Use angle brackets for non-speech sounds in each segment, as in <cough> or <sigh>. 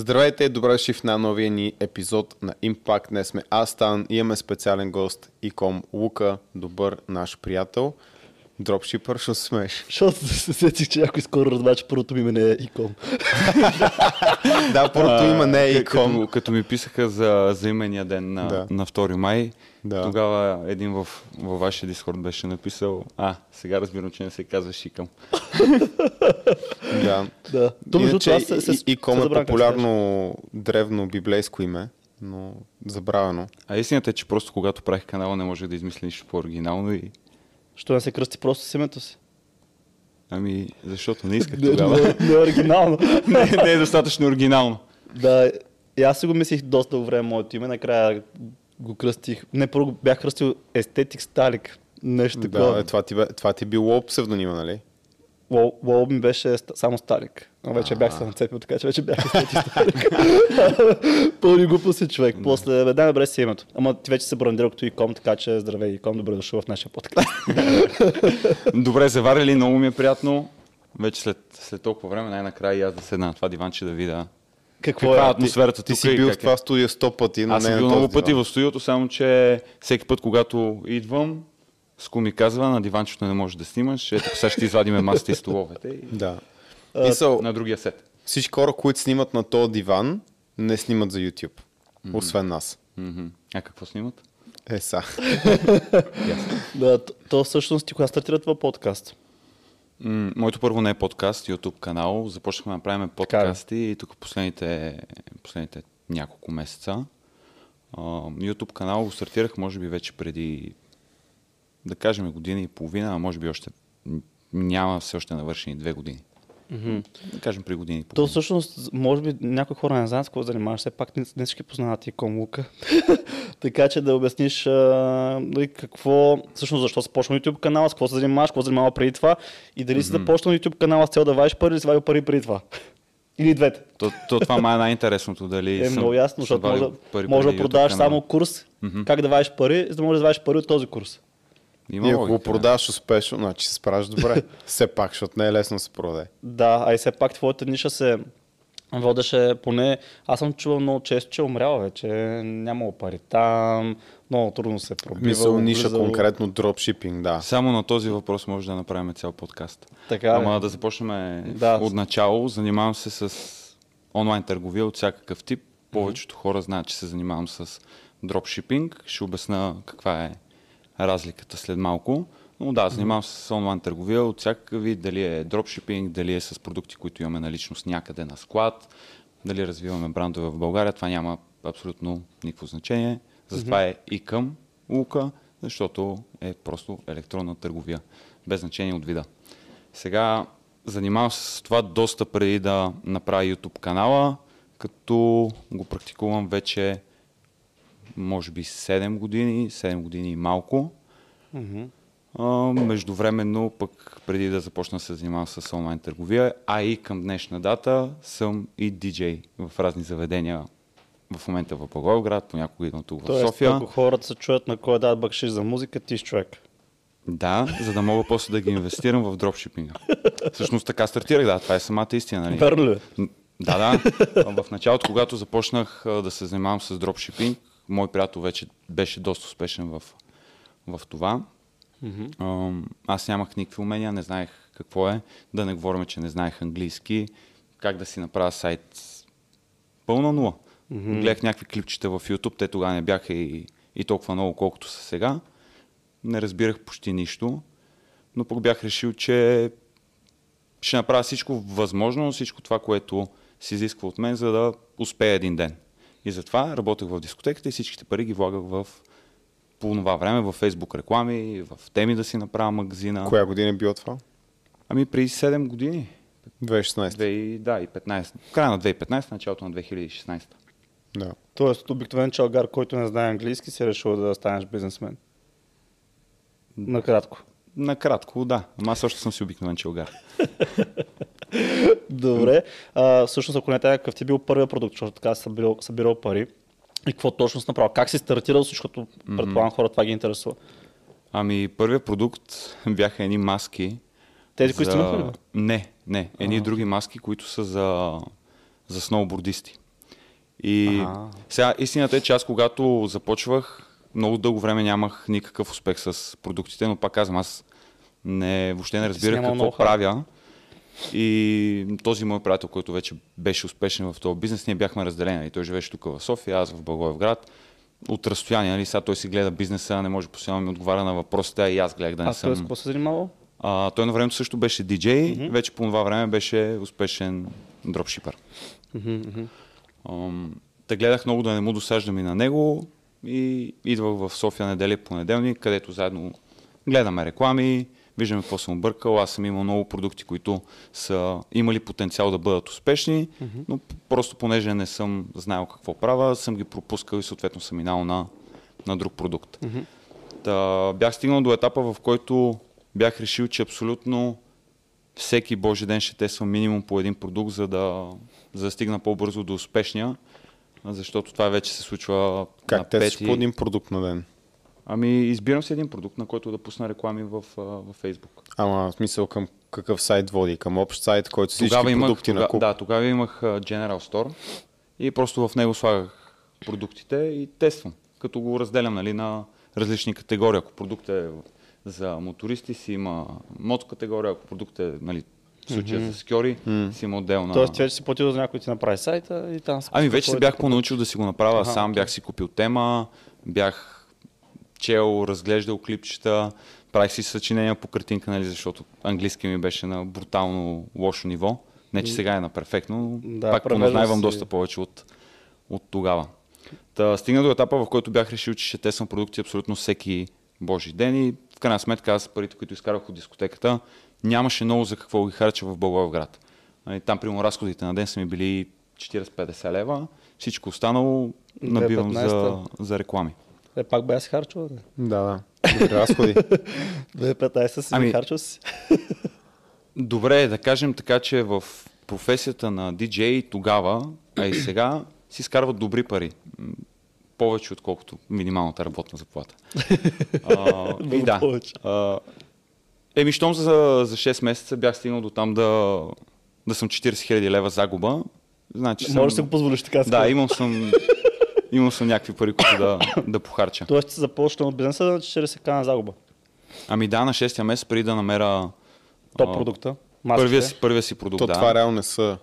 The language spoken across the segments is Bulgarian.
Здравейте добре дошли в на новия ни епизод на Impact. Днес сме Астан имаме специален гост Иком Лука, добър наш приятел. Дропшипър, що се смееш? Защото се сетих, че някой скоро разбра, че първото ми име не е Иком. <laughs> да, първото има не е Иком. Като, като ми писаха за, за имения ден на, Да. на 2 май, Да. тогава един в, във вашия дискорд беше написал, а, сега разбирам, че не се казва Шикам. <laughs> Да. Да. Иначе това се, се, Иком е популярно древно библейско име, но забравено. А истината е, че просто когато правих канала не можех да измисля нищо по-оригинално и... Що не се кръсти просто с името си? Ами, защото не исках <laughs> тогава. не, не е оригинално. <laughs> не, не е достатъчно оригинално. да, и аз си го мислих доста време моето име, накрая го кръстих. Не, първо бях кръстил Естетик Сталик. Нещо Да, такова. е, това, ти, това ти било псевдонима, нали? Лол, ми беше само Сталик. Но вече бях се нацепил, така че вече бях Сталик. <laughs> Пълни глупости човек. После, бе, дай добре си името. Ама ти вече се брандирал като Иком, така че здравей Иком, добре дошъл в нашия подкаст. <laughs> Добре, заварили, много ми е приятно. Вече след, след толкова време най-накрая и аз да седна на това диванче да видя Какво каква е атмосферата Ти тук си бил в е. това студио 100 пъти, но Аз съм бил много пъти в студиото, само че всеки път, когато идвам, Ску ми казва, на диванчето не можеш да снимаш, ето сега ще извадиме масата и столовете и Да. Мисъл, на другия сет. всички хора, които снимат на този диван, не снимат за YouTube. Освен нас. Мгм. А какво снимат? Е, са. <laughs> Да, то, то всъщност ти кога стартира това подкаст? М, моето първо не е подкаст, YouTube канал. Започнахме да правим подкасти и тук последните, последните няколко месеца. А, YouTube канал го стартирах може би вече преди, да кажем, година и половина, а може би още няма все още навършени две години. Да кажем при години То всъщност, може би някои хора не знаят с какво занимаваш, все пак не, не всички познават и Ком Лука. <laughs> така че да обясниш а, нали, какво, всъщност защо си почнал YouTube канала, с какво се занимаваш, какво се занимава преди това и дали си започнал YouTube канала с цел да вадиш пари или си вадил пари преди това. <laughs> или двете. То, то, това май е най-интересното, дали Е съм, много ясно, защото може, пари може да продаваш само курс, как да вадиш пари, за да можеш да вадиш пари от този курс. Има И ако го логика, да. продаваш успешно, значи се справиш добре. <laughs> Все пак, защото не е лесно да се продаде. Да, а и все пак твоята ниша се водеше поне... Аз съм чувал много често, че е умряла вече, нямало пари там, много трудно се пробива. Мисъл, ниша конкретно дропшипинг, да. Само на този въпрос може да направим цял подкаст. Така, Ама бе. да започнем Да. от начало. Занимавам се с онлайн търговия от всякакъв тип. Повечето хора знаят, че се занимавам с дропшипинг. Ще обясна каква е разликата след малко. Но да, занимавам се с онлайн търговия от всякакъв вид. Дали е дропшипинг, дали е с продукти, които имаме наличност някъде на склад, дали развиваме брандове в България. Това няма абсолютно никакво значение. Затова е и към Лука, защото е просто електронна търговия. Без значение от вида. Сега занимавам се с това доста преди да направя YouTube канала, като го практикувам вече може би 7 години, 7 години и малко. А, междувременно, пък преди да започна да се занимавам с онлайн търговия, а и към днешна дата съм и диджей в разни заведения. В момента в Благоевград, понякога идвам тук в Тоест, София. ако хората се чуят на кой дадат бакшиш за музика, ти си човек. Да, за да мога после да ги инвестирам в дропшипинга. Всъщност така стартирах, да, това е самата истина. Нали? Верно е? Да, да. В началото, когато започнах да се занимавам с дропшипинг, мой приятел вече беше доста успешен в, в това. Ам, Аз нямах никакви умения, не знаех какво е. Да не говорим, че не знаех английски, как да си направя сайт. Пълна нула. Гледах някакви клипчета в YouTube, те тогава не бяха и, и толкова много, колкото са сега. Не разбирах почти нищо, но пък бях решил, че ще направя всичко възможно, всичко това, което се изисква от мен, за да успея един ден. И затова работех в дискотеката и всичките пари ги влагах в по това време в Facebook реклами, в теми да си направя магазина. Коя година е било това? Ами преди 7 години. 2016. 2, да, и 15. В края на 2015, началото на 2016. Да. Тоест, обикновен чалгар, който не знае английски, си е решил да станеш бизнесмен. Накратко. Накратко, да. Ама аз още съм си обикновен челгар. <laughs> Добре. А, всъщност, ако не така, какъв ти е бил първият продукт, защото така си събирал, събирал пари и какво точно си направил? Как си стартирал, защото предполагам хора това ги интересува. Ами, първият продукт бяха едни маски. Тези, които снимаха ли? бе? Не, не. Едни други маски, които са за, за сноубордисти. И Аха. сега истината е, че аз когато започвах, много дълго време нямах никакъв успех с продуктите, но пак казвам, аз не, въобще не разбирах какво правя. И този мой приятел, който вече беше успешен в този бизнес, ние бяхме разделени. И той живееше тук в София, аз в Благоевград. От разстояние, нали, сега той си гледа бизнеса, не може постоянно ми отговаря на въпросите, а и аз гледах да не А съм. с какво се занимавал? А, той на времето също беше диджей, mm-hmm. вече по това време беше успешен дропшипър. Ам, Та гледах много да не му досаждам и на него и идвах в София неделя и понеделник, където заедно гледаме реклами, виждаме какво съм объркал. Аз съм имал много продукти, които са имали потенциал да бъдат успешни, но просто понеже не съм знаел какво правя, съм ги пропускал и съответно съм минал на, на друг продукт. Та, бях стигнал до етапа, в който бях решил, че абсолютно всеки божи ден ще тествам минимум по един продукт, за да, за да стигна по-бързо до успешния, защото това вече се случва на Как те пети. по един продукт на ден? Ами избирам си един продукт, на който да пусна реклами в, в Facebook. Ама в смисъл към какъв сайт води? Към общ сайт, който всички Тогава имах, продукти на тога, куп? да, тогава имах General Store и просто в него слагах продуктите и тествам, като го разделям нали, на различни категории. Ако продукт е за мотористи, си има мод категория, ако продукт е нали, в случая за скьори, си има отделна... Тоест, вече си платил за някой да ти направи сайта и там... Ами вече се бях понаучил да си го направя Аха, сам, бях си купил тема, бях чел, разглеждал клипчета, правих си съчинения по картинка, нали, защото английски ми беше на брутално лошо ниво. Не, че сега е на перфектно, но Да, пак поназнайвам си. доста повече от, от тогава. Та, стигна до етапа, в който бях решил, че ще тествам продукти абсолютно всеки божи ден и в крайна сметка аз парите, които изкарах от дискотеката, нямаше много за какво ги харча в Благоевград. Нали, Там, примерно, разходите на ден са ми били 40-50 лева, всичко останало набивам за, 2015. за реклами. Е, пак бе си харчил, да. Да. Добри разходи. <laughs> 2015 си Ами- харчил си. <laughs> Добре, да кажем така, че в професията на диджей тогава, а и сега, си изкарват добри пари. Повече, отколкото минималната работна заплата. а, <laughs> и да. А, еми, щом за, за 6 месеца бях стигнал до там да, да съм 40 000 лева загуба. Значи съм... Може да си го позволиш така. Да, имал съм, имал съм някакви пари, които да, <coughs> да похарча. Тоест, си започнал бизнеса на 40 кана загуба. Ами да, на 6-я месец, преди да намеря Топ продукта. първия си, първия си продукт. То да. това реално не са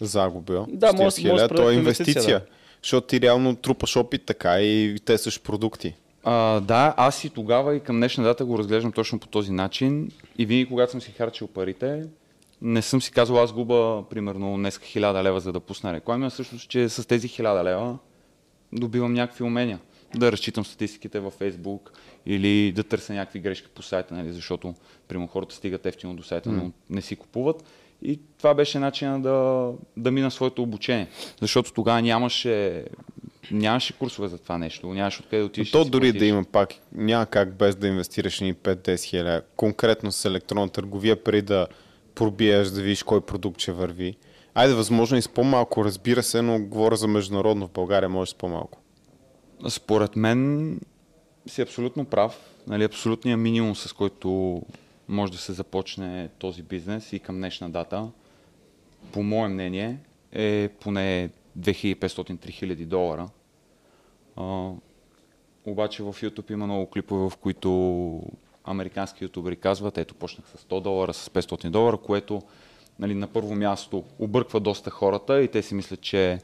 загуби. Да, 40 може- може то е инвестиция. да. Защото ти реално трупаш опит така и тестваш продукти. А, да, аз и тогава и към днешна дата го разглеждам точно по този начин. И винаги, когато съм си харчил парите, не съм си казал, аз губа примерно днес 1000 лева, за да пусна реклами, а всъщност, че с тези 1000 лева добивам някакви умения. Да разчитам статистиките във Facebook или да търся някакви грешки по сайта, нали, защото примерно хората стигат ефтино до сайта, но не си купуват. И това беше начина да, да мина своето обучение. Защото тогава нямаше, нямаше курсове за това нещо, нямаше откъде да отидеш. То да дори да има пак, няма как без да инвестираш ни 5-10 хиляди. Конкретно с електронна търговия, преди да пробиеш, да видиш кой продукт ще върви. Айде, възможно и с по-малко, разбира се, но говоря за международно. В България може с по-малко. Според мен си абсолютно прав. Нали, абсолютният минимум, с който може да се започне този бизнес и към днешна дата, по мое мнение, е поне 2500-3000 долара. А, обаче в YouTube има много клипове, в които американски ютубери казват, ето почнах с 100 долара, с 500 долара, което нали, на първо място обърква доста хората и те си мислят, че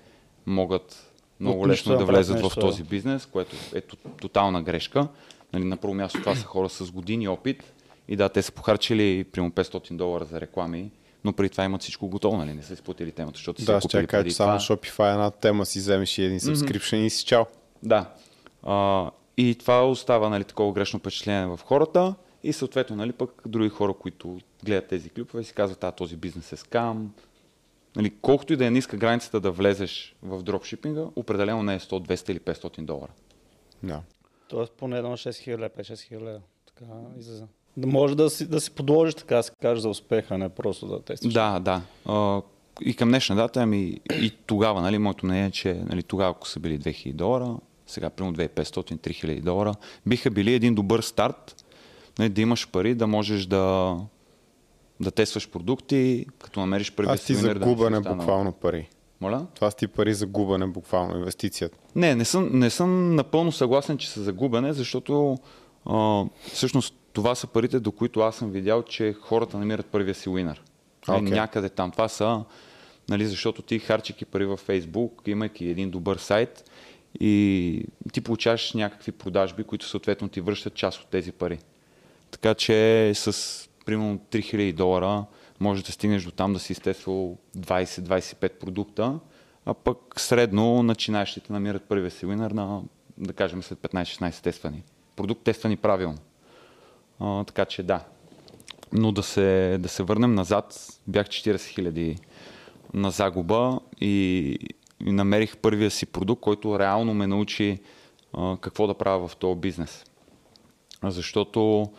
могат много От нищо лесно да влезат в нещо, този бизнес, което е тотална грешка. Нали, на първо място това са хора с години опит и да, те са похарчили примерно 500 долара за реклами, но преди това имат всичко готово, нали? не са изплатили темата, защото си Да, ще купили я кажа, че само. Shopify една тема си вземеш и един subscription и си чао. Да. А, и това остава нали, такова грешно впечатление в хората и съответно нали, пък други хора, които гледат тези клипове си казват, а този бизнес е скам. Нали, колкото и да е ниска границата да влезеш в дропшипинга, определено не е 100, 200 или 500 долара. Да. Тоест поне едно 6 хиляди, 5-6 хиляди. Така излиза. Да може да си, да си подложиш така, да се каже за успеха, не просто да тестваш. Да, да. А, и към днешна дата, ами и тогава, нали, моето мнение е, че нали, тогава, ако са били 2000 долара, сега примерно 2500-3000 долара, биха били един добър старт, нали, да имаш пари, да можеш да, да тестваш продукти, като намериш първия Аз ти за да губане останал. буквално пари. Моля? Това са ти пари за губане, буквално инвестицията. Не, не съм, не съм напълно съгласен, че са загубене, защото а, всъщност това са парите, до които аз съм видял, че хората намират първия си уинър. Okay. Окей. Някъде там. Това са, нали, защото ти харчики пари във Facebook, имайки един добър сайт и ти получаваш някакви продажби, които съответно ти връщат част от тези пари. Така че с примерно 3000 долара може да стигнеш до там да си изтествал 20-25 продукта, а пък средно начинаещите намират първия си винър на, да кажем, след 15-16 тествани. Продукт тествани правилно. А, така че да. Но да се, да се върнем назад, бях 40 000 на загуба и, и намерих първия си продукт, който реално ме научи а, какво да правя в този бизнес. Защото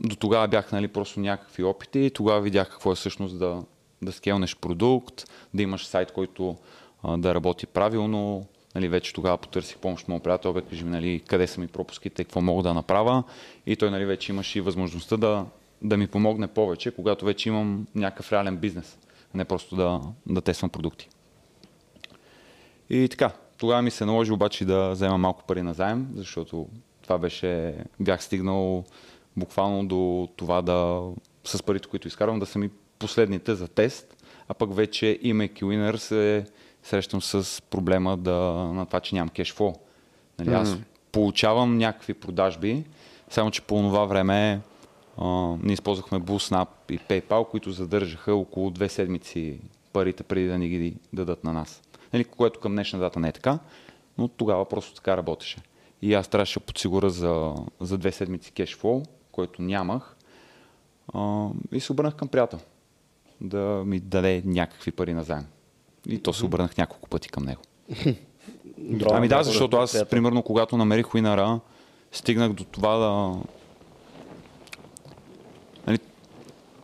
до тогава бях нали, просто някакви опити и тогава видях какво е всъщност да, да скелнеш продукт, да имаш сайт, който а, да работи правилно. Нали, вече тогава потърсих помощ от моят приятел, бе, кажи ми нали, къде са ми пропуските, какво мога да направя. И той нали, вече имаше и възможността да, да ми помогне повече, когато вече имам някакъв реален бизнес, не просто да, да тествам продукти. И така, тогава ми се наложи обаче да взема малко пари на заем, защото това беше, бях стигнал буквално до това да, с парите, които изкарвам, да са ми последните за тест, а пък вече имайки Winner се срещам с проблема да, на това, че нямам кешфлоу. Нали, аз получавам някакви продажби, само че по това време а, ние използвахме BullSnap и PayPal, които задържаха около две седмици парите преди да ни ги дадат на нас. Нали, което към днешна дата не е така, но тогава просто така работеше. И аз трябваше да подсигуря за, за две седмици кешфлоу, който нямах. А, и се обърнах към приятел да ми даде някакви пари на заем. И то се обърнах няколко пъти към него. <laughs> Браво, ами да, защото аз, приятел. примерно, когато намерих Уинара, стигнах до това да... Нали,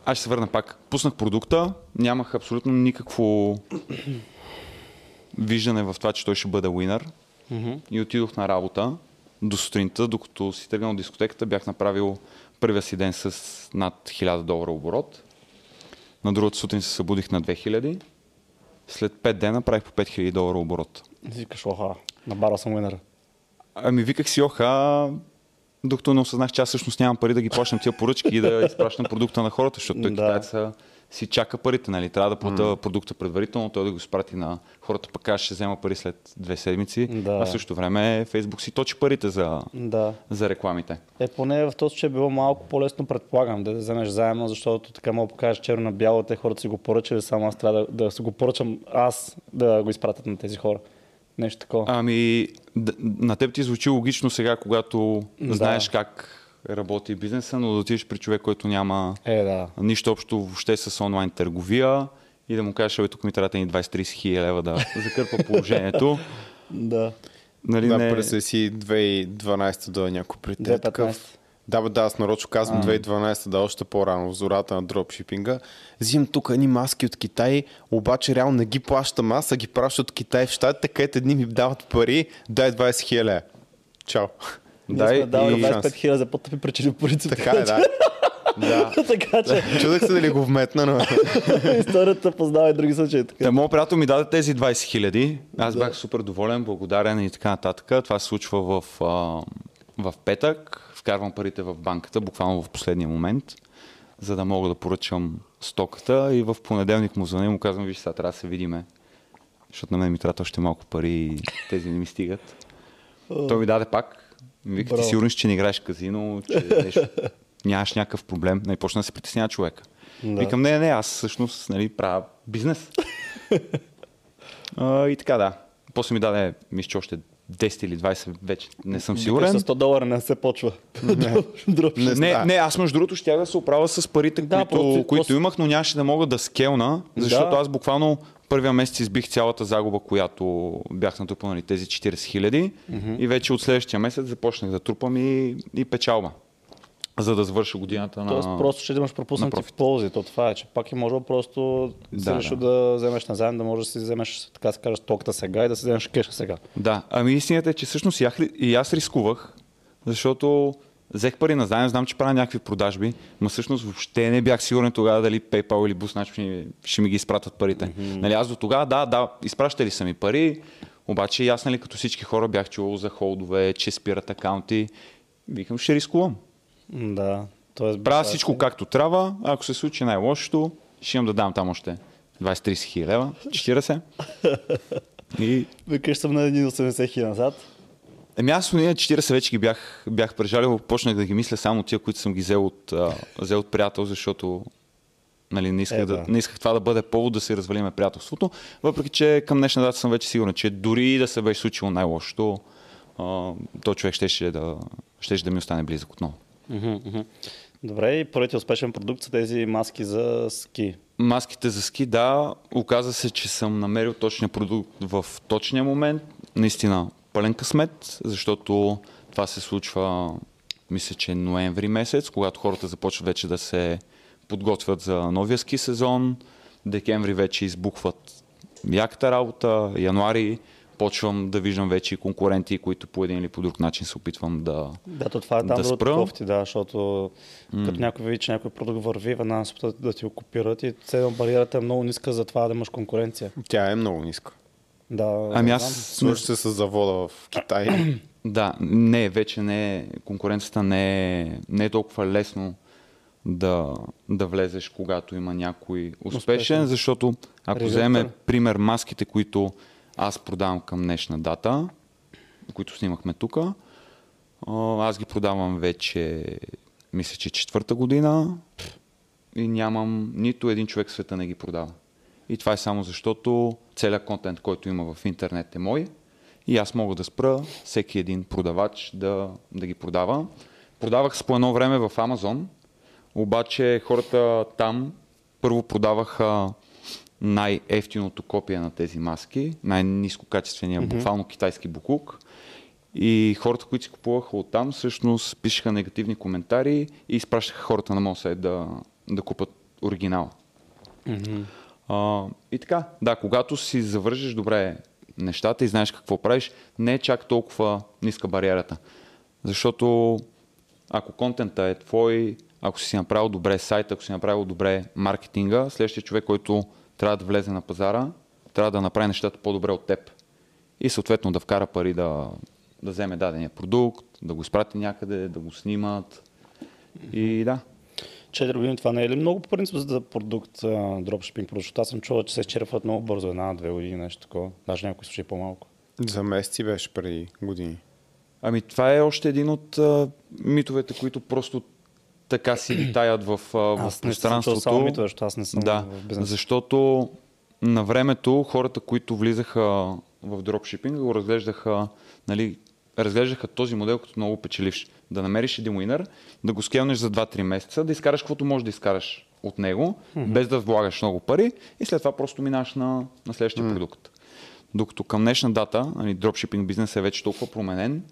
аз ще се върна пак. Пуснах продукта, нямах абсолютно никакво виждане в това, че той ще бъде уинър. И отидох на работа до сутринта, докато си тръгнал от дискотеката, бях направил първия си ден с над 1000 долара оборот. На другата сутрин се събудих на 2000. След 5 дена правих по 5000 долара оборот. Викаш, оха, набарал съм уинъра. Ами виках си оха, докато не осъзнах, че аз всъщност нямам пари да ги плащам тия поръчки и да изпращам продукта на хората, защото Да. китаеца си чака парите, нали? Трябва да плата продукта предварително, той да го спрати на хората, пък аз ще взема пари след две седмици, Да. а в същото време Фейсбук си точи парите за, Да. за рекламите. Е, поне в този случай е било малко по-лесно, предполагам, да вземеш заедно, защото така мога да покажеш черно на бяло, те хората си го поръчали, само аз трябва да, да си го поръчам аз да го изпратят на тези хора. Нещо такова. Ами, на теб ти звучи логично сега, когато Да. знаеш как работи бизнеса, но да отидеш при човек, който няма Е, да. нищо общо въобще с онлайн търговия и да му кажеш, бе, тук ми трябва ни 20-30 хиляди лева да <laughs> закърпа положението. Да. Нали, Да, не... през си 2012 да е някой при теб. 2015. такъв. Да, бе, да, аз нарочно казвам 2012, да, още по-рано, в зората на дропшипинга. Взимам тук едни маски от Китай, обаче реално не ги плащам аз, а ги пращат от Китай в щатите, където едни ми дават пари, дай 20 хиляди. Чао. Ние Да, сме и- дали и 25 хиляди за по-тъпи причини по принцип. Така е, да. <laughs> да. така че <laughs> Чудех се дали го вметна, но... <laughs> историята познава и други случаи. Така. Та, моят приятел ми даде тези 20 хиляди. Аз бях супер доволен, благодарен и така нататък. Това се случва в, а, в петък. Вкарвам парите в банката, буквално в последния момент, за да мога да поръчам стоката. И в понеделник му звъня и му казвам, виж сега, трябва да се видиме. Защото на мен ми трябва още малко пари и тези не ми стигат. Той ми даде пак. Вика, ти сигурен, си, че не играеш казино, че <laughs> нещо, нямаш някакъв проблем. Не, почна да се притеснява човека. Да. Викам, не, не, аз всъщност нали, правя бизнес. <laughs> а, и така, да. После ми даде, мисля, още 10 или 20, вече не съм сигурен. С 100 долара не се почва. Не, <laughs> Не, да. не, аз между другото ще да се оправя с парите, Да, които, просто- които имах, но нямаше да мога да скелна, защото Да. аз буквално първия месец избих цялата загуба, която бях натрупал, нали, тези 40 хиляди и вече от следващия месец започнах да трупам и, и печалба, за да завърша годината на... Тоест просто ще имаш пропуснати ползи. То това е, че пак е можело просто да, Да, си решил да. да. вземеш назаем, да можеш да си вземеш, така се каже, стоката сега и да си вземеш кеша сега. Да, ами истината е, че всъщност аз, и аз рискувах, защото Взех пари на заем, знам, че правя някакви продажби, но всъщност въобще не бях сигурен тогава дали PayPal или Boost ще ми, ще ми ги изпратят парите. Mm-hmm. Нали, аз до тогава, да, да, изпращали са ми пари, обаче аз, нали, като всички хора бях чувал за холдове, че спират акаунти. Викам, ще рискувам. Да. Тоест, Правя всичко както трябва, ако се случи най-лошото, ще имам да дам там още 20-30 хиляди лева, 40. <laughs> И... Викаш съм на 1,80 хиляди назад. Еми аз ние 40 вече ги бях, бях прежалил, почнах да ги мисля само тия, които съм ги взел от, а, взел от приятел, защото нали, не, исках Е, да, да. не исках това да бъде повод да се развалиме приятелството. Въпреки, че към днешна дата съм вече сигурен, че дори да се беше случило най-лошото, а, то човек щеше да, щеше да ми остане близък отново. Добре, и първият успешен продукт са тези маски за ски. Маските за ски, да, оказа се, че съм намерил точния продукт в точния момент. Наистина пълен късмет, защото това се случва, мисля, че ноември месец, когато хората започват вече да се подготвят за новия ски сезон. Декември вече избухват яката работа, януари почвам да виждам вече и конкуренти, които по един или по друг начин се опитвам да... Да, то това е там Да спра. кофти, да, защото като някой види, че някой продукт върви, веднага се опитат да ти го копират и цена бариерата е много ниска за това да имаш конкуренция. Тя е много ниска. Да, Ами аз... Слушай се с завода в Китай. <clears throat> Да, не, вече не е, конкуренцията не е, не е толкова лесно да, да влезеш, когато има някой успешен, Успешен. защото ако Ревютър. вземем пример маските, които аз продавам към днешна дата, които снимахме тук, аз ги продавам вече, мисля, че четвърта година и нямам нито един човек в света не ги продава. И това е само защото целият контент, който има в интернет е мой и аз мога да спра всеки един продавач да, да ги продава. Продавах с по едно време в Амазон, обаче хората там първо продаваха най-ефтиното копие на тези маски, най-низкокачествения, mm-hmm. буквално китайски буклук. И хората, които си купуваха оттам, всъщност пишеха негативни коментари и изпращаха хората на моят сайт да, да купат оригинала. А, и така, да, когато си завържеш добре нещата и знаеш какво правиш, не е чак толкова ниска бариерата. Защото ако контента е твой, ако си направил добре сайта, ако си направил добре маркетинга, следващия човек, който трябва да влезе на пазара, трябва да направи нещата по-добре от теб. И съответно да вкара пари да, да вземе дадения продукт, да го изпрати някъде, да го снимат. И да, 4 години това не е ли много по принцип за продукт дропшипинг? Защото аз съм чувал, че се изчерпват много бързо, една-две години, нещо такова. Даже някои случаи по-малко. За месеци беше преди години. Ами това е още един от а, митовете, които просто така си <clears throat> витаят в, в Аз съм пространството. само митове, защото аз не съм да, в бизнес. защото на времето хората, които влизаха в дропшипинг, го разглеждаха, нали, разглеждаха този модел като много печеливш. Да намериш един уинър, да го скелнеш за 2-3 месеца, да изкараш каквото можеш да изкараш от него, mm-hmm. без да влагаш много пари и след това просто минаш на, на следващия mm-hmm. продукт. Докато към днешна дата, нали, дропшипинг бизнес е вече толкова променен,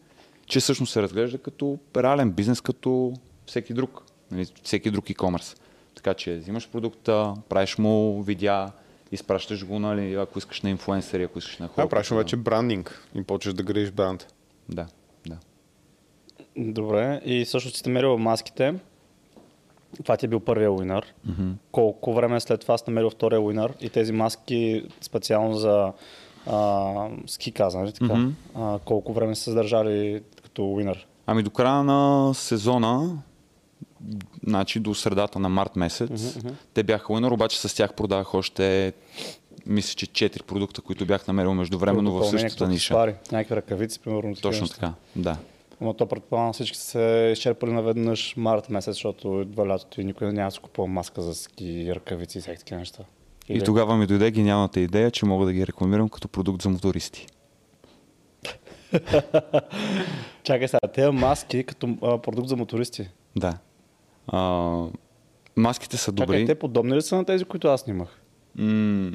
че всъщност се разглежда като реален бизнес, като всеки друг, нали, всеки друг e-commerce. Така че взимаш продукта, правиш му видеа, изпращаш го, нали, ако искаш на инфуенсъри, ако искаш на хора. Да, правиш му вече брандинг и почваш да градиш бранд. Да, да. Добре, и също си намерил маските. Това ти е бил първия уинър. Mm-hmm. Колко време след това си намерил втория уинър и тези маски специално за а, ски каза, нали така? Мгм. А, колко време са се държали като уинър? Ами до края на сезона, значи до средата на март месец, Мгм, мгм. те бяха уинър, обаче с тях продавах още, мисля, че 4 продукта, които бях намерил междувременно в същата ниша. аксесуари, Някакви ръкавици, примерно. Точно така, да. Но то предполагам всички се изчерпали наведнъж март месец, защото идва лятото и никой няма да си купува маска за ски, ръкавици и всякакви такива неща. И тогава ми дойде гениалната идея, че мога да ги рекламирам като продукт за мотористи. <laughs> Чакай сега, тези маски като а, продукт за мотористи. Да. А, маските са добри. Чакай, те подобни ли са на тези, които аз снимах? М-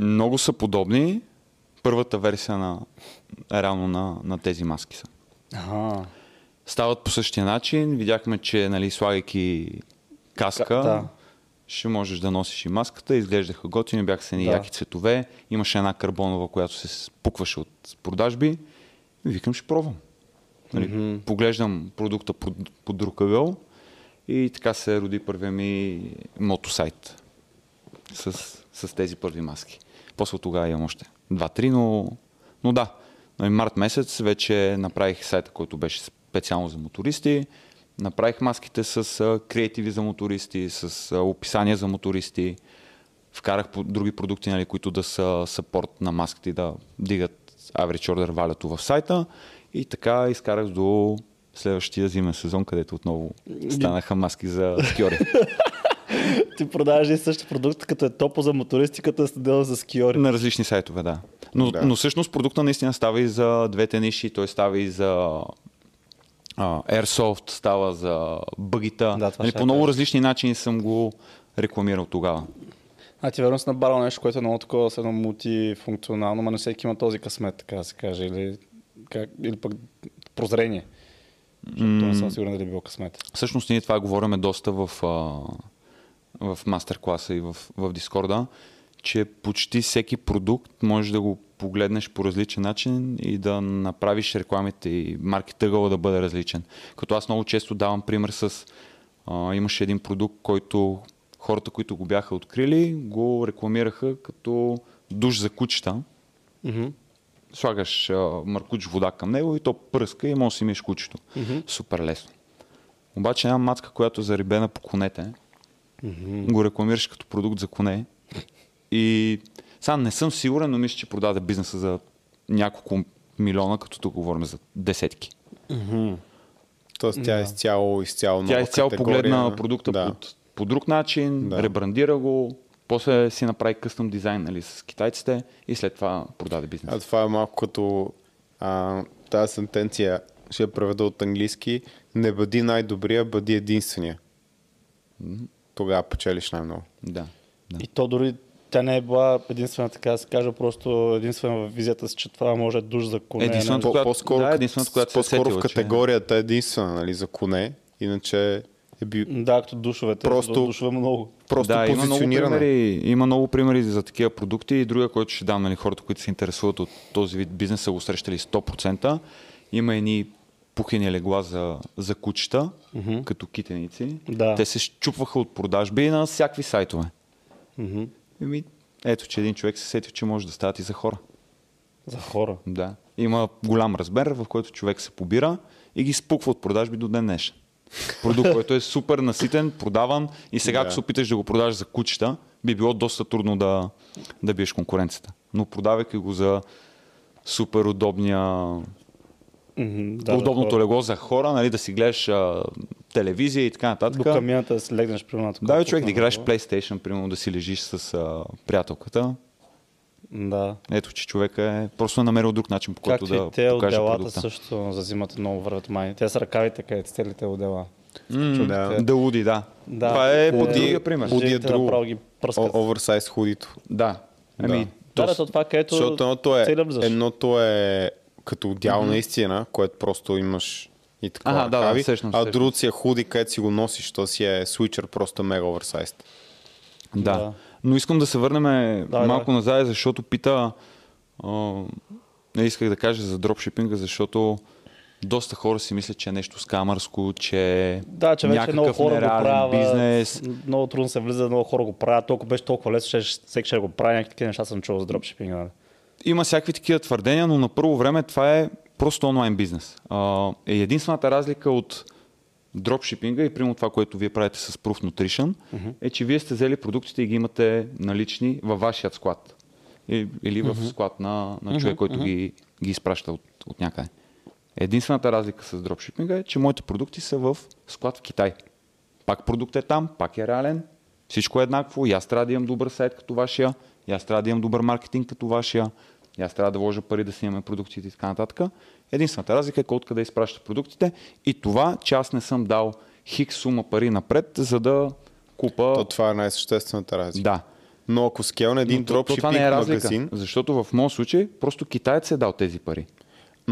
много са подобни. Първата версия на, реално на, на тези маски са. Ага. Стават по същия начин. Видяхме, че нали, слагайки каска, Ка- да. ще можеш да носиш и маската. Изглеждаха готини, бяха с едни Да. яки цветове. Имаше една карбонова, която се спукваше от продажби. И викам, ще пробвам. Нали, mm-hmm. Поглеждам продукта под, под друг ъгъл и така се роди първия ми мотосайт с, с тези първи маски. После тогава имам още 2-3, но, но да. Но март месец вече направих сайта, който беше специално за мотористи. Направих маските с креативи за мотористи, с описания за мотористи. Вкарах други продукти, нали, които да са сапорт на маските и да дигат average order value в сайта. И така изкарах до следващия зимен сезон, където отново станаха маски за скиори. <laughs> Ти продаваш и същия продукт, като е топо за мотористи, като е стадел за скиори. На различни сайтове, да. Но, Да. но всъщност продукта наистина става и за двете ниши, той става и за а, Airsoft, става за бъгита. Да, нали, по много кажа. различни начини съм го рекламирал тогава. А ти верно си набарал нещо, което е много такова, едно мултифункционално, но не всеки има този късмет, така да се каже, или, как, или пък прозрение. Защото не съм сигурен дали било късмет. Всъщност ние това говорим доста в, а, в мастер-класа и в, в Дискорда, че почти всеки продукт можеш да го погледнеш по различен начин и да направиш рекламите и маркетъгъла да бъде различен. Като аз много често давам пример с... А, имаше един продукт, който хората, които го бяха открили, го рекламираха като душ за кучета. Mm-hmm. Слагаш а, маркуч вода към него и то пръска и може да си миеш кучето. Супер лесно. Обаче една мацка, която е зарибена по конете, го рекламираш като продукт за коне. И сега не съм сигурен, но мисля, че продаде бизнеса за няколко милиона, като тук говорим за десетки. Тоест тя е изцяло, изцяло Тя нова изцяло категория. погледна продукта да. под, по друг начин, Да. ребрандира го, после си направи къстъм дизайн нали, с китайците и след това продаде бизнес. А това е малко като а, тази сентенция, ще я преведа от английски. Не бъди най-добрия, бъди единствения. Тогава печелиш най-много. Да. да. И то дори тя не е била единствена, така да се каже, просто единствена в визията си, че това може е душ за коне. Единственото, не- която- по-скоро, да, единственото, която се е по-скоро сетила, в категорията е единствена нали, за коне, иначе е бил Да, като душовете. Просто-. Душове много. просто да, има много, позиционирана. примери, има много примери за такива продукти и другия, който ще дам, нали, хората, които се интересуват от този вид бизнес, са го срещали 100%. Има едни пухени легла за, за кучета, mm-hmm. като китеници. Да. Те се щупваха от продажби на всякакви сайтове. Мгм. Еми, ето, че един човек се сети, че може да стават и за хора. За хора. Да. Има голям размер, в който човек се побира и ги спуква от продажби до ден днешен. Продукт, <laughs> който е супер наситен, продаван и сега, Да. ако се опиташ да го продаш за кучета, би било доста трудно да, да биеш конкуренцията. Но продавайки го за супер удобния, да, удобното хора. легло за хора, нали, да си гледаш а, телевизия и така нататък. До камината да си легнеш примерно. Да, човек, да играеш. PlayStation, примерно да си лежиш с а, приятелката. Да. Ето, че човек е просто е намерил друг начин, по който Както да и те покаже отделата продукта. също за зимата много върват май. Те са ръкавите, където целите отдела. М, Да. Да уди, да. Да. Това е по Уди- другия пример. Е Жените друго. Оверсайз худито. Да. Ами, Да, то, да, то това, където Защото едното е, едното е като дял наистина, което просто имаш и така Аха, да, да, се, а другото си е худи, където си го носиш, то си е свичър, просто мега оверсайз. да. Да. Но искам да се върнем Давай, малко давай. назад, защото пита... А, не исках да кажа за дропшипинга, защото доста хора си мислят, че е нещо скамърско, че Да, че вече много хора го правят. бизнес. Много трудно се влиза, много хора го правят. Толкова беше толкова лесно, че всеки ще го прави. Някакви такива неща съм чувал за дропшипинга. нали? Има всякакви такива твърдения, но на първо време това е просто онлайн бизнес. Е единствената разлика от дропшипинга и примерно това, което вие правите с Proof Nutrition, е, че вие сте взели продуктите и ги имате налични във вашият склад. Или в склад на, на човек, който ги, ги изпраща от, от някъде. Единствената разлика с дропшипинга е, че моите продукти са в склад в Китай. Пак продукт е там, пак е реален, всичко е еднакво, и аз трябва да имам добър сайт като вашия, и аз трябва да имам добър маркетинг като вашия, и аз трябва да вложа пари да снимаме продуктите и така нататък. Единствената разлика е кой откъде изпраща продуктите и това, че аз не съм дал хикс сума пари напред, за да купа... То това е най-съществената разлика. Да. Но ако един то- то това дропшипинг е разлика, магазин, защото в моят случай просто китаец е дал тези пари.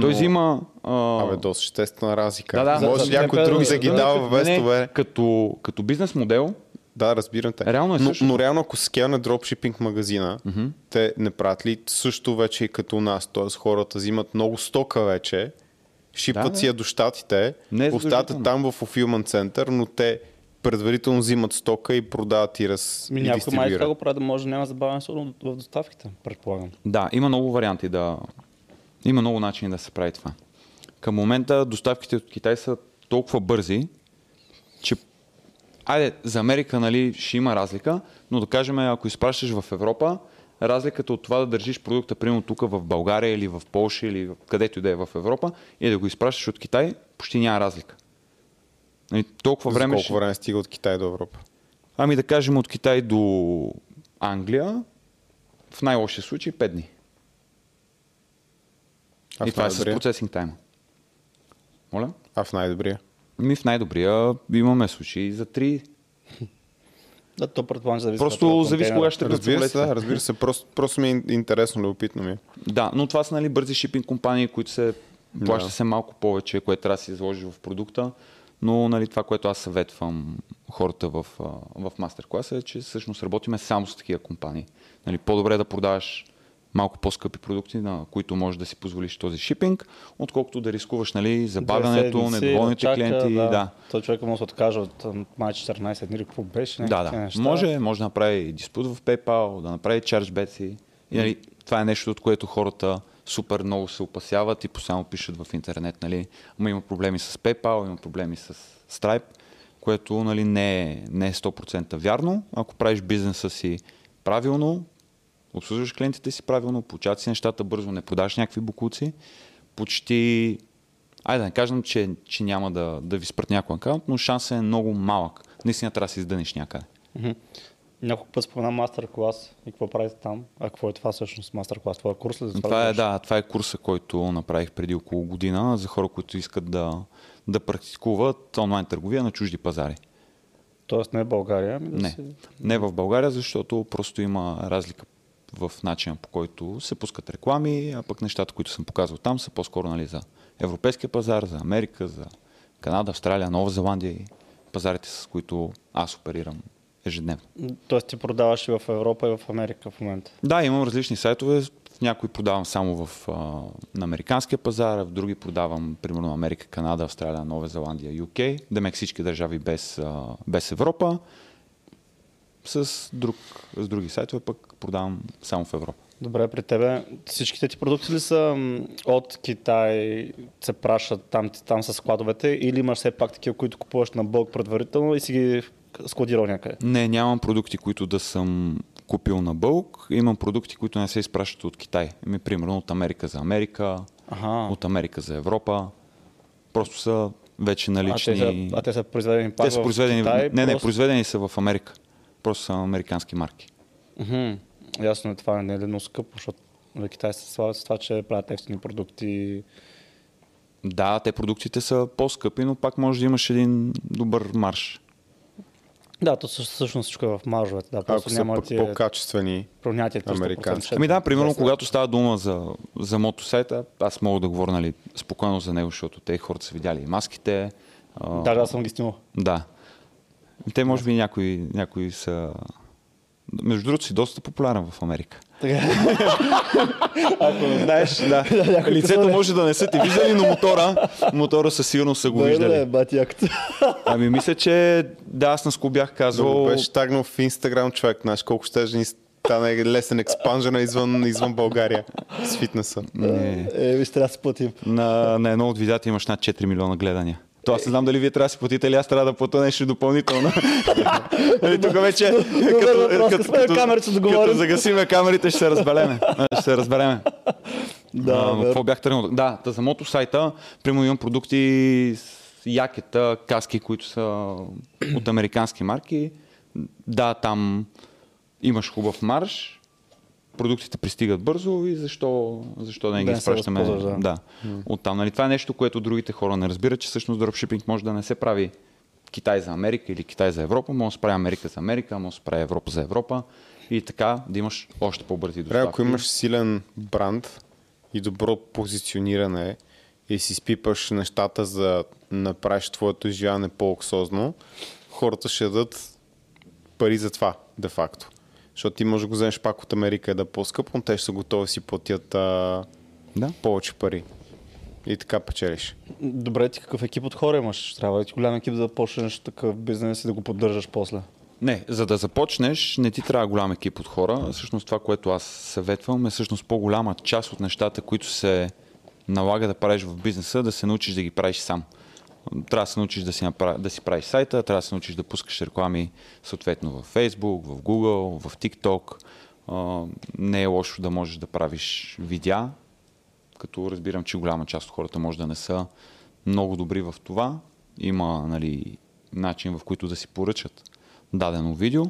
Той Но- взима... А... абе, доста съществена разлика. Да, да, Може за- някой друг да ги дава вместо бе. Като, като бизнес модел, Да, разбирам те. Реално е но, но реално ако скелна дропшипинг магазина, те не правят ли също вече и като нас? Т.е. хората взимат много стока вече, Шипват Да, си я до щатите, е там в fulfillment център, но те предварително взимат стока и продават и, раз, Ми някой май това го прави да може да няма забавяне сигурно в доставките, предполагам. Да, има много варианти да... Има много начини да се прави това. Към момента доставките от Китай са толкова бързи, че Айде, за Америка нали, ще има разлика, но да кажем, ако изпращаш в Европа, разликата от това да държиш продукта, примерно тук в България или в Польша или където и да е в Европа, и да го изпращаш от Китай, почти няма разлика. Нали, толкова За време. колко ще- време стига от Китай до Европа? Ами да кажем от Китай до Англия, в най-лошия случай 5 дни. А и това е с процесинг тайма. Моля? А в най-добрия? Ми в най-добрия имаме случаи за 3. Да, то предполагам, зависи. Просто от зависи кога ще Разбира се, да, разбира се. Просто, просто ми е интересно, любопитно ми. е. Да, но това са нали, бързи шипинг компании, които се плаща Да. се малко повече, което трябва да се изложи в продукта. Но нали, това, което аз съветвам хората в, в мастер-класа е, че всъщност работиме само с такива компании. Нали, по-добре е да продаваш малко по-скъпи продукти, на които можеш да си позволиш този шипинг, отколкото да рискуваш нали, забавянето, недоволните да клиенти. Да. Да. Той човек може да откаже от май 14 дни, или какво беше. Да, да. неща. Може, може да направи диспут в PayPal, да направи си. И, нали, това е нещо, от което хората супер много се опасяват и постоянно пишат в интернет. Нали. Ама има проблеми с PayPal, има проблеми с Stripe, което нали, не, е, не е 100% вярно. Ако правиш бизнеса си правилно, обслужваш клиентите си правилно, получават си нещата бързо, не продаваш някакви букуци, почти Айде да не кажем, че, че няма да, да ви спрат някой акаунт, но шансът е много малък. Наистина трябва да се издъниш някъде. Няколко път спомена мастер-клас и какво правите там. А какво е това всъщност мастер-клас? Това е курс ли? За Това е, ли да, това е курса, който направих преди около година за хора, които искат да, да практикуват онлайн търговия на чужди пазари. Тоест не е България, ами да Не, си... не в България, защото просто има разлика в начина по който се пускат реклами, а пък нещата, които съм показал там са по-скоро нали, за европейския пазар, за Америка, за Канада, Австралия, Нова Зеландия и пазарите, с които аз оперирам ежедневно. Тоест ти продаваш и в Европа и в Америка в момента. Да, имам различни сайтове. В някои продавам само в, а, на американския пазар, а в други продавам примерно Америка, Канада, Австралия, Нова Зеландия, UK, да ме всички държави без, а, без Европа. С, друг, с други сайтове пък продавам само в Европа. Добре, при тебе всичките ти продукти ли са от Китай, се пращат там, там са складовете или имаш все пак такива, които купуваш на бълг предварително и си ги складирал някъде? Не, нямам продукти, които да съм купил на бълг. Имам продукти, които не се изпращат от Китай. Ими, примерно от Америка за Америка, Ага. от Америка за Европа. Просто са вече А налични. те, са, а те са произведени пак Те са в произведени. Китай, не, не, просто... произведени са в Америка. Просто са американски марки. Мгм. Ясно е това, не е много скъпо, защото в Китай се славят с това, че правят ефтини продукти. Да, те продуктите са по-скъпи, но пак може да имаш един добър марш. Да, то всъщност всичко е в маржовете. Да, просто Ако са пък е по-качествени, американски. Ами да, примерно, когато става дума за, за мотосайта, аз мога да говоря нали, спокойно за него, защото те хората са видяли и маските. а, Да, аз съм ги снимал. Да. Те може би някои, някои са... Между другото си доста популярен в Америка. <laughs> Ако не знаеш, Да. някой Лицето казва, може да не са ти виждали, но мотора, мотора със сигурност са го Да, да, виждали. е, бати. <laughs> Ами мисля, че да, аз наскоро бях да казвал... го беше тагнал в Инстаграм човек, знаеш колко ще ни стане лесен експанжен извън, извън България с фитнеса. Не. Е, виж, трябва да се платим. На, на едно от видеята имаш над 4 милиона гледания. То аз не знам дали вие трябва да си платите или аз трябва да платя нещо допълнително. <laughs> Нали, Тук вече, като като загасиме камерите, ще се разбереме. <laughs> Ще се разбереме. Да, какво бях тръгнал? Да, за мотосайта, примерно имам продукти с якета, каски, които са от американски марки. Да, там имаш хубав марш, продуктите пристигат бързо и защо, защо не ги изпращаме? да. да. Оттам. Нали? Това е нещо, което другите хора не разбират, че всъщност дропшипинг може да не се прави Китай за Америка или Китай за Европа, може да се прави Америка за Америка, може да се прави Европа за Европа и така да имаш още по-бързи доставки. ако имаш силен бранд и добро позициониране и си спипаш нещата за да направиш твоето изживяване по-луксозно, хората ще дадат пари за това, де-факто. Защото ти можеш да го вземеш пак от Америка и да е по-скъпо, но те ще са готови да си платят а, Да. повече пари. И така печелиш. Добре, ти какъв екип от хора имаш? Трябва ли ти голям екип да почнеш такъв бизнес и да го поддържаш после? Не, за да започнеш, не ти трябва голям екип от хора. Всъщност това, което аз съветвам е всъщност по-голяма част от нещата, които се налага да правиш в бизнеса, да се научиш да ги правиш сам. Трябва да се научиш да си, направ... да си правиш сайта, трябва да се научиш да пускаш реклами съответно в Facebook, в Google, в TikTok. Не е лошо да можеш да правиш видеа, като разбирам, че голяма част от хората може да не са много добри в това. Има нали, начин в който да си поръчат дадено видео,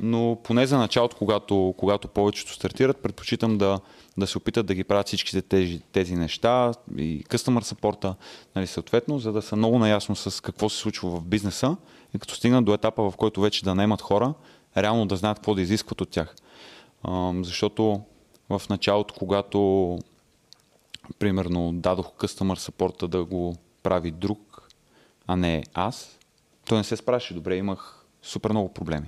но поне за началото, когато, когато повечето стартират, предпочитам да, да се опитат да ги правят всичките тези, тези неща и customer support, нали, съответно, за да са много наясно с какво се случва в бизнеса и като стигнат до етапа, в който вече да наемат хора, реално да знаят какво да изискват от тях. А, защото в началото, когато примерно дадох customer support да го прави друг, а не аз, той не се справяше добре, имах супер много проблеми.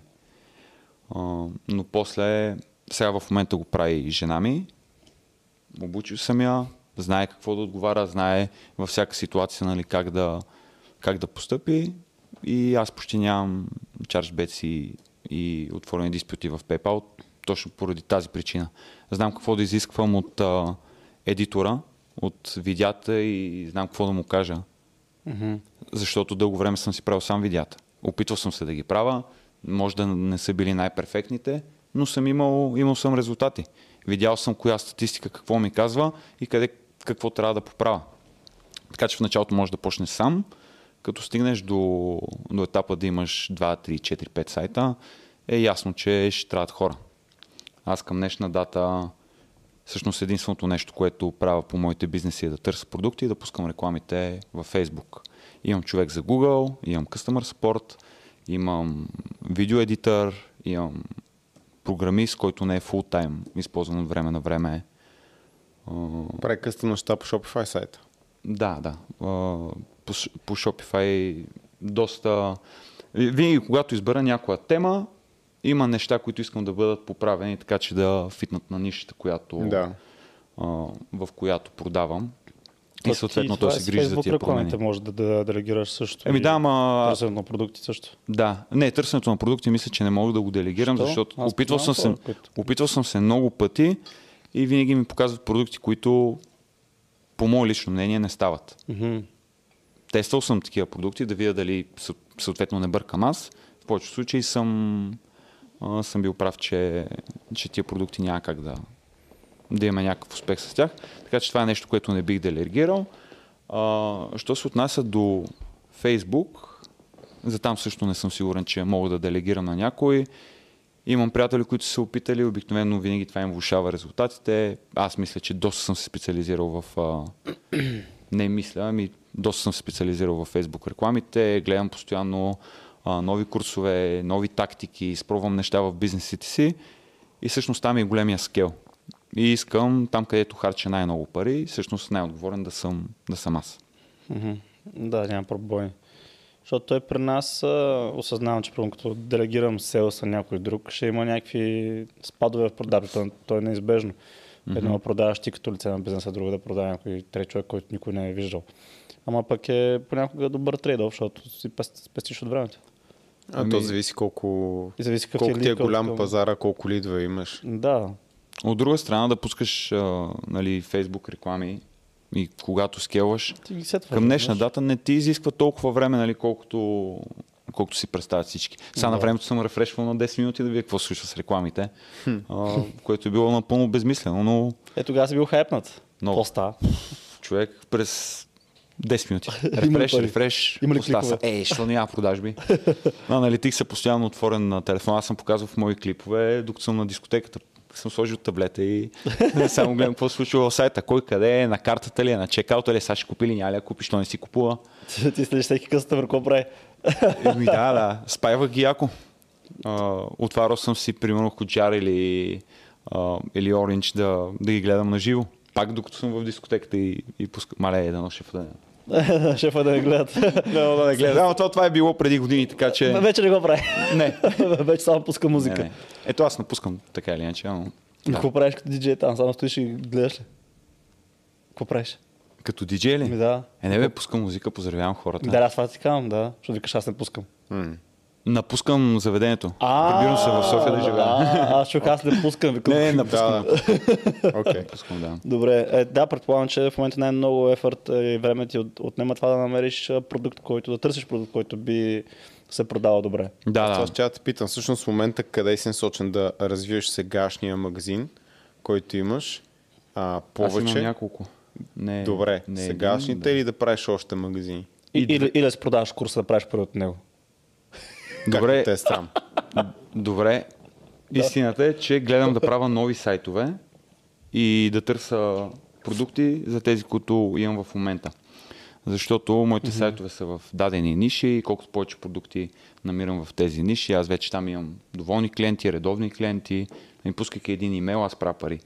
А, но после, сега в момента го прави и жена ми, обучил съм я, знае какво да отговаря, знае във всяка ситуация нали, как, да, как да постъпи и аз почти нямам chargebacks и, и отворени диспути в PayPal, точно поради тази причина. Знам какво да изисквам от а, едитора, от видеята и знам какво да му кажа. Mm-hmm. Защото дълго време съм си правил сам видеята. Опитвал съм се да ги правя, може да не са били най-перфектните, но съм имал, имал съм резултати. Видял съм коя статистика какво ми казва и къде какво трябва да поправя. Така че в началото можеш да почнеш сам, като стигнеш до, до етапа да имаш 2, 3, 4, 5 сайта, е ясно, че ще трябват хора. Аз към днешна дата всъщност единственото нещо, което правя по моите бизнеси е да търся продукти и да пускам рекламите във Facebook. Имам човек за Google, имам Customer Support, имам видеоедитър, имам програмист, който не е time, използван от време на време. Прави къстъм неща по Shopify сайта. Да, да. По, по Shopify доста... Винаги, когато избера някоя тема, има неща, които искам да бъдат поправени, така че да фитнат на нишата, която, да. в която продавам. И съответно той се грижи за тия промени. може да, да делегираш също. Еми да, ама... Търсенето на продукти също. Да. Не, търсенето на продукти мисля, че не мога да го делегирам, Що? защото опитвал съм, се, опитвал съм се много пъти и винаги ми показват продукти, които по мое лично мнение не стават. Mm-hmm. Тествал съм такива продукти, да видя дали съответно не бъркам аз. В повечето случаи съм, съм бил прав, че, че тия продукти няма как да, да имаме някакъв успех с тях. Така че това е нещо, което не бих делегирал. А, що се отнася до Facebook, за там също не съм сигурен, че мога да делегирам на някой. Имам приятели, които са се опитали, обикновено винаги това им влушава резултатите. Аз мисля, че доста съм се специализирал в... А... Не мисля, ами доста съм се специализирал в Facebook рекламите, гледам постоянно а, нови курсове, нови тактики, изпробвам неща в бизнесите си и всъщност там е големия скел. И искам там, където харча най-много пари, всъщност най-отговорен да съм, да съм аз. Mm-hmm. Да, няма пробой. Защото той при нас а, осъзнавам, че като делегирам селса някой друг, ще има някакви спадове в продажите. То, то е неизбежно. Mm-hmm. Едно продаваш ти като лице на бизнеса, друго да продава някой трет човек, който никой не е виждал. Ама пък е понякога добър трейд защото си спестиш от времето. А ами... то зависи колко, зависи колко ти е голям колко... пазара, колко лидове имаш. Да, от друга страна да пускаш а, нали, Facebook реклами и когато скелваш, към днешна дата не ти изисква толкова време, нали, колкото, колкото си представят всички. Сега да. на времето съм рефрешвал на 10 минути да видя какво се случва с рекламите, а, което е било напълно безмислено, но... Е, тогава си бил хайпнат. Но... Става? Човек през 10 минути. <laughs> Рефреш, рефреш. Има ли клипове? Е, що няма продажби? <laughs> на аналитик се постоянно отворен на телефона. Аз съм показвал в мои клипове, докато съм на дискотеката съм сложил таблета и <laughs> само гледам какво се случва в сайта. Кой къде е, на картата ли е, на чекаута ли е, сега ще купи ли, няма ли да купи, що не си купува. <laughs> Ти следиш всеки къстъмър, какво прави? <laughs> Еми да, да. Спайвах ги яко. Отварял съм си, примерно, Коджар или, uh, или Orange да, да ги гледам на живо. Пак докато съм в дискотеката и, и пускам. Мале, е, да ноша в <laughs> Шефа да не гледат. <laughs> да, да не гледат. Да, това, това е било преди години, така че... <laughs> Вече не го прави. Не. Вече само пуска музика. Не, не. Ето аз напускам така или иначе, но... Да. Какво правиш като диджей там? Само стоиш и гледаш ли? Какво правиш? Като диджей ли? Ми да. Е, не бе, пускам музика, поздравявам хората. Да, аз това ти казвам, да. Защото викаш, аз не пускам. М. Напускам заведението. Прибирам се в София да живея. А, аз чух, аз не пускам. Викам, <laughs> Не, напускам. <laughs> Окей. Да. Добре, е, да, предполагам, че в момента най-много ефорт е, и време ти от, отнема това да намериш а, продукт, който да търсиш продукт, който би се продавал добре. Да, Това да. ще да те питам. Всъщност в момента къде си насочен да развиеш сегашния магазин, който имаш, а, Аз повече. имам няколко. Не, Добре, не сегашните един, да. или да правиш още магазини? И, или, или да си продаваш курса да правиш пари от него. Добре, те е срам? Добре. Истината е, че гледам да правя нови сайтове и да търся продукти за тези, които имам в момента. Защото моите сайтове са в дадени ниши и колкото повече продукти намирам в тези ниши, аз вече там имам доволни клиенти, редовни клиенти, и пускайки един имейл, аз правя пари.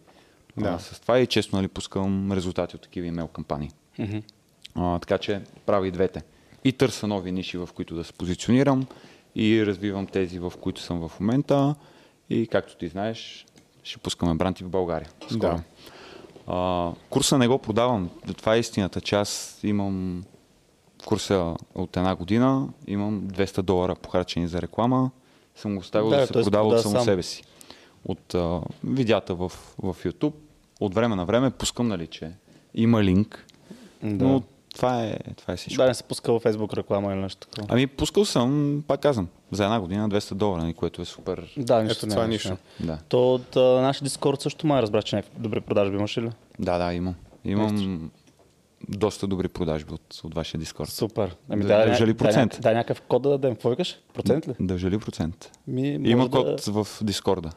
Да. А, с това и често нали, пускам резултати от такива имейл кампании. А, така че правя и двете. И търся нови ниши, в които да се позиционирам и развивам тези, в които съм в момента. И както ти знаеш, ще пускаме бранти в България. Скоро. Да. А, курса не го продавам. Това е истината, че аз имам курса от една година, имам 200 долара похарчени за реклама, съм го оставил Да, да, се продава от само сам. себе си. От а, видеята в, в YouTube, от време на време пускам, нали, че има линк, Да. но това е, това е всичко. Да, не се пуска във Facebook реклама или нещо такова. Ами пускал съм, пак казвам, за една година 200 долара, нали, което е супер. Да, нищо Ето това е нищо. Да, То от а, нашия Дискорд също май разбрах, че някакви добри продажби имаш ли? да, да имам. Имам доста добри продажби от, от вашия Дискорд. Супер. Ами Да, да, държа ли процент? Да, да, някакъв код да дадем. Какво викаш? Процент ли? Държа ли процент? Ми, Има да... код в Дискорда.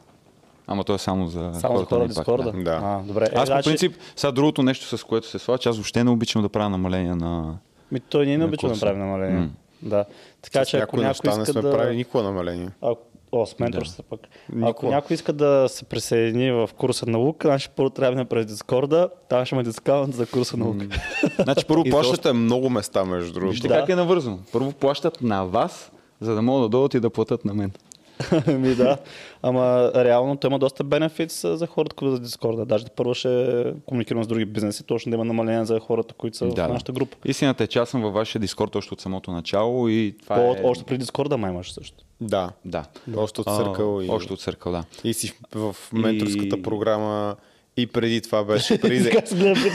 Ама то е само за Само за хората хора на Дискорда? да. Да. А, добре. Е, Аз по значи- принцип, сега другото нещо, с което се слага, аз въобще не обичам да правя намаления на... Ми, той ние не на обичаме да правим намаление. М. Да. Така С че ако някой неща не иска сме да... правили никога намаление. Ако... О, с менторството пък. Ако някой иска да се присъедини в курса на Лука, значи първо трябва да през Дискорда, там ще има дискаунт за курса на Лука. <laughs> Значи първо плащате много места, между другото. Вижте Да. как е навързано. Първо плащат на вас, за да могат да дойдат и да платят на мен. <laughs> Ми да. Ама реално той има доста бенефитс за хората, които за Дискорда. Даже първо ще комуникирам с други бизнеси, точно да има намаление за хората, които са Да, в да. нашата група. Истината е, че аз съм във вашия Дискорд още от самото начало и това По, е... Още преди Дискорда май имаш също. Да. Да. Още от църкъл и... Още от църкъл, да. И си в менторската И- програма и преди това беше, преди, <laughs> да- преди,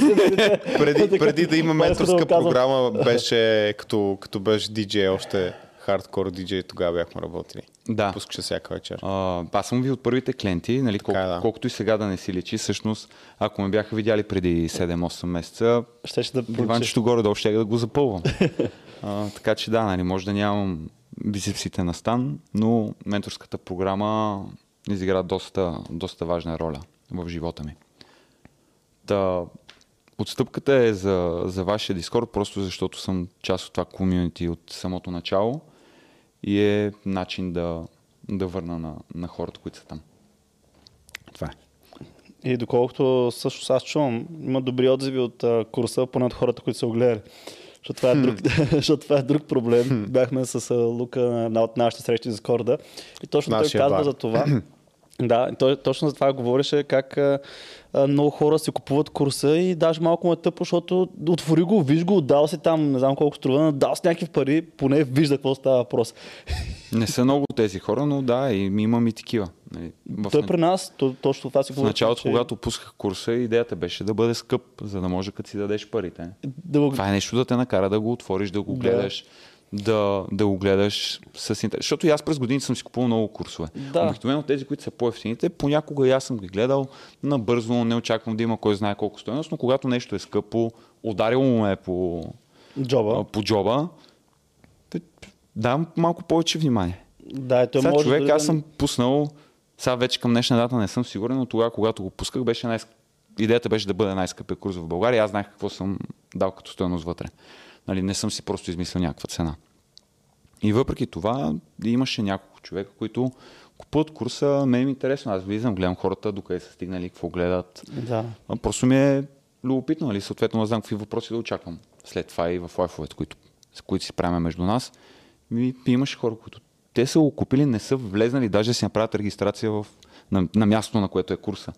преди, преди да има да менторска програма, беше като, като беше диджей, още хардкор диджей, тогава бяхме работили. Да. Пускаше всяка вечер. А, аз съм ви от първите клиенти, нали, колко, Така е, да. колкото и сега да не си личи. Всъщност, ако ме бяха видяли преди 7-8 месеца, Ще ще да диванчето горе-долу ще да го запълвам. а, така че да, нали, може да нямам бицепсите на стан, но менторската програма изигра доста, доста важна роля в живота ми. Та, отстъпката е за, за вашия Дискорд, просто защото съм част от това комьюнити от самото начало и е начин да, да върна на, на хората, които са там. Това е. И доколкото също аз чувам, има добри отзиви от а, курса, поне от хората, които са го гледали. Защото това е друг, <laughs> защото това е друг проблем. Бяхме с а, Лука на една от нашите срещи за Скорда. И точно той Нашия казва бар. за това. Да, той точно за това говореше как а, много хора си купуват курса и даже малко му е тъпо, защото отвори го, виж го, отдал си там, не знам колко струва, дал си някакви пари, поне вижда какво става въпрос. <laughs> Не са много тези хора, но да, и имам и такива. Нали, в, Той при нас, то, точно това си в говори. началото, че- когато пусках курса, идеята беше да бъде скъп, за да може като си дадеш парите. да Това е нещо да те накара да го отвориш, да го Да. гледаш, да, да го гледаш с интерес. Защото и аз през годините съм си купувал много курсове. Да. Обикновено тези, които са по-ефтините, понякога и аз съм ги гледал набързо, не очаквам да има кой знае колко стоеност, но когато нещо е скъпо, ударило му е по, джоба. по джоба, давам малко повече внимание. Да, и той Сега може човек, дори аз да- съм пуснал, сега вече към днешна дата не съм сигурен, но тогава, когато го пусках, беше най идеята беше да бъде най-скъпия курс в България. Аз знаех какво съм дал като стоеност вътре. Нали, не съм си просто измислил някаква цена. И въпреки това имаше няколко човека, които купуват курса. Мен е интересно. Аз влизам, гледам хората, докъде са стигнали, какво гледат. Да. Просто ми е любопитно, нали? съответно не знам какви въпроси да очаквам. След това и в лайфовете, които, с които си правим между нас. И имаше хора, които те са го купили, не са влезнали, даже да си направят регистрация в, на, на мястото, на което е курса.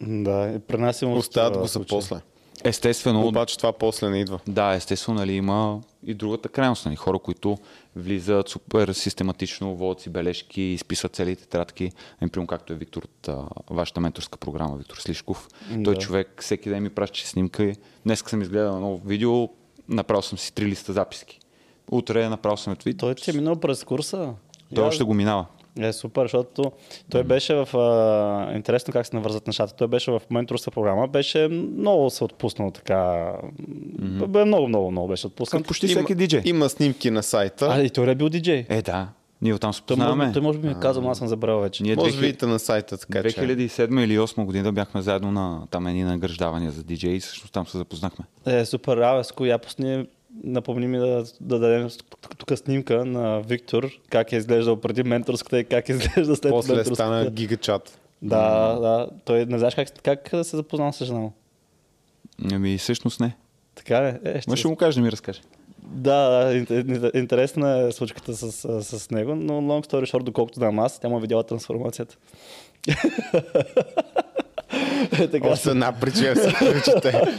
Да, и при нас има Остават го за случаи. после. Естествено, Обаче това после не идва. Да, естествено, нали, има и другата крайност. Нали, хора, които влизат супер систематично, водят си бележки, изписват целите тетрадки. Например, както е Виктор от а, вашата менторска програма, Виктор Слишков. Да. Той човек всеки ден ми праща снимка. Днес съм изгледал едно видео, направил съм си три листа записки. Утре направил съм твит. Той ти е минал през курса. Той още го минава. Е, супер, защото той беше в... А, интересно как се навързат нещата. Той беше в менторска програма, беше много се отпуснал така. Mm-hmm. Много, много, много беше отпуснал. Почти всеки диджей. Има снимки на сайта. А, и той е бил диджей. Е, да. Ние оттам се Той познаваме. той може би ми е казал, но аз съм забрал вече. Ние Може да 2000 видите на сайта, така че. 2007 или 2008 година бяхме заедно на там едни награждавания за диджей и всъщност там се запознахме. Е, супер, абе, с коя пусни, напомни ми да, да дадем тук снимка на Виктор, как е изглеждал преди менторската и как изглежда след После менторската. стана гигачат. Да, да. Той не знаеш как, как да се запознал с жена му. Ами всъщност не. Така е. е ще... Ма ще му кажа да ми разкаже. Да, да, ин- ин- интересна е случката с, с, с него, но long story short, доколкото знам аз, тя му е видяла трансформацията. <laughs> е, <laughs> така, Още една причина се включите. <laughs>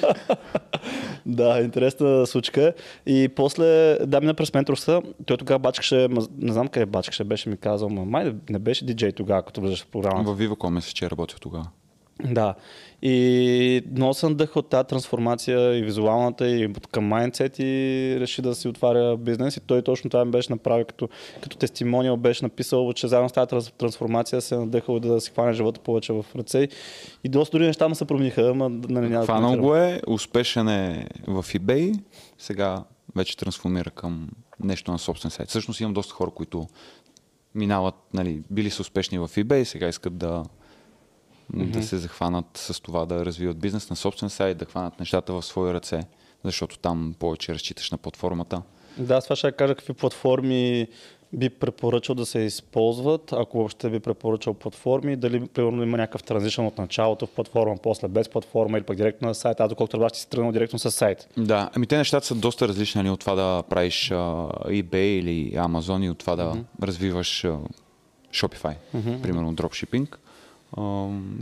Да, интересна случка. И после, да, мина през менторства, той тогава бачкаше, не знам къде бачкаше, беше ми казал, ма май не беше диджей тогава, като влизаш в програмата. В Viva мисля, че е работил тогава. Да. И много се надъха от тази трансформация и визуалната, и към майндсет и реши да си отваря бизнес. И той точно това ми беше направил като, като тестимониал, беше написал, че заедно с тази транс- трансформация се надъхал да си хване живота повече в ръце. И доста други неща му се промениха, ама нали, няма да Хванал коментирам. го е, успешен е в eBay, сега вече трансформира към нещо на собствен сайт. Всъщност имам доста хора, които минават, нали, били са успешни в eBay, сега искат да, да се захванат с това да развиват бизнес на собствен сайт, да хванат нещата в свои ръце, защото там повече разчиташ на платформата. Да, с това ще кажа какви платформи би препоръчал да се използват, ако въобще би препоръчал платформи, дали примерно има някакъв транзишън от началото в платформа, после без платформа или пък директно на сайт. Аз доколкото разбрах, си тръгнал директно с сайт. Да, ами те нещата са доста различни нали, от това да правиш а, eBay или Amazon и от това да mm-hmm. развиваш а, Shopify, mm-hmm. примерно дропшипинг.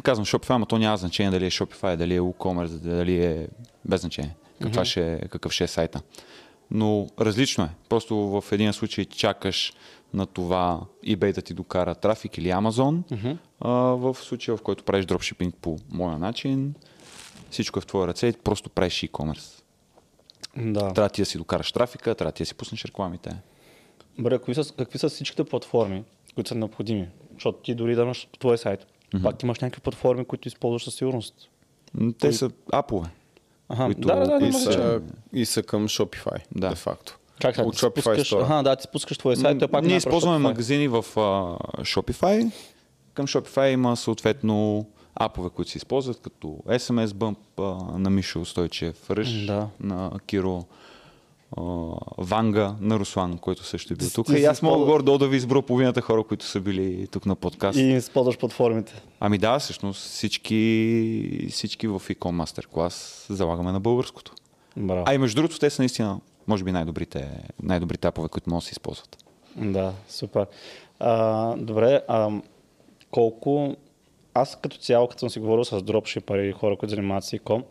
Казвам Shopify, но то няма значение дали е Shopify, дали е WooCommerce, дали е без значение. Каква mm-hmm. ще, е- какъв ще е сайта. Но различно е. Просто в един случай чакаш на това eBay да ти докара трафик или Amazon. Mm-hmm. А, в случая, в който правиш дропшипинг по моя начин, всичко е в твоя ръце и просто правиш e-commerce. Да. Трябва ти да си докараш трафика, трябва ти да си пуснеш рекламите. Добре, какви са, какви са всичките платформи, които са необходими? Защото ти дори да имаш твой сайт, mm-hmm. пак имаш някакви платформи, които използваш със сигурност. Те са апове. Ага, Които- да, да, да, И са, и са към Shopify, Да. де факто. Как така? От Shopify пускаш, Store. Аха, да, ти спускаш твой сайт, той пак Ние минава през използваме Shopify. магазини в а, Shopify. Към Shopify има съответно апове, които се използват, като SMS Bump а, на Мишо Стойчев, Ръж Да. на Киро, а, Ванга на Руслан, който също е бил тук. ти И аз мога използва- горе-долу да ви изброя половината хора, които са били тук на подкаст. И използваш платформите. Ами да, всъщност всички, всички в Ecom Masterclass залагаме на българското. Браво. А и между другото, те са наистина, може би, най-добрите, най-добрите апове, които могат да се използват. Да, супер. А, добре, а, колко... Аз като цяло, като съм си говорил с дропшипъри и хора, които занимават с e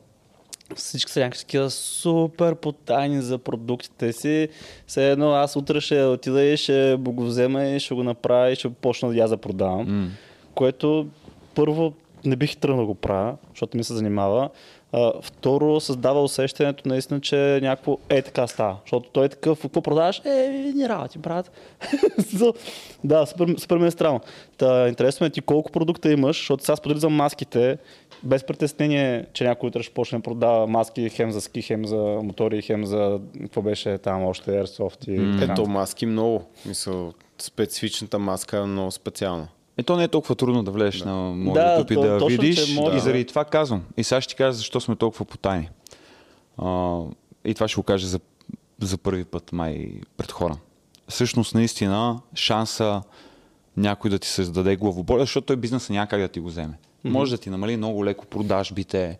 всички са някакви такива супер потайни за продуктите си. Все едно аз утре ще отида и ще го взема и ще го направя и ще почна да я за продавам. М. Което първо не бих тръгнал да го правя, защото ми се занимава. А, второ, създава усещането наистина, че някакво е така става. Защото той е такъв, какво продаваш? Е, ни работи, брат. <laughs> Да, супер, супер ми е странно. Та, интересно е ти колко продукта имаш, защото сега сподели за маските, без притеснение, че някой утре ще почне да продава маски хем за ски, хем за мотори, хем за, какво беше там още, Airsoft и така. Ето маски много. Мисъл, специфичната маска е много специална. Е, то не е толкова трудно да влезеш на моят Да, YouTube и то- да точно, видиш. може И да. заради това казвам. И сега ще ти кажа защо сме толкова потайни. А, и това ще го кажа за, за първи път май пред хора. Всъщност, наистина, шанса някой да ти създаде главоболие, защото той бизнеса няма как да ти го вземе. Може да ти намали много леко продажбите,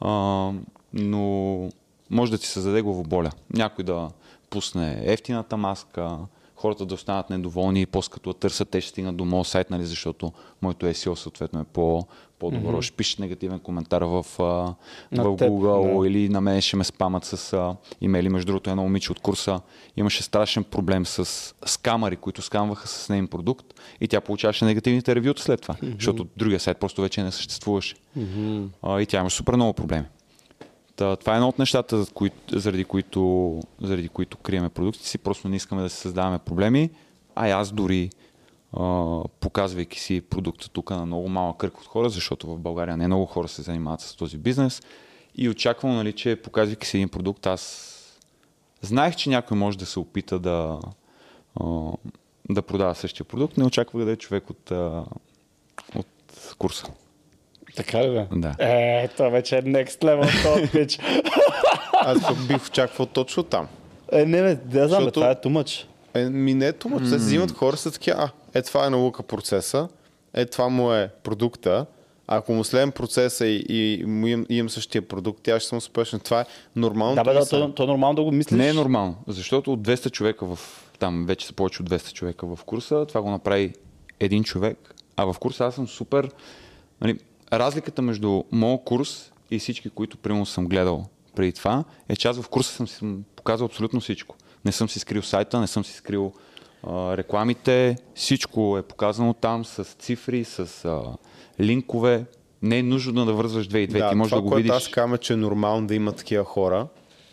а, но може да ти създаде главоболя. Някой да пусне ефтината маска, хората да останат недоволни и после като търсят, те ще стигнат до моят сайт, нали, защото моето SEO съответно е по, по-добро. Mm-hmm. Ще пишат негативен коментар в, в теб, Google да. или на мен ще ме спамат с а, имейли. Между другото, едно момиче от курса имаше страшен проблем с скамари, които скамваха с нейн продукт и тя получаваше негативните ревюта след това, mm-hmm. защото другия сайт просто вече не съществуваше. Мгм. А, и тя има супер много проблеми. Та, това е едно от нещата, заради, които, заради които криеме продуктите си. Просто не искаме да се създаваме проблеми. А аз дори а, показвайки си продукта тук на много малък кръг от хора, защото в България не много хора се занимават с този бизнес. И очаквам, нали, че показвайки си един продукт, аз знаех, че някой може да се опита да, да продава същия продукт. Не очаквах да е човек от, от курса. Така ли бе? Да. Е, това вече е next level top pitch. Аз пък бих очаквал точно там. Е, не, не, да знам, бе, това е тумъч. Е, ми не е. Mm. Се взимат хора са такива, а, е това е наука процеса, е това му е продукта, ако му следвам процеса и, и имам, имам същия продукт, тя ще съм успешна. Това е нормално. Да, бе, да, то, то е нормално да го мислиш. Не е нормално, защото от 200 човека в... Там вече са повече от 200 човека в курса, това го направи един човек, а в курса аз съм супер... Нали, разликата между моят курс и всички, които примерно съм гледал преди това, е че аз в курса съм си показал абсолютно всичко. Не съм си скрил сайта, не съм си скрил а, рекламите, всичко е показано там с цифри, с а, линкове. Не е нужно да вързваш две и две, да, ти можеш това, да го което видиш. аз казвам е, че е нормално да има такива хора.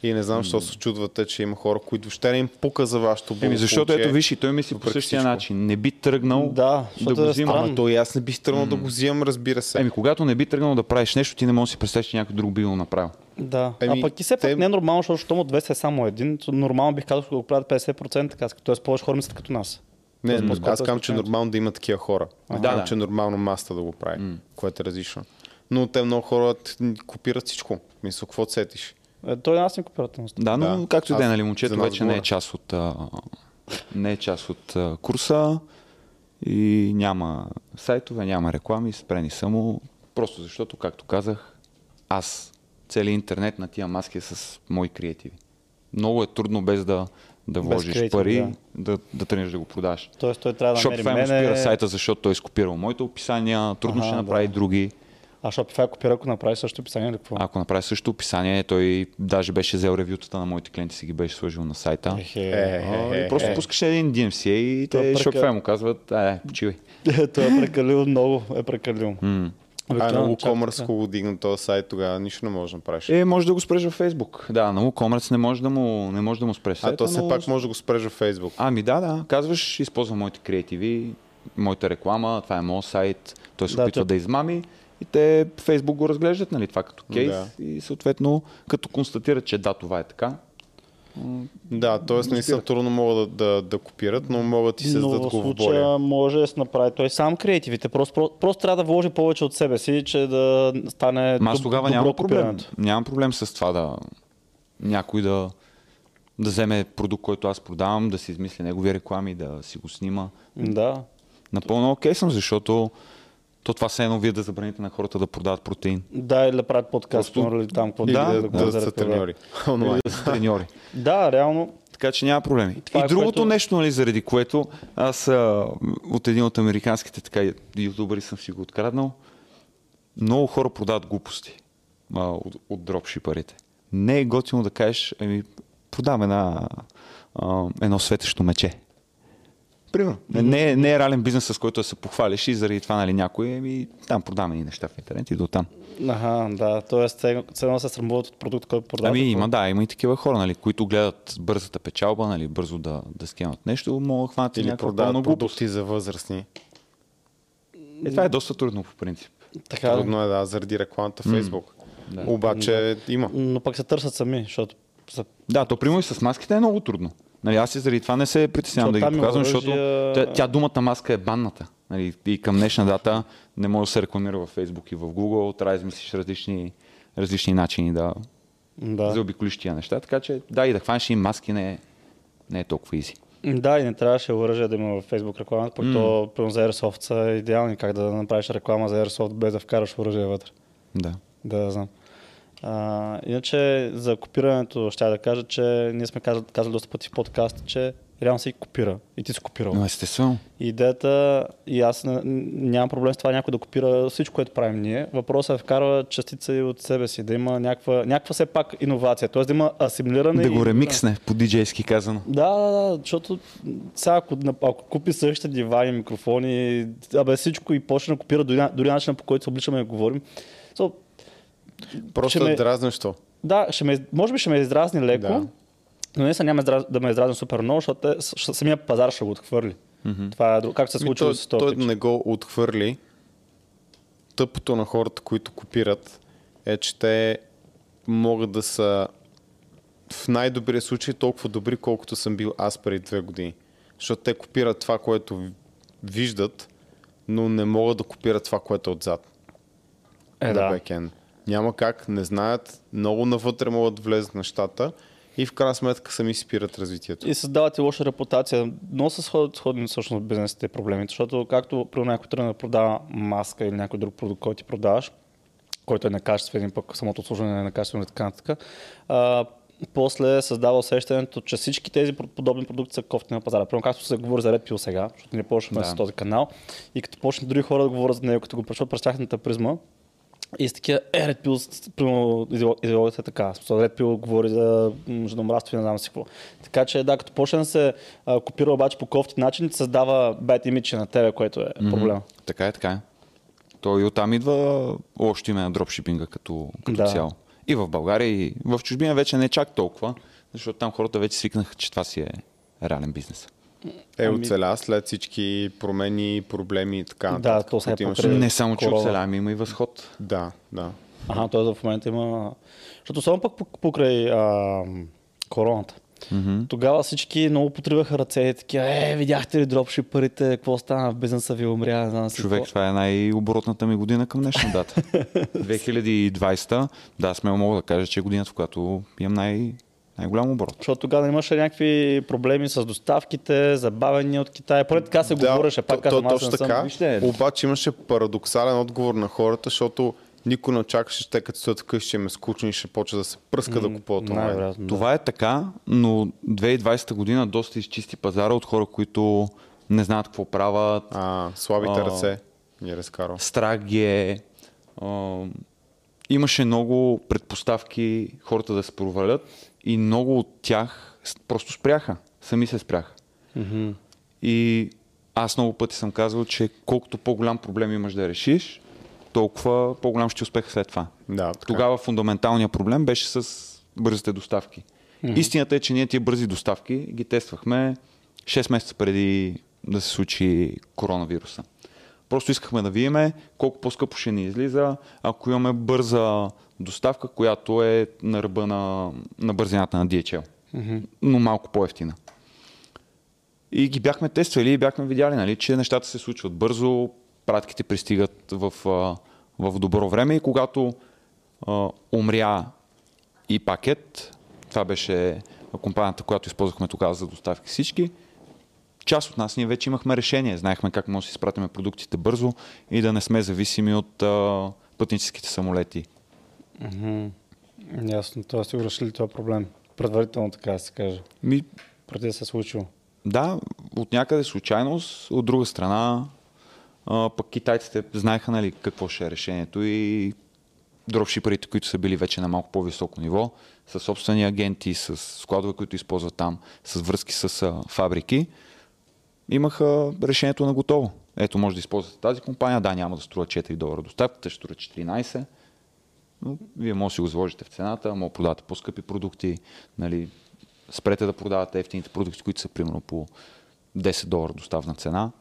И не знам, защо се чудвате, че има хора, които въобще не им пука за вашето Еми, защото ето виж и той мисли по същия всичко. начин. Не би тръгнал Да, да го е взима. странно. Ама то и аз не бих тръгнал да го взимам, разбира се. Еми, когато не би тръгнал да правиш нещо, ти не можеш да си представиш, че някой друг би го направил. Да. Еми, а пък и все пак те- не е нормално, защото щом от 200 е само един. Нормално бих казал, че го правят 50% така. Тоест повече хора мислят като нас. Не, аз казвам, че е 50%. нормално да има такива хора. Не Да, да. че е нормално маста да го прави, което е различно. Но те много хора т- копират всичко. Мисля, какво сетиш? Е, той аз не копират на Да, но Да. както и да е, нали, момчето нас вече не е част от, а, не е част от а, курса и няма сайтове, няма реклами, спрени само, просто защото, както казах, аз целият интернет на тия маски е с мои креативи. Много е трудно без да, да Без вложиш креатив, пари, да, да тръгнеш да го продаш. Тоест той трябва да намери Shopify му мене. спира сайта, защото той е скопирал моите описания, трудно Аха, ще направи да. други. А Shopify копира, ако направи също описание или какво? Ако направи също описание, той даже беше взел ревютата на моите клиенти, си ги беше сложил на сайта. Ехе. А, и просто е. пускаш един DMCA и те прека- Shopify му казват, ай, почивай. <laughs> той е прекалил много, е прекалил. А на WooCommerce, ако го дигна този сайт, тогава нищо не можеш да направиш. Е, може да го спреш във Facebook. Да, на WooCommerce не може да му, не може да му спреш а сайта, то все но- пак може да го спреш във Facebook. Ами да, да. Казваш, използвам моите креативи, моята реклама, това е моят сайт, той се Да, опитва то- да измами и те Facebook го разглеждат, нали, това като кейс Да. и съответно като констатират, че да, това е така. Да, т.е. наистина спират. трудно могат да, да, да копират, но могат и се Но дадат в главоболие. случая може да се направи той сам креативите. Просто, просто, просто трябва да вложи повече от себе си, че да стане Ма аз тогава добро нямам проблем. Нямам проблем с това да някой да, да вземе продукт, който аз продавам, да си измисли негови реклами, да си го снима. Да. Напълно окей съм, защото то това все едно вие да забраните на хората да продават протеин. Да, или да правят подкаст, Просто- или там, какво Да, да, да, да, разделят, са треньори. <laughs> Да са треньори. Да, реално. Така че няма проблеми. Това и е, другото което- нещо, нали, заради което аз а, от един от американските така ютубъри съм си го откраднал. Много хора продават глупости а, от, от дропшипарите. Не е готино да кажеш, ами, продавам една, а, едно светещо мече. Примерно. Не, не, е- не е реален бизнес, с който да се похвалиш и заради това нали, някой, ами, там продаваме и неща в интернет и до там. Аха, да. Тоест, едно се срамуват от продукт, който продават. Ами има, да, има и такива хора, нали, които гледат бързата печалба, нали, бързо да, да скемат нещо, могат да хванат Или продават продукти за възрастни. Е, това е доста трудно по принцип. Така, Трудно е, да, заради рекламата в Facebook. Да. Обаче има. но пък се търсят сами, защото са Да, то примерно и с маските е много трудно. Нали, аз и заради това не се притеснявам да ги показвам, защото тя, тя думата маска е банната. Нали, и към днешна дата не може да се рекламира в Facebook и в Google, трябва да измислиш различни, различни начини да, Да. заобиколиш тия неща. Така че да, и да хванеш и маски не е, не е толкова изи. Да, и не трябваше оръжие да има в Facebook реклама, пък то примерно за Airsoft са идеални. Как да направиш реклама за Airsoft без да вкараш оръжие вътре. Да, да знам. А, иначе за копирането ще да кажа, че ние сме казали, казали доста пъти в подкаст, че реално всеки копира. И ти си копирал. Но естествено. Идеята, и аз нямам проблем с това някой да копира всичко, което правим ние. Въпросът е да вкарва частица и от себе си, да има някаква, някаква все пак иновация, т.е. да има асимилиране. Да и- го ремиксне, по диджейски казано. Да, да, да, защото сега ако, ако купи същите дивани, микрофони, абе всичко и почне да копира дори, дори начина по който се обличаме и говорим. Просто ме- дразнещо. да, ще ме, може би ще ме издразни леко, Да. но не са няма да ме издразни супер много, защото самия пазар ще го отхвърли. Mm-hmm. Това е друг, както се Ми, случва той, с този той пич. не го отхвърли. Тъпото на хората, които копират, е, че те могат да са в най-добрия случай толкова добри, колкото съм бил аз преди две години. Защото те копират това, което ви- виждат, но не могат да копират това, което е отзад. Е, на да. бекенд. Няма как, не знаят, много навътре могат да влезат нещата и в крайна сметка сами спират развитието. И създават и лоша репутация. Но са сход- сходни всъщност бизнесите проблемите, защото както при някой тръгне да продава маска или някой друг продукт, който ти продаваш, който е некачествен, пък самото обслужване е некачествено и така нататък, после създава усещането, че всички тези подобни продукти са кофти на пазара. Примерно както се говори за Red Pill сега, защото ние почваме Да. с този канал и като почнат други хора да говорят за него, като го прочват през тяхната призма, и с такива, е, Red Pill, примерно, идеологията е така. Смисъл, Red Pill говори за м, женомраство и не знам си какво. Така че, да, като почне да се а, копира обаче по кофти начин, създава бед имидж на тебе, което е проблема. Така е, така е. То и оттам идва още име на дропшипинга като, като Да. цяло. И в България, и в чужбина вече не е чак толкова, защото там хората вече свикнаха, че това си е реален бизнес. Е, Ами- оцеля след всички промени, проблеми и така. Да, нататък, то имаше. покрай- Не само, че корона. оцеляем, има и възход. Да, да. Ага, т.е. в момента има... Защото особено пък пок- покрай а, короната. Mm-hmm. Тогава всички много потриваха ръце и такива, е, видяхте ли дропшиперите, какво стана в бизнеса ви, умря, не знам си Човек, какво. това е най-оборотната ми година към днешна дата. <laughs> 2020, да, смело мога да кажа, че е годината, в която имам най- най-голям оборот. Защото тогава имаше някакви проблеми с доставките, забавени от Китай. Поне така се говореше, пак то, казвам, то, аз точно не съм... така. Вижте. Обаче имаше парадоксален отговор на хората, защото никой не очакваше, че те като стоят вкъщи, ще им е скучно и ще почва да се пръска да купуват онлайн. Да. Това е така, но 2020 година доста изчисти пазара от хора, които не знаят какво правят, А, слабите А. ръце ни разкарва. страх ги е. А, имаше много предпоставки хората да се провалят и много от тях просто спряха. Сами се спряха. Мгм. И аз много пъти съм казвал, че колкото по-голям проблем имаш да решиш, толкова по-голям ще ти успех след това. Да, така. Тогава фундаменталният проблем беше с бързите доставки. Mm-hmm. Истината е, че ние тия бързи доставки ги тествахме 6 месеца преди да се случи коронавируса. Просто искахме да видиме колко по-скъпо ще ни излиза, ако имаме бърза доставка, която е на ръба на, на бързината на DHL. Mm-hmm. Но малко по-ефтина. И ги бяхме тествали и бяхме видяли, нали, че нещата се случват бързо, пратките пристигат в, в добро време и когато а, умря и пакет, това беше компанията, която използвахме тогава за доставки всички, част от нас ние вече имахме решение, знаехме как може да си изпратиме продуктите бързо и да не сме зависими от а, пътническите самолети. Мгм. Ясно, т.е. сте го решили това проблем. Предварително, така да се каже. Ми, Преди да се е случило. Да, от някъде случайност, от друга страна, а, пък китайците знаеха нали, какво ще е решението и дропшиперите, които са били вече на малко по-високо ниво, с собствени агенти, с складове, които използват там, с връзки с а, фабрики, имаха решението на готово. Ето, може да използвате тази компания, да, няма да струва 4 долара доставката, ще струва 14, но вие може да си го заложите в цената, може да продавате по-скъпи продукти, нали, спрете да продавате ефтините продукти, които са примерно по 10 долара доставна цена,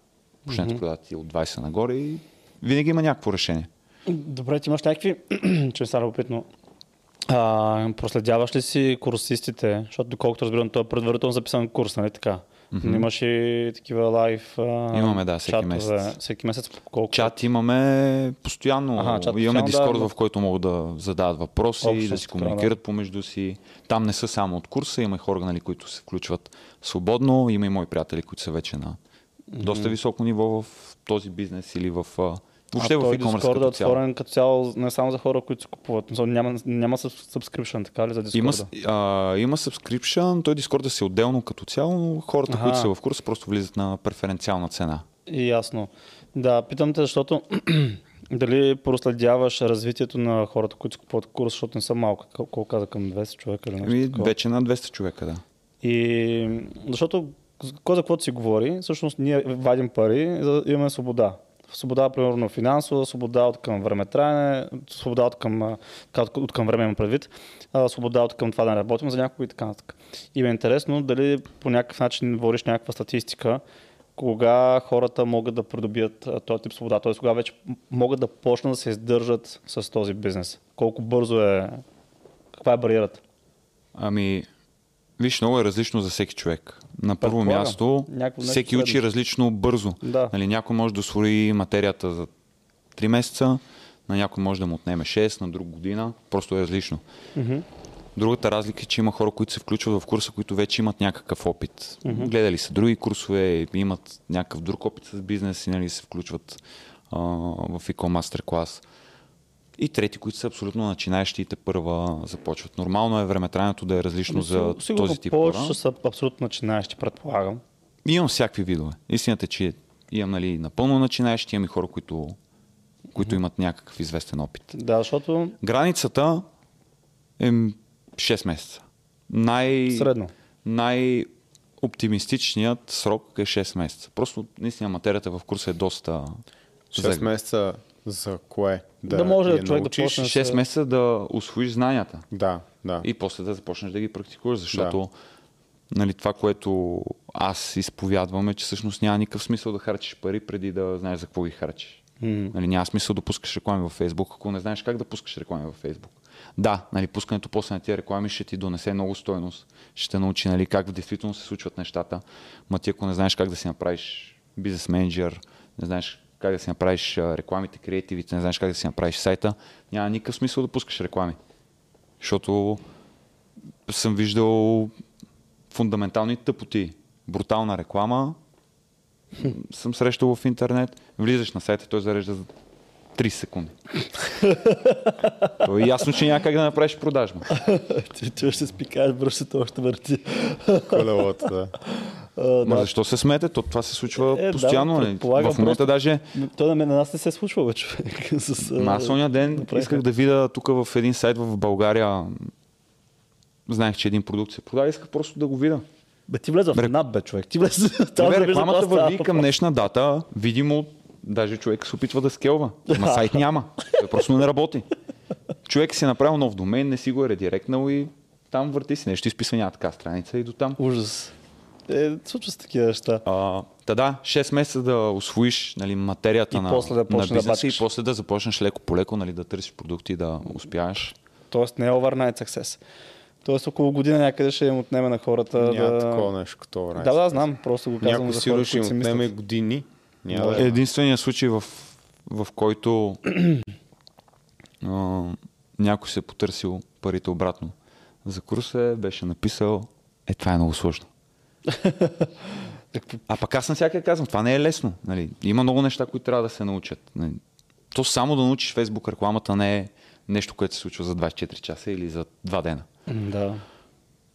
почнете да продавате от 20 нагоре и винаги има някакво решение. Добре, ти имаш някакви, че стана опитно. А, проследяваш ли си курсистите? Защото доколкото разбирам, това е предварително записан курс, нали така? Mm-hmm. Имаш и такива лайв Имаме, да, всеки чатове. месец. Всеки месец по колко? Чат имаме постоянно. Аха, чат имаме Дискорд, да, в който могат да задават въпроси, Общо, да си комуникират помежду си. Там не са само от курса, има и хора, нали, които се включват свободно. Има и мои приятели, които са вече на доста високо ниво в този бизнес или в Въобще а в e-commerce е като цяло. отворен като цяло не само за хора, които се купуват. Няма, няма subs- subscription, така ли, за Discord? Има, а, има subscription, той Discord си отделно като цяло, но хората, Аха. които са в курса, просто влизат на преференциална цена. И ясно. Да, питам те, защото <clears throat> дали проследяваш развитието на хората, които купуват курс, защото не са малко. Кол- Колко каза към 200 човека или нещо Ами, такова. вече на 200 човека, да. И защото кой за каквото си говори, всъщност ние вадим пари, за да имаме свобода. Свобода, примерно финансова, свобода от към времетраене, свобода от към, от, към време предвид, свобода от към това да не работим за някого и така нататък. И ми е интересно дали по някакъв начин водиш някаква статистика, кога хората могат да придобият този тип свобода, т.е. кога вече могат да почнат да се издържат с този бизнес. Колко бързо е, каква е бариерата? Ами, виж, много е различно за всеки човек. На първо Предполагам. място, всеки учи средно. различно бързо. Да. Нали, някой може да освои материята за 3 месеца, на някой може да му отнеме 6, на друг година. Просто е различно. Мгм. Другата разлика е, че има хора, които се включват в курса, които вече имат някакъв опит. Гледали са други курсове, имат някакъв друг опит с бизнес и нали, се включват а, в Eco Masterclass. И трети, които са абсолютно начинаещи и те първа започват. Нормално е времетраенето да е различно за Сигурно- този тип повечето хора. са абсолютно начинаещи, предполагам. Имам всякакви видове. Истината е, че имам нали, напълно начинаещи, имам и хора, които, които имат някакъв известен опит. Да, защото Границата е м, 6 месеца. Най... средно. най-оптимистичният срок е 6 месеца. Просто наистина материята в курса е доста 6 зегна. месеца за кое? Да може я човек да научиш? почне- 6 месеца да освоиш знанията Да, да. и после да започнеш да ги практикуваш, защото нали, това, което аз изповядвам е, че всъщност няма никакъв смисъл да харчиш пари преди да знаеш за какво ги харчиш. М. Нали, няма смисъл да пускаш реклами във Facebook, ако не знаеш как да пускаш реклами във Facebook. Да, нали, пускането после на тия реклами ще ти донесе много стойност, ще те научи нали, как в действително се случват нещата. Ма ти ако не знаеш как да си направиш бизнес менеджер, не знаеш как да си направиш рекламите, креативите, не знаеш как да си направиш сайта, няма никакъв смисъл да пускаш реклами. Защото съм виждал фундаментални тъпоти. Брутална реклама съм срещал в интернет. Влизаш на сайта, той зарежда за 30 секунди. То е ясно, че няма как да направиш продажба. <laughs> ти, ти ще спикаеш, бръщата още върти. Колелото, да. А, Ма да. защо се смете? То, това се случва Е, да, постоянно. нали? предполагам, в момента просто- даже Той на мен на нас не се случва, бе, човек. <laughs> С, а, аз оня ден направиха. исках да видя тук в един сайт в България. Знаех, че един продукт се продава, исках просто да го видя. Бе, ти влез в нап, бе, човек. Ти влез. <laughs> Там Бе, да рекламата върви към днешна дата, видимо, даже човек се опитва да скелва. Ма сайт няма. Той просто не работи. Човек си е направил нов домен, не си го е редиректнал и там върти си нещо, изписва една така страница и до там. Ужас. Е, случва се такива неща. А, та да, 6 месеца да освоиш нали, материята И на, после да на почнеш да бизнеса и после да започнеш леко по леко нали, да търсиш продукти и да успяваш. Тоест не е overnight success. Тоест около година някъде ще им отнеме на хората Няма да... такова нещо като Да, да, знам. Просто го казвам Някой за хората, ще им си отнеме мислят. години. Няма е. Единственият случай, в, в който а, някой се е потърсил парите обратно за курса, беше написал, е, това е много сложно. <laughs> А пък аз на всяка казвам, това не е лесно. Нали? Има много неща, които трябва да се научат. Нали? То само да научиш Фейсбук рекламата не е нещо, което се случва за 24 часа или за 2 дена. Да.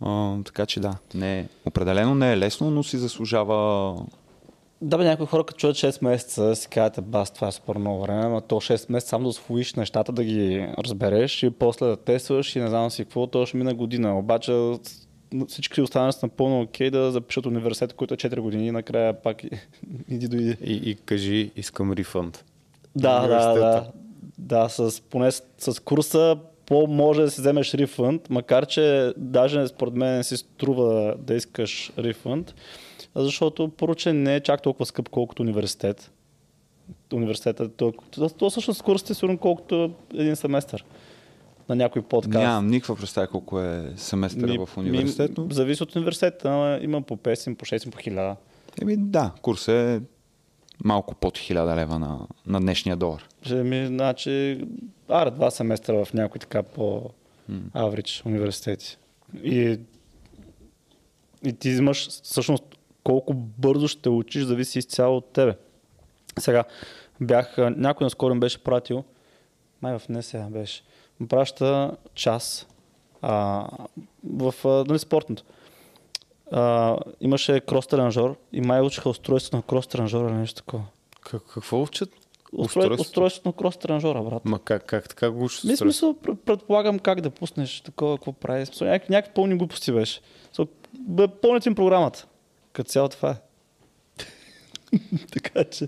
А, така че да, не е, определено не е лесно, но си заслужава Да, бе, някои хора, като чуят 6 месеца, си казват, бас, това е супер много време, ама то 6 месеца само да освоиш нещата, да ги разбереш и после да тестваш и не знам си какво, то ще мине година. Обаче всички останали са напълно окей да запишат университет, който е 4 години и накрая пак <laughs> иди дойди. И, и кажи, искам рефънд. Да, да, да. Да, с, поне с, с курса по-може да си вземеш рефънд, макар че даже според мен не си струва да искаш рефънд, защото поручен не е чак толкова скъп, колкото университет. Университетът, то, то, то всъщност курсът е сигурно колкото един семестър на някой подкаст. Нямам никаква представа колко е семестъра в университет. Ми, зависи от университета, има по 5, по 6, по 1000. Еми да, курс е малко под 1000 лева на, на днешния долар. Ми, значи, аре, два семестра в някои така по аврич университети. И, и ти взимаш, всъщност, колко бързо ще учиш, зависи изцяло от тебе. Сега, Бях, някой наскоро ми беше пратил, май в НСА беше, праща час а, в нали, спортното. А, имаше крос тренажор и май учиха устройството на крос тренажора или нещо такова. Как, какво учат? Устрой, Устройството? устройството на крос тренажора, брат. Ма как, как така го учат? Ми смисъл, пр- предполагам как да пуснеш такова, какво прави. Смисъл, някакви, някакви пълни глупости беше. Бе, пълните им програмата. Като цяло това е. <laughs> така че...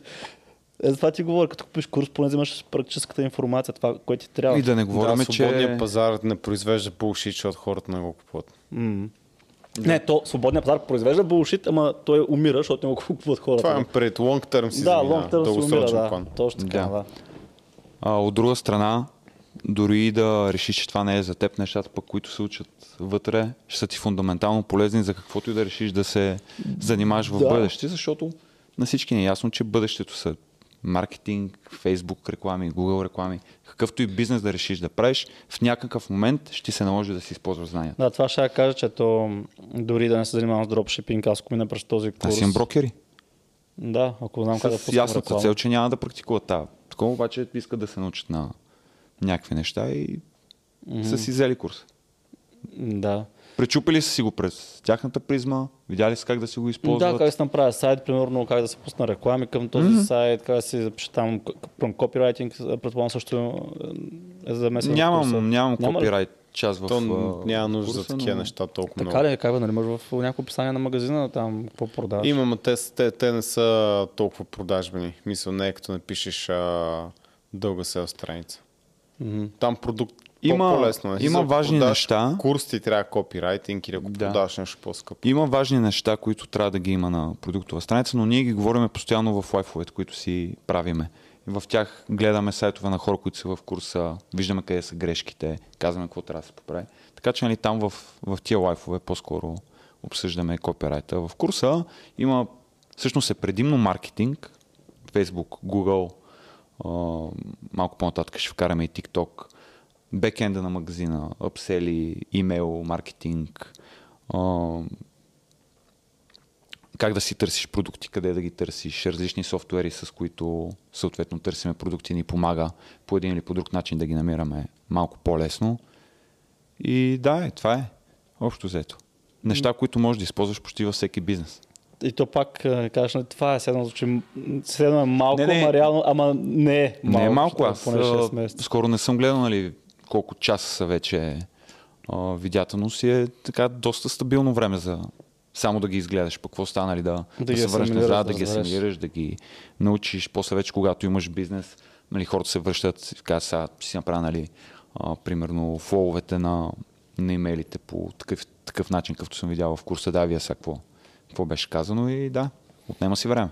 Е, за това ти говоря, като купиш курс, поне взимаш практическата информация, това, което ти трябва. И да не говорим, да, че... пазар не произвежда булшит, защото хората не го купуват. Не, то свободният пазар произвежда булшит, ама той умира, защото не го купуват хората. Това е пред long term си да, long term се умира, дългосрочен да. план. Точно така, Да. да. А, от друга страна, дори да решиш, че това не е за теб, нещата пък, които се учат вътре, ще са ти фундаментално полезни за каквото и да решиш да се занимаваш в Да. бъдеще, защото на всички ни е ясно, че бъдещето са маркетинг, фейсбук реклами, Google реклами, какъвто и бизнес да решиш да правиш, в някакъв момент ще се наложи да си използваш знанията. Да, това ще я кажа, че то дори да не се занимавам с дропшипинг, аз ако мина през този курс. Аз имам брокери. Да, ако знам как да пускам ясната реклама. цел, че няма да практикуват тази. Такова обаче искат да се научат на някакви неща и са си взели курс. Да. Пречупили са си го през тяхната призма, видяли са как да си го използват. Да, как да се направя сайт, примерно как да се пусна реклами към този mm-hmm. сайт, как да се запише там към копирайтинг, предполагам също е замесен. в курса. Нямам, нямам Няма ли? копирайт част в То няма нужда за курса, такива но- неща толкова Така много. ли, как бе, нали, може в някакво описание на магазина там какво продаваш? Има, но те, те, те не са толкова продажбени. Мисъл, не е като напишеш а, дълга сел страница. Мгм. Там продукт Има- по-лесно. е. има важни продаш неща. Курс ти трябва копирайтинг или ако Да. продаваш нещо по-скъпо. Има важни неща, които трябва да ги има на продуктова страница, но ние ги говорим постоянно в лайфовете, които си правиме. И в тях гледаме сайтове на хора, които са в курса, виждаме къде са грешките, казваме какво трябва да се поправи. Така че нали, там в, в тия лайфове по-скоро обсъждаме копирайта. В курса има, всъщност е предимно маркетинг, Facebook, Google, малко по-нататък ще вкараме и TikTok, бекенда на магазина, апсели, имейл, маркетинг, а, как да си търсиш продукти, къде да ги търсиш, различни софтуери, с които съответно търсиме продукти, ни помага по един или по друг начин да ги намираме малко по-лесно. И да, е, това е. Общо взето. Неща, които можеш да използваш почти във всеки бизнес. И то пак кажеш, нали, това е седно, звучи, седно е малко, Не, не. ама реално, ама не е малко. не е малко. Аз Поне 6 а, месеца. скоро не съм гледал нали, колко часа са вече а, но си е така доста стабилно време за само да ги изгледаш, пък какво стана, нали, да, да, Да се върнеш асимилираш, назад, да да ги асимилираш, да ги научиш. После вече, когато имаш бизнес, нали, хората се връщат и казват, сега си направя, нали, а, примерно, фоловете на, на имейлите по такъв, такъв начин, какъвто съм видял в курса. Да, вие сега какво, какво беше казано и да, отнема си време.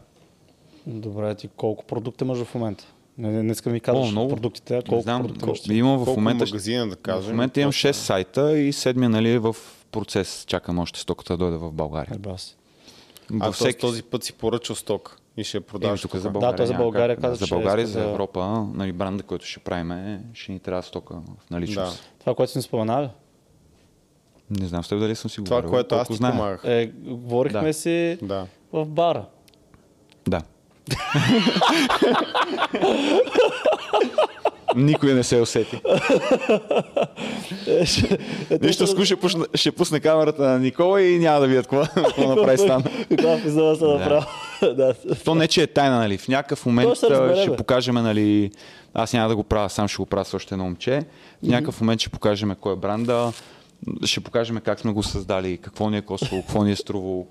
Добре, ти колко продукта имаш в момента? Не, не, не искам ви кажеш О, много. продуктите, а колко знам, продукта колко, имам в момента, магазина да кажем? в момента имам Точно. 6 сайта и седмия нали, е в процес. Чакам още стоката да дойде в България. Е, бас. А всеки... този път си поръчал сток и ще я Еми, продаваш тук за Да, България. той за България как. каза, За България, иска за да- Европа, нали, бранда, който ще правим, е, ще ни трябва стока в наличност. Да. Това, което си ни споменали, Не знам с теб дали съм си Това, говорил. което аз ти знае. помагах. е, говорихме Да. си Да. в бара. Да. Никой не се усети. Нищо ску ще ще пусне камерата на Никола и няма да видят какво, какво направи стан. Каква пизда се направи. Да. То не, че е тайна, нали? В някакъв момент ще покажем, нали... Аз няма да го правя, сам ще го правя с още едно момче. В някакъв момент ще покажем кой е бранда, ще покажем как сме го създали, какво ни е коствало, какво ни е струвало,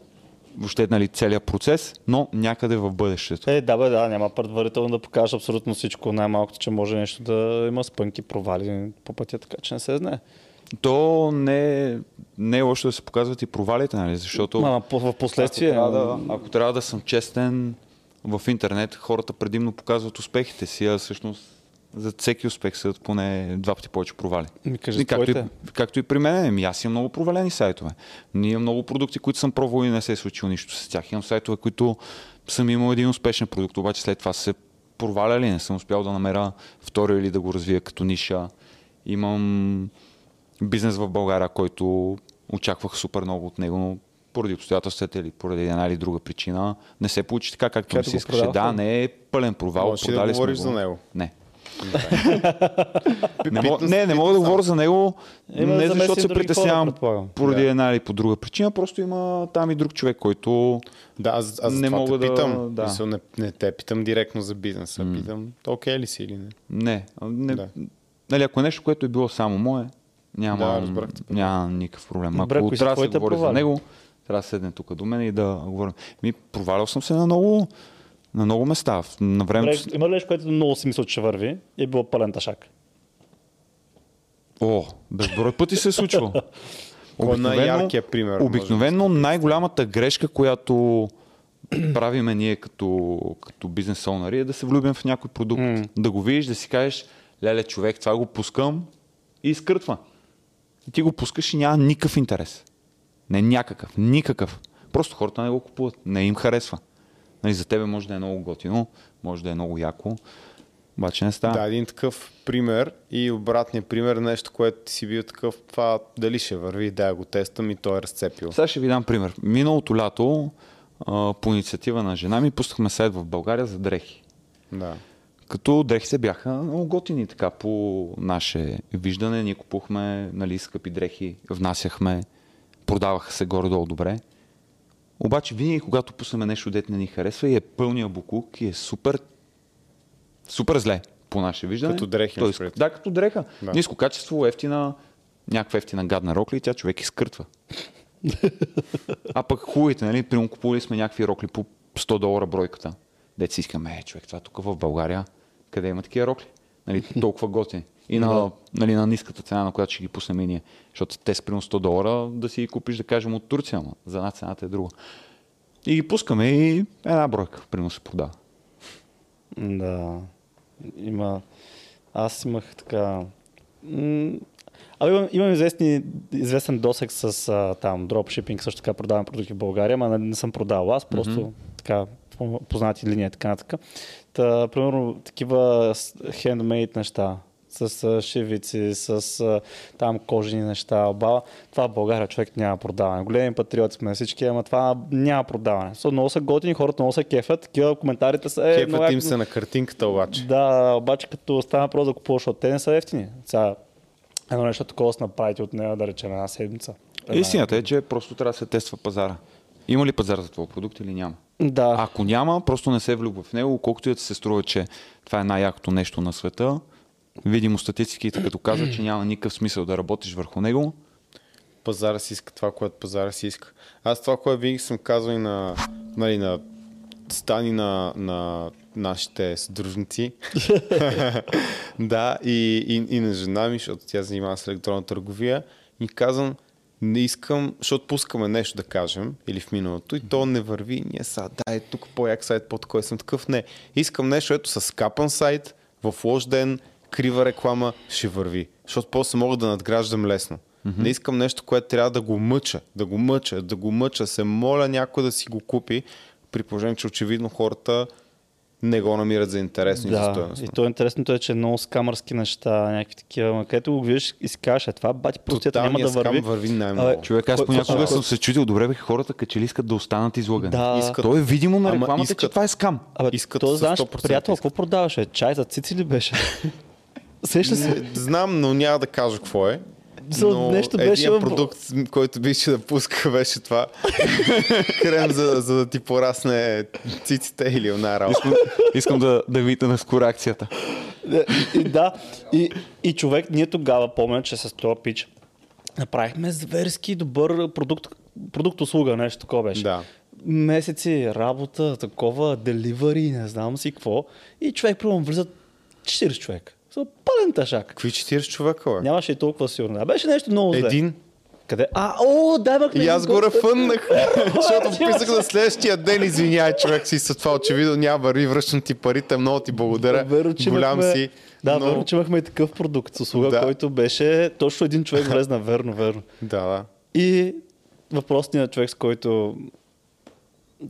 въобще нали, целият процес, но някъде в бъдещето. Е, да, бе, да, няма предварително да покажеш абсолютно всичко. Най-малкото, че може нещо да има спънки, провали по пътя, така че не се знае. То не, не е лошо да се показват и провалите, нали? защото по- в последствие. ако, трябва да, ако трябва да съм честен, в интернет хората предимно показват успехите си, а всъщност за всеки успех са поне два пъти повече провали. Ми кажи И както, и, както и при мен, ами аз имам много провалени сайтове. Ние имам много продукти, които съм пробвал и не се е случило нищо с тях. Имам сайтове, които съм имал един успешен продукт, обаче след това се проваляли, не съм успял да намеря втори или да го развия като ниша. Имам бизнес в България, който очаквах супер много от него, но поради обстоятелствата или поради една или друга причина не се получи така, както ми се искаше. Да, не е пълен провал. Можеш ли да говориш го. за него? Не. Не, мога, не, не мога да говоря за него, Има не защото се притеснявам хора, поради Да. една или по друга причина, просто има там и друг човек, който Да, аз, аз Не мога да- питам. да. Мисъл, не, не те питам директно за бизнеса. Питам, окей ли си или не? Не. не Да. нали, ако е нещо, което е било само мое, няма, Да, разбрах няма никакъв проблем. Добре, Ако трябва да се говори за него, трябва да седне тук до мен и да говорим. Ми, провалял съм се на много, на много места. В- На времето... Добре, има ли нещо, което много си мисля, че върви и е било пълен ташак? О, безброй пъти се е случвало. <laughs> Кой е най-яркият пример? Обикновено най-голямата грешка, която <clears throat> правиме ние като, като бизнес оунъри е да се влюбим в някой продукт. М. Да го видиш, да си кажеш, леле човек, това го пускам и изкъртва. И ти го пускаш и няма никакъв интерес. Не някакъв, никакъв. Просто хората не го купуват, не им харесва. Нали, за тебе може да е много готино, може да е много яко, обаче не става. Да, един такъв пример и обратният пример, нещо, което си бил такъв, това дали ще върви, да го тествам и той е разцепил. Сега ще ви дам пример. Миналото лято, по инициатива на жена ми, пуснахме сайт в България за дрехи. Да. Като дрехите бяха много готини, така по наше виждане. Ние купухме нали, скъпи дрехи, внасяхме, продаваха се горе-долу добре. Обаче винаги, когато пуснем нещо, дете не ни харесва и е пълния буклук и е супер, супер зле по наше виждане. Като дрехи, предвид. Да, като дреха. Да. Ниско качество, ефтина, някаква ефтина гадна рокля и тя човек изкъртва. а пък хубавите, нали, примерно купували сме някакви рокли по 100 долара бройката. Дет си искаме, е, човек, това тук в България, къде има такива рокли? Нали, <laughs> толкова готини. И на, нали, на ниската цена, на която ще ги пуснем и ние. Защото те с примерно 100 долара да си ги купиш, да кажем, от Турция, но за една цената е друга. И ги пускаме и една бройка, примерно се продава. Да. Има... Аз имах така... Абе, имам, имам известни, известен досек с а, там дропшипинг, също така продавам продукти в България, ама не, не съм продавал аз, просто mm-hmm. така по- познати линии и така нататък. Та, примерно, такива хендмейд неща, с а, шивици, с там кожени неща, оба. Това в България човек няма продаване. Големи патриоти сме всички, ама това няма продаване. So, много са готини, хората много се кефят, такива коментарите са... Е, много Кефът им се на картинката обаче. да, обаче като стана просто да купуваш, защото те не са ефтини. Сега, едно нещо такова се направите от нея, да речем, една седмица. Истината е, че просто трябва да се тества пазара. Има ли пазар за твой продукт или няма? Да. Ако няма, просто не се влюбва в него, колкото и да се струва, че това е най-якото нещо на света. Видимо статистиките, като казват, че няма никакъв смисъл да работиш върху него. Пазара си иска това, което пазара си иска. Аз това, което винаги съм казвал и на, нали, на стани на, на нашите съдружници. <laughs> <laughs> да, и, и, и на жена ми, защото тя занимава с електронна търговия. И казвам, не искам, защото пускаме нещо да кажем, или в миналото, и то не върви. Ние са, да, е тук по-як сайт, по-такой съм такъв. Не. Искам нещо, ето с скапан сайт, в лош ден, крива реклама, ще върви. Защото после мога да надграждам лесно. Mm-hmm. Не искам нещо, което трябва да го мъча, да го мъча, да го мъча, се моля някой да си го купи, при положение, че очевидно хората не го намират за интересно и за Да, стоеностно. и то е интересното е, че много скамърски неща, някакви такива, ма където го видиш и си кажеш, е това бати простията няма да върви. върви най-много. Човек, аз понякога съм се чудил, добре бе, хората като ли искат да останат излагани. Да. Искат. То е видимо на Ама рекламата, че искат. това е скам. Абе, искат то знаеш, 100% приятел, какво продаваше? Чай за цици ли беше? <laughs> Сеща се. Не, Знам, но няма да кажа какво е. За но нещо беше един продукт, който беше да пуска, <laughs> беше това. Крем, за, за да ти порасне циците или една работа. Искам, искам да, да видите на скоро акцията. и, да, и, и човек, ние тогава помня, че с този пич направихме зверски добър продукт, продукт услуга, нещо такова беше. Да. Месеци работа, такова, деливари, не знам си какво. И човек, примерно, влизат 40 човек. Са пълен ташак. Какви 40 човека, бе? Нямаше и толкова сигурно. А беше нещо много зле. Един. Къде? А, о, да, бе, И аз го рефъннах, <laughs> защото писах на следващия ден, извиняй, човек си с това очевидно няма върви, връщам ти парите, много ти благодаря, Верно, че голям имахме- си. Да, но... верно, че имахме и такъв продукт с услуга, Да. който беше точно един човек влезна, верно, верно. Да, да. И въпросният човек, с който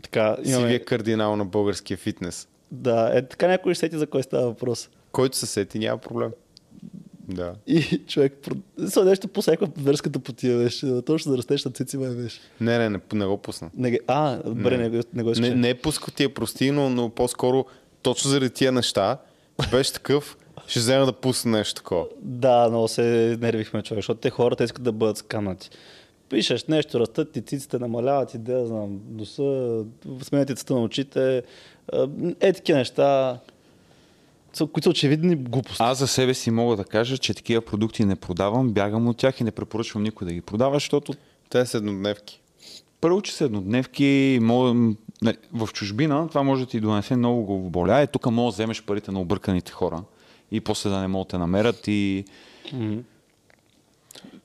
така имаме... Сивия кардинал на българския фитнес. Да, е така някой ще сети за кой става въпрос. Който се сети, няма проблем. Да. И човек, са нещо по всяка верската потия беше. Точно да растеш на цици ме беше. Не, не, не, не го пусна. Не, а, добре, не, не, не го. Не, не е пускал тия прости, но, но по-скоро точно заради тия неща беше такъв, ще взема да пусна нещо такова. Да, много се нервихме човек, защото те хората искат да бъдат сканати. Пишеш нещо, растат ти циците, намаляват и да знам, носа, сменят ти цвета на очите, е такива неща, които са очевидни глупости. Аз за себе си мога да кажа, че такива продукти не продавам, бягам от тях и не препоръчвам никой да ги продава, защото Те са еднодневки. първо, че са еднодневки, мога, в чужбина това може да ти донесе много главоболя. Е, тук мога да вземеш парите на обърканите хора и после да не могат да те намерят и,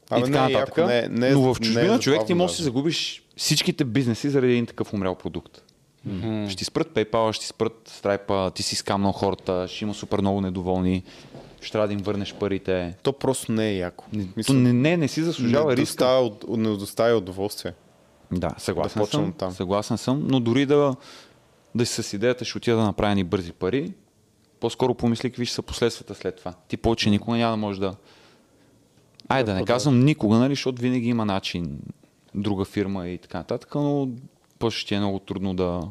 Абе, и така не, нататък. не, не, е- Но в не е чужбина човек ти може да си загубиш всичките бизнеси заради един такъв умрял продукт. Mm-hmm. Ще ти спрат PayPal, ще ти спрат Stripe, ти си скамнал хората, ще има супер много недоволни, ще трябва да им върнеш парите. То просто не е яко. Не, Мисля, не, не, не си заслужава не риска. от- не доставя удоволствие. Да, съгласен Да съм. оттам. Съгласен съм, но дори да, да си с идеята ще отида да направя ни бързи пари, по-скоро помисли какви ще са последствията след това. Ти повече никога няма да можеш да... Ай, да не казвам никога, нали, защото винаги има начин, друга фирма и така нататък, но после ще ти е много трудно да,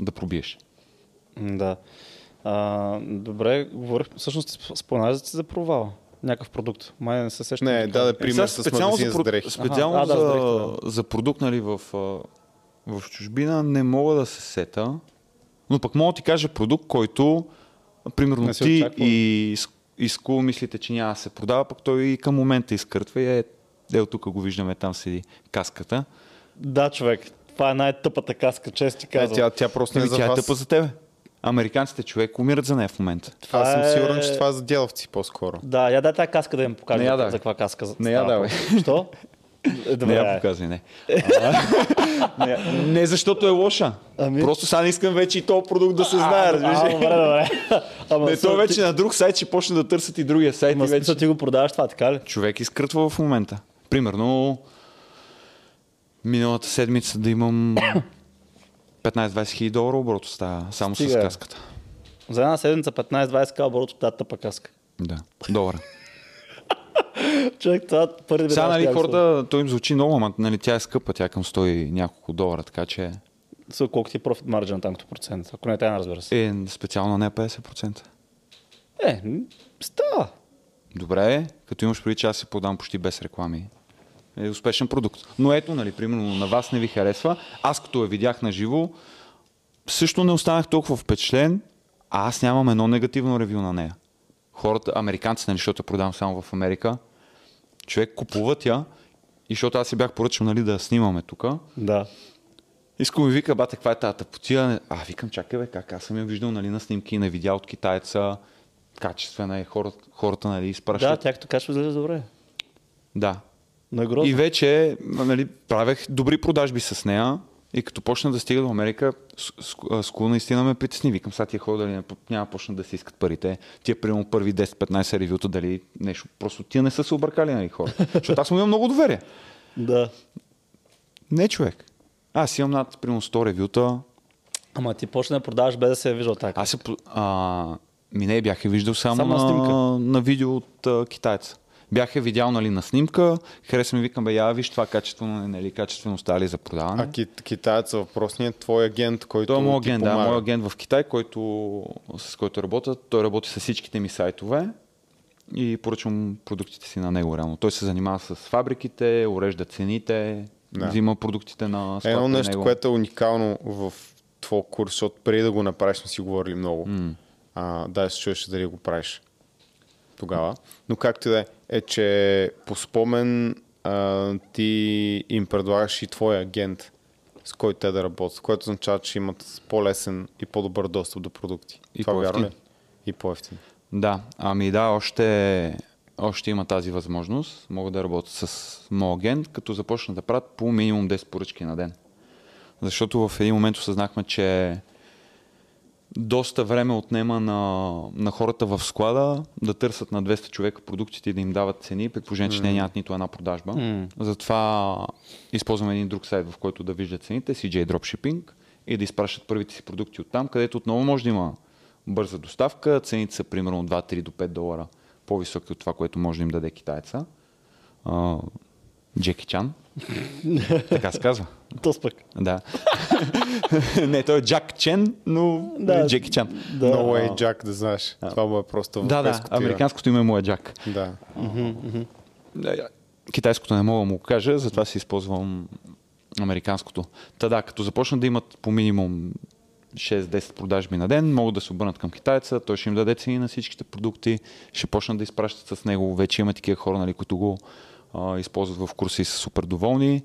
да пробиеш. Да. А, добре, говорих, всъщност сп- спомена ли си за провал. Някакъв продукт. Май не се сещам. Не, за това. даде пример с магазин за дрехи. специално Аха, а, да, за, за дрехите, за продукт нали, в, в чужбина не мога да се сета, но пък мога да ти кажа продукт, който примерно ти очаквал. и, и Скул мислите, че няма да се продава, пък той и към момента изкъртва и е, е тук го виждаме, там седи каската. Да, човек. Това е най-тъпата каска, често ти Е, казвам. тя, тя просто не е Еми, за тя е вас. тъпа за тебе. Американците човек умират за нея в момента. Това Аз съм е- сигурен, че това е за дяловци по-скоро. Да, я дай тази каска да им покажа Не я за, давай. за каква каска Не я давай. Що? <laughs> Е, Не Добре, я ай. показвай, не. А, <laughs> не. Не защото е лоша. Ами? Просто сега не искам вече и този продукт да се знае, А, разбираш добре, добре. <laughs> Ама, Не, то вече ти- на друг сайт ще почне да търсят и другия сайт. Ама и вече... ти го продаваш това, така ли? Човек изкрътва в момента. Примерно, миналата седмица да имам <coughs> 15-20 хиляди долара оборот става само Стига. с каската. За една седмица 15-20 к оборот от тази тъпа каска. Да, долара. <laughs> Човек, това първи Сега, нали, хората, той им звучи много, ама нали, тя е скъпа, тя е към 100 и няколко долара, така че са- Колко ти е профит марджин там като процент? Ако не е тайна, разбира се. е специално не е 50%. Е, става. Добре, като имаш преди, че аз се подам почти без реклами. Е успешен продукт. Но ето, нали, примерно на вас не ви харесва. Аз като я видях на живо, също не останах толкова впечатлен, а аз нямам едно негативно ревю на нея. Хората, американците, нали, защото я продавам само в Америка, човек купуват я, и защото аз си бях поръчал нали, да я снимаме тук. Да. Искам ми вика, бате, каква е тази тъпотия? А, викам, чакай бе, как? Аз съм я виждал нали, на снимки на видеа от китайца. Качествена е, хората, хората нали, Да, изпращат. тя като качва изглежда добре. да. Но грозно. И вече нали, правех добри продажби с нея и като почна да стига до Америка, Скул наистина ме притесни. Викам, сега тия хора дали не- няма почна да се искат парите. Тия примерно първи 10-15 ревюта, дали нещо. Просто тия не са се объркали нали, хора. <laughs> Защото аз му имам много доверие. Да. Не човек. Аз имам над примерно 100 ревюта. Ама ти почна да продаваш без да се е виждал така. Аз се, а, ми не бях я виждал само, Само на на, на видео от а, китайца. Бях я видял нали, на снимка, хареса ми, викам, бе, я виж това качествено, е, нали, качествено стали за продаване. А ки, китаеца въпросният твой агент, който Той е ти агент, да, моят агент в Китай, който, с който работя. Той работи с всичките ми сайтове и поръчвам продуктите си на него реално. Той се занимава с фабриките, урежда цените, Да. взима продуктите на склад Едно нещо, него. което е уникално в твой курс, защото преди да го направиш сме си говорили много. М. А, да, се чуеш дали го правиш тогава. Но както и да е, е, че по спомен а, ти им предлагаш и твой агент, с който те да работят, което означава, че имат по-лесен и по-добър достъп до продукти. И Това вярно по-евтин. ли? И по-ефтин. Да, ами да, още, още има тази възможност. Мога да работя с моят агент, като започна да правят по минимум 10 поръчки на ден. Защото в един момент осъзнахме, че доста време отнема на, на хората в склада да търсят на 200 човека продуктите и да им дават цени, при положение, че те нямат нито една продажба. М. Затова използваме един друг сайт, в който да виждат цените, CJ Dropshipping, и да изпращат първите си продукти от там, където отново може да има бърза доставка. Цените са примерно 2-3 до 5 долара по-високи от това, което може да им даде китайца. Джеки Чан. <laughs> така се казва. То спък. Да. <laughs> не, той е Джак Чен, но Да. да. Джеки Чан. Да. No way, Джак, да знаеш. Това му е просто Да, да, американското име му е Джак. Да. Китайското не мога да му го кажа, затова си използвам американското. Та да, като започнат да имат по минимум 6-10 продажби на ден, могат да се обърнат към китайца, той ще им даде цени на всичките продукти, ще почнат да изпращат с него. Вече има такива хора, нали, които го а, използват в курса и са супер доволни.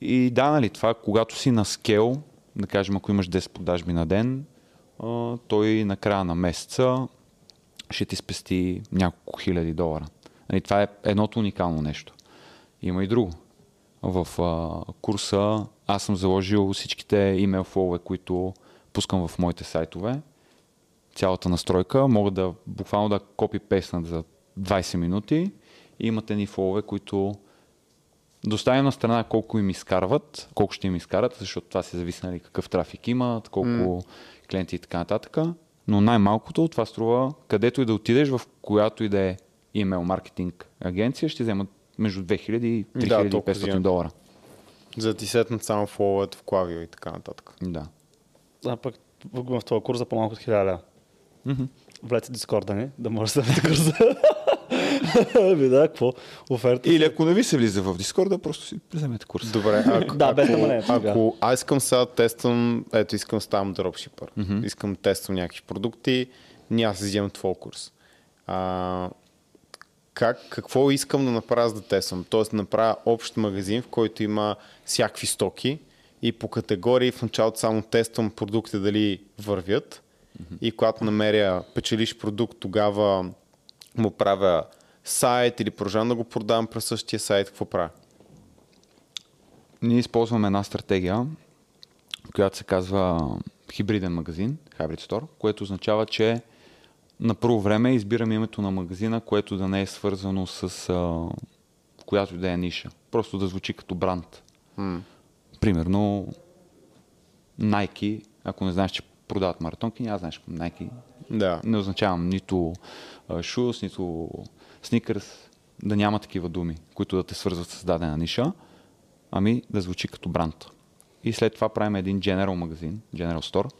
И да, нали, това, когато си на скел, да кажем, ако имаш 10 продажби на ден, а, той на края на месеца ще ти спести няколко хиляди долара. Нали, това е едното уникално нещо. Има и друго. В а, курса аз съм заложил всичките имейл фолове, които пускам в моите сайтове. Цялата настройка. Могат да буквално да копи-пейснат за 20 минути. И имате ни фолове, които доставим на страна колко им изкарват, колко ще им изкарат, защото това се зависи нали, какъв трафик имат, колко mm. клиенти и така нататък. Но най-малкото това струва, където и да отидеш, в която и да е имейл маркетинг агенция, ще вземат между 2000 и Да, толкова 3500 взимат. долара. За да ти сетнат само фоловете в клавио и така нататък. Да. А пък в този курс за по-малко от 1000 лева. Влезте в Дискорда ни, да може да вземете курса. <laughs> Ами да, какво? Оферта. Или ако не ви се влиза в Дискорда, просто си вземете курс. Добре, ако, <laughs> Да, без ако, тогава. ако аз искам сега да тествам, ето искам да ставам дропшипър, mm-hmm. искам да тествам някакви продукти, ние аз взимам твой курс. А, как, какво искам да направя за да тествам? Тоест да направя общ магазин, в който има всякакви стоки и по категории в началото само тествам продукти дали вървят mm-hmm. и когато намеря печелиш продукт, тогава му правя сайт или продължавам да го продавам през същия сайт, какво правя? Ние използваме една стратегия, която се казва хибриден магазин, Hybrid Store, което означава, че на първо време избираме името на магазина, което да не е свързано с а, която и да е ниша. Просто да звучи като бранд. М. Примерно Nike, ако не знаеш, че продават маратонки, няма знаеш Nike. Да. Не означавам нито шус, нито сникърс, да няма такива думи, които да те свързват с дадена ниша, ами да звучи като бранд. И след това правим един General магазин, General Store,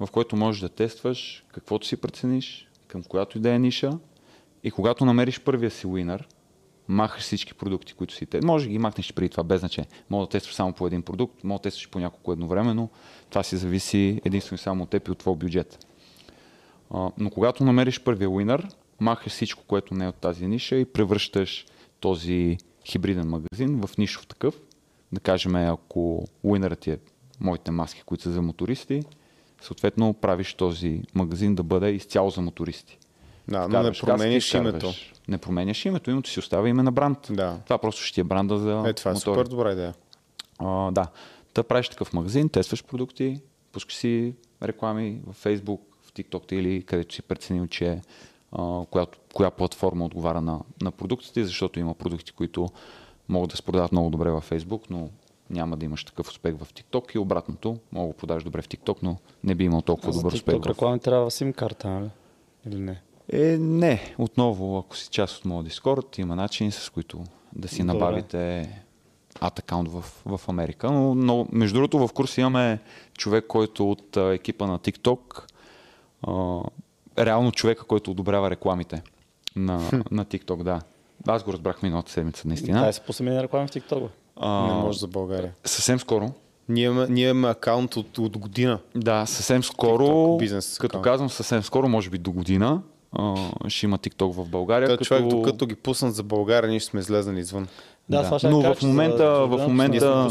в който можеш да тестваш каквото си прецениш, към която и да е ниша. И когато намериш първия си уинър, махаш всички продукти, които си те. Може да ги махнеш преди това, без значение. Може да тестваш само по един продукт, може да тестваш по няколко едновременно. Това си зависи единствено и само от теб и от твой бюджет. Но когато намериш първия уинър, махаш всичко, което не е от тази ниша и превръщаш този хибриден магазин в нишов такъв. Да кажем, ако уинърът ти е моите маски, които са за мотористи, съответно правиш този магазин да бъде изцяло за мотористи. Да, но не каски, името. Не променяш името, името си остава име на бранд. Да. Това просто ще ти е бранда за Е, това е мотори. супер добра идея. А, да. Та правиш такъв магазин, тестваш продукти, пускаш си реклами в Facebook, в TikTok или където си преценил, че а, която, коя платформа отговаря на, на продуктите, защото има продукти, които могат да се продават много добре във Facebook, но няма да имаш такъв успех в TikTok и обратното. Мога да продаш добре в TikTok, но не би имал толкова добър успех. TikTok реклами трябва сим карта, нали? Или не? Е, не. Отново, ако си част от моят Discord, има начини, с които да си Добре. набавите ад в, в Америка. Но, но между другото в курс имаме човек, който от а, екипа на TikTok, а, реално човека, който одобрява рекламите на, на TikTok, да. Аз го разбрах миналата седмица, наистина. Дай се пусаме на реклами в TikTok. А, Не може за България. съвсем скоро. Ние имаме, ние имаме акаунт от, от година. Да, съвсем скоро, TikTok, бизнес като казвам съвсем скоро, може би до година, а, ще има TikTok в България. Като... човек, докато ги пуснат за България, ние ще сме излезнали извън. Да, това ще Но в момента, за- в момента,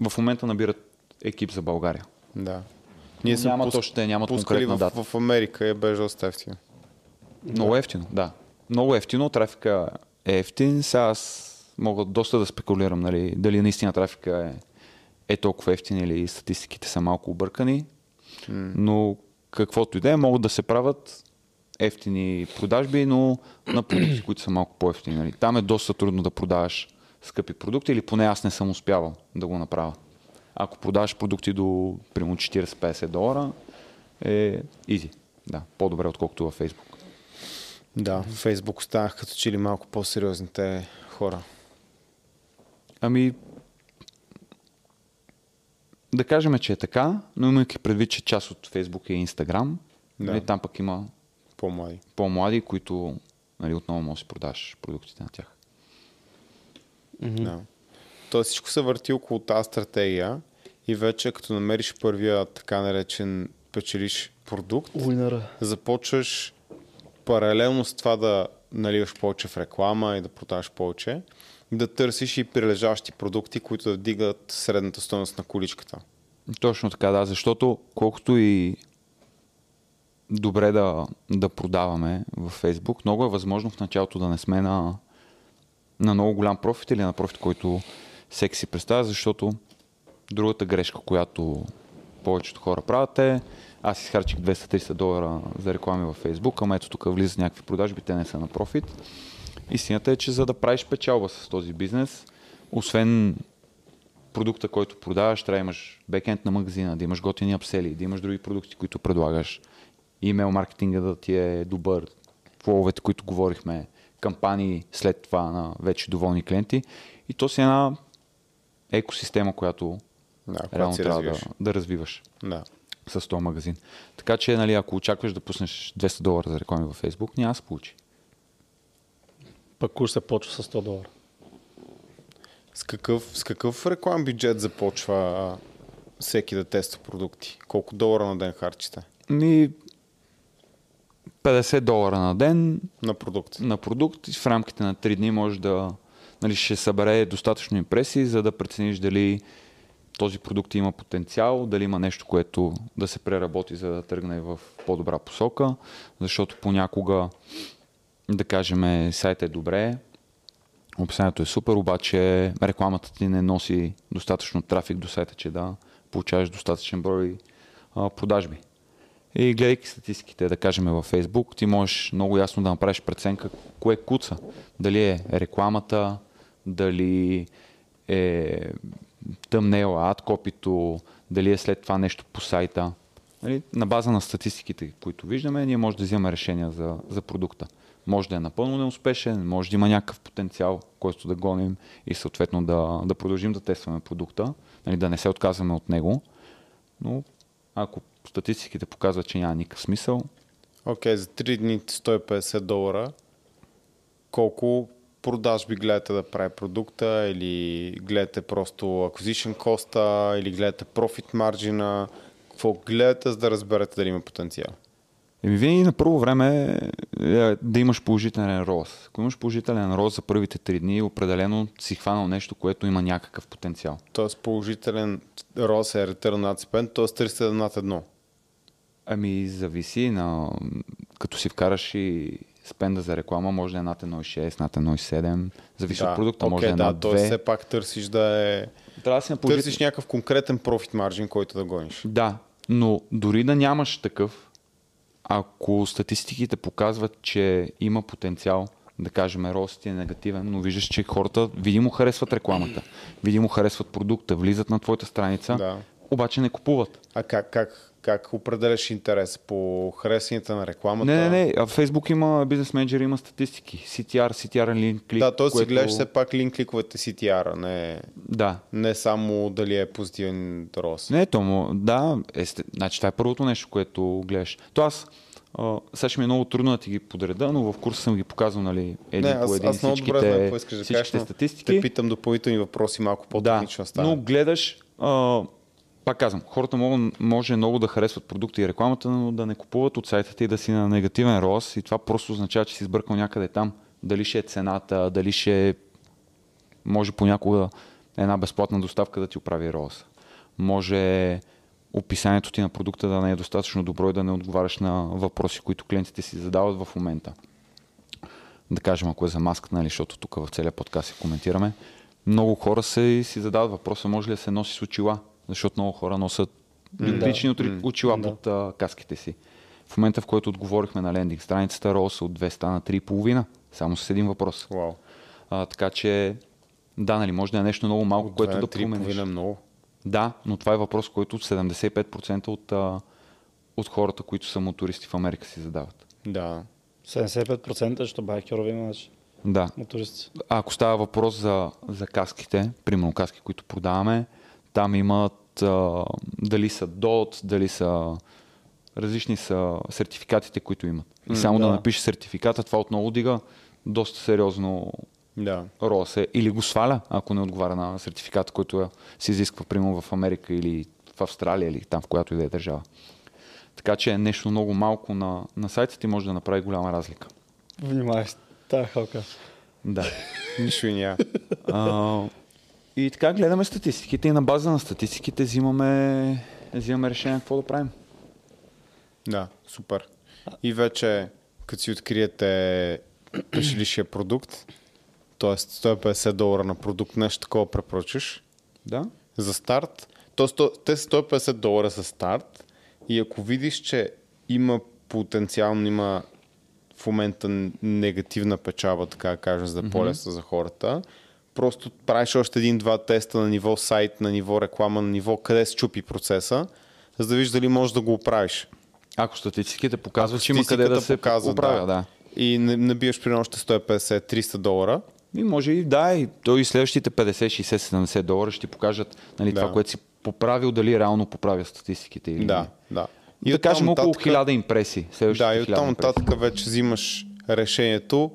в момента набират екип за България. Да. Ние сме Нямат пус- още, нямат пускали конкретна в, дата. в Америка и е без доста ефтино. Много ефтино, да. Много ефтино, трафика е ефтин. Сега аз мога доста да спекулирам, нали, дали наистина трафика е, е толкова ефтин или статистиките са малко объркани. Но каквото и да е, могат да се правят ефтини продажби, но на продукти, които са малко по-ефтини. Нали. Там е доста трудно да продаваш скъпи продукти или поне аз не съм успявал да го направя. Ако продаваш продукти до примерно 40-50 долара, е изи. Да, по-добре отколкото във Facebook. Да, в Фейсбук останах като че ли малко по-сериозните хора. Ами, да кажем, че е така, но имайки предвид, че част от Фейсбук е Инстаграм, Да. нали, там пък има По-млади. по-млади, които нали, отново можеш да продаш продуктите на тях. Да. Тоест всичко се върти около тази стратегия и вече като намериш първия така наречен печелиш продукт, Уинъра. започваш паралелно с това да наливаш повече в реклама и да продаваш повече, да търсиш и прилежащи продукти, които да вдигат средната стоеност на количката. Точно така, да, защото колкото и добре да, да продаваме във Facebook, много е възможно в началото да не сме на, на много голям профит или на профит, който всеки си представя, защото другата грешка, която повечето хора правят е аз изхарчих 200-300 долара за реклами във Facebook, ама ето тук влизат някакви продажби, те не са на профит. Истината е, че за да правиш печалба с този бизнес, освен продукта, който продаваш, трябва да имаш бекенд на магазина, да имаш готини апсели, да имаш други продукти, които предлагаш, имейл маркетинга да ти е добър, флоовете, които говорихме, кампании след това на вече доволни клиенти. И то си е една екосистема, която Да, реално си трябва развиваш. да, да развиваш Да. с този магазин. Така че, нали, ако очакваш да пуснеш 200 долара за реклами във Facebook, няма да се получи. Пък курс се почва с 100 долара. С какъв, с какъв реклам бюджет започва а, всеки да тества продукти? Колко долара на ден харчите Ми 50 долара на ден на продукт? на продукт и в рамките на 3 дни може да нали, ще събере достатъчно импресии, за да прецениш дали този продукт има потенциал, дали има нещо, което да се преработи, за да тръгне в по-добра посока, защото понякога, да кажем, сайт е добре, описанието е супер, обаче рекламата ти не носи достатъчно трафик до сайта, че да получаваш достатъчен брой а, продажби. И гледайки статистиките, да кажем във Facebook, ти можеш много ясно да направиш преценка кое куца. Дали е рекламата, дали е тъмнела, адкопито, дали е след това нещо по сайта. Нали? На база на статистиките, които виждаме, ние може да взимаме решения за, за продукта. Може да е напълно неуспешен, може да има някакъв потенциал, който да гоним и съответно да, да продължим да тестваме продукта, нали? да не се отказваме от него. Но ако статистиките показват, че няма никакъв смисъл, Окей, за 3 дни 150 долара. Колко продажби гледате да прави продукта или гледате просто acquisition коста или гледате profit марджина? Какво гледате, за да разберете дали има потенциал? Еми, винаги на първо време е да имаш положителен рост. Ако имаш положителен рост за първите три дни, определено си хванал нещо, което има някакъв потенциал. Тоест положителен рост е return над spend, т.е. 300 над едно. Ами, зависи на... Като си вкараш и спенда за реклама, може да е над 1,6, над 1,7. Зависи от продукта, окей, може да е да, над т.е. 2. все пак търсиш да е... Трябва да си на положител- Търсиш някакъв конкретен профит маржин, който да гониш. Да, но дори да нямаш такъв, ако статистиките показват, че има потенциал, да кажем, рост е негативен, но виждаш, че хората видимо харесват рекламата, видимо харесват продукта, влизат на твоята страница, Да. обаче не купуват. А как, как, как определяш интерес? По харесванията на рекламата? Не, не, не. А в Facebook има бизнес менеджер, има статистики. CTR, CTR линк клик. Да, т.е. си което- гледаш все пак линк кликовете CTR, не, Да. не само дали е позитивен рост. Не, то му, да, е, значи това е първото нещо, което гледаш. То аз, а, сега ще ми е много трудно да ти ги подреда, но в курса съм ги показал, нали, един не, по аз, един аз много добре всичките, знам какво искаш да кажеш, статистики. те питам допълнителни въпроси малко да, по-технично стане. но гледаш, а, пак казвам, хората могат, може много да харесват продукта и рекламата, но да не купуват от сайта ти и да си на негативен рост и това просто означава, че си сбъркал някъде там. Дали ще е цената, дали ще е, може понякога една безплатна доставка да ти оправи рост. Може описанието ти на продукта да не е достатъчно добро и да не отговаряш на въпроси, които клиентите си задават в момента. Да кажем, ако е за маската, нали, защото тук в целия подкаст си коментираме, много хора се, си задават въпроса, може ли да се носи с очила, защото много хора носят биометрични да. очила Да. под а, каските си. В момента, в който отговорихме на лендинг страницата, роса от 2 стана 3,5, само с един въпрос. Вау. А, така че, да, нали, може да е нещо много малко, което Две на да промениш. е много. Да, но това е въпрос, който 75% от, а, от хората, които са мотористи в Америка си задават. Да. 75% ще байкерови имаш Да. мотористи. Ако става въпрос за, за каските, примерно каски, които продаваме, там имат а, дали са DOT, дали са различни са сертификатите, които имат. И само да. да. напишеш сертификата, това отново дига доста сериозно Да. рола се. Или го сваля, ако не отговаря на сертификата, който се изисква, примерно в Америка или в Австралия или там, в която и да е държава. Така че е нещо много малко на, на сайтите може да направи голяма разлика. Внимавай тая халка. Да. Нищо и няма. И така гледаме статистиките и на база на статистиките взимаме, взимаме решение какво да правим. Да, супер. И вече, като си откриете <clears throat> печелищия продукт, т.е. 150 долара на продукт, нещо такова препоръчаш Да? за старт. Тоест, те са 150 долара за старт и ако видиш, че има потенциално, има в момента негативна печалба, така да кажем, за е по-лесно за хората, просто правиш още един-два теста на ниво сайт, на ниво реклама, на ниво къде се чупи процеса, за да видиш дали можеш да го оправиш. Ако статистиките показват, че има къде да се показва, оправя, да. И не- набиваш при още 150-300 долара. И може и да, и то и следващите 50, 60, 70 долара ще ти покажат нали, Да. това, което си поправил, дали реално поправя статистиките или Да, да. И да кажем около нататък- 1000 импресии. следващите Да, и 1000 оттам нататък вече взимаш решението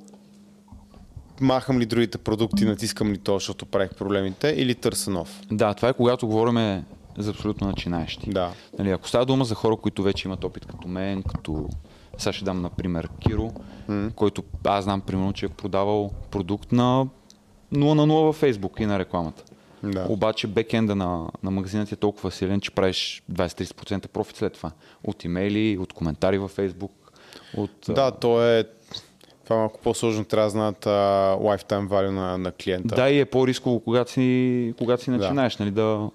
махам ли другите продукти, натискам ли то, защото правих проблемите, или търся нов. Да, това е когато говорим за абсолютно начинаещи. Да. Нали, ако става дума за хора, които вече имат опит като мен, като сега ще дам, например, Киро, mm. който аз знам, примерно, че е продавал продукт на 0 на 0 във Фейсбук и на рекламата. Да. Обаче бекенда на, на магазинът е толкова силен, че правиш 20-30% профит след това. От имейли, от коментари във Фейсбук. От, Да, то е... Това е малко по-сложно, трябва да знаят а, lifetime value на, на клиента. да, и е по-рисково, когато си, когато си Да. начинаеш, нали, да,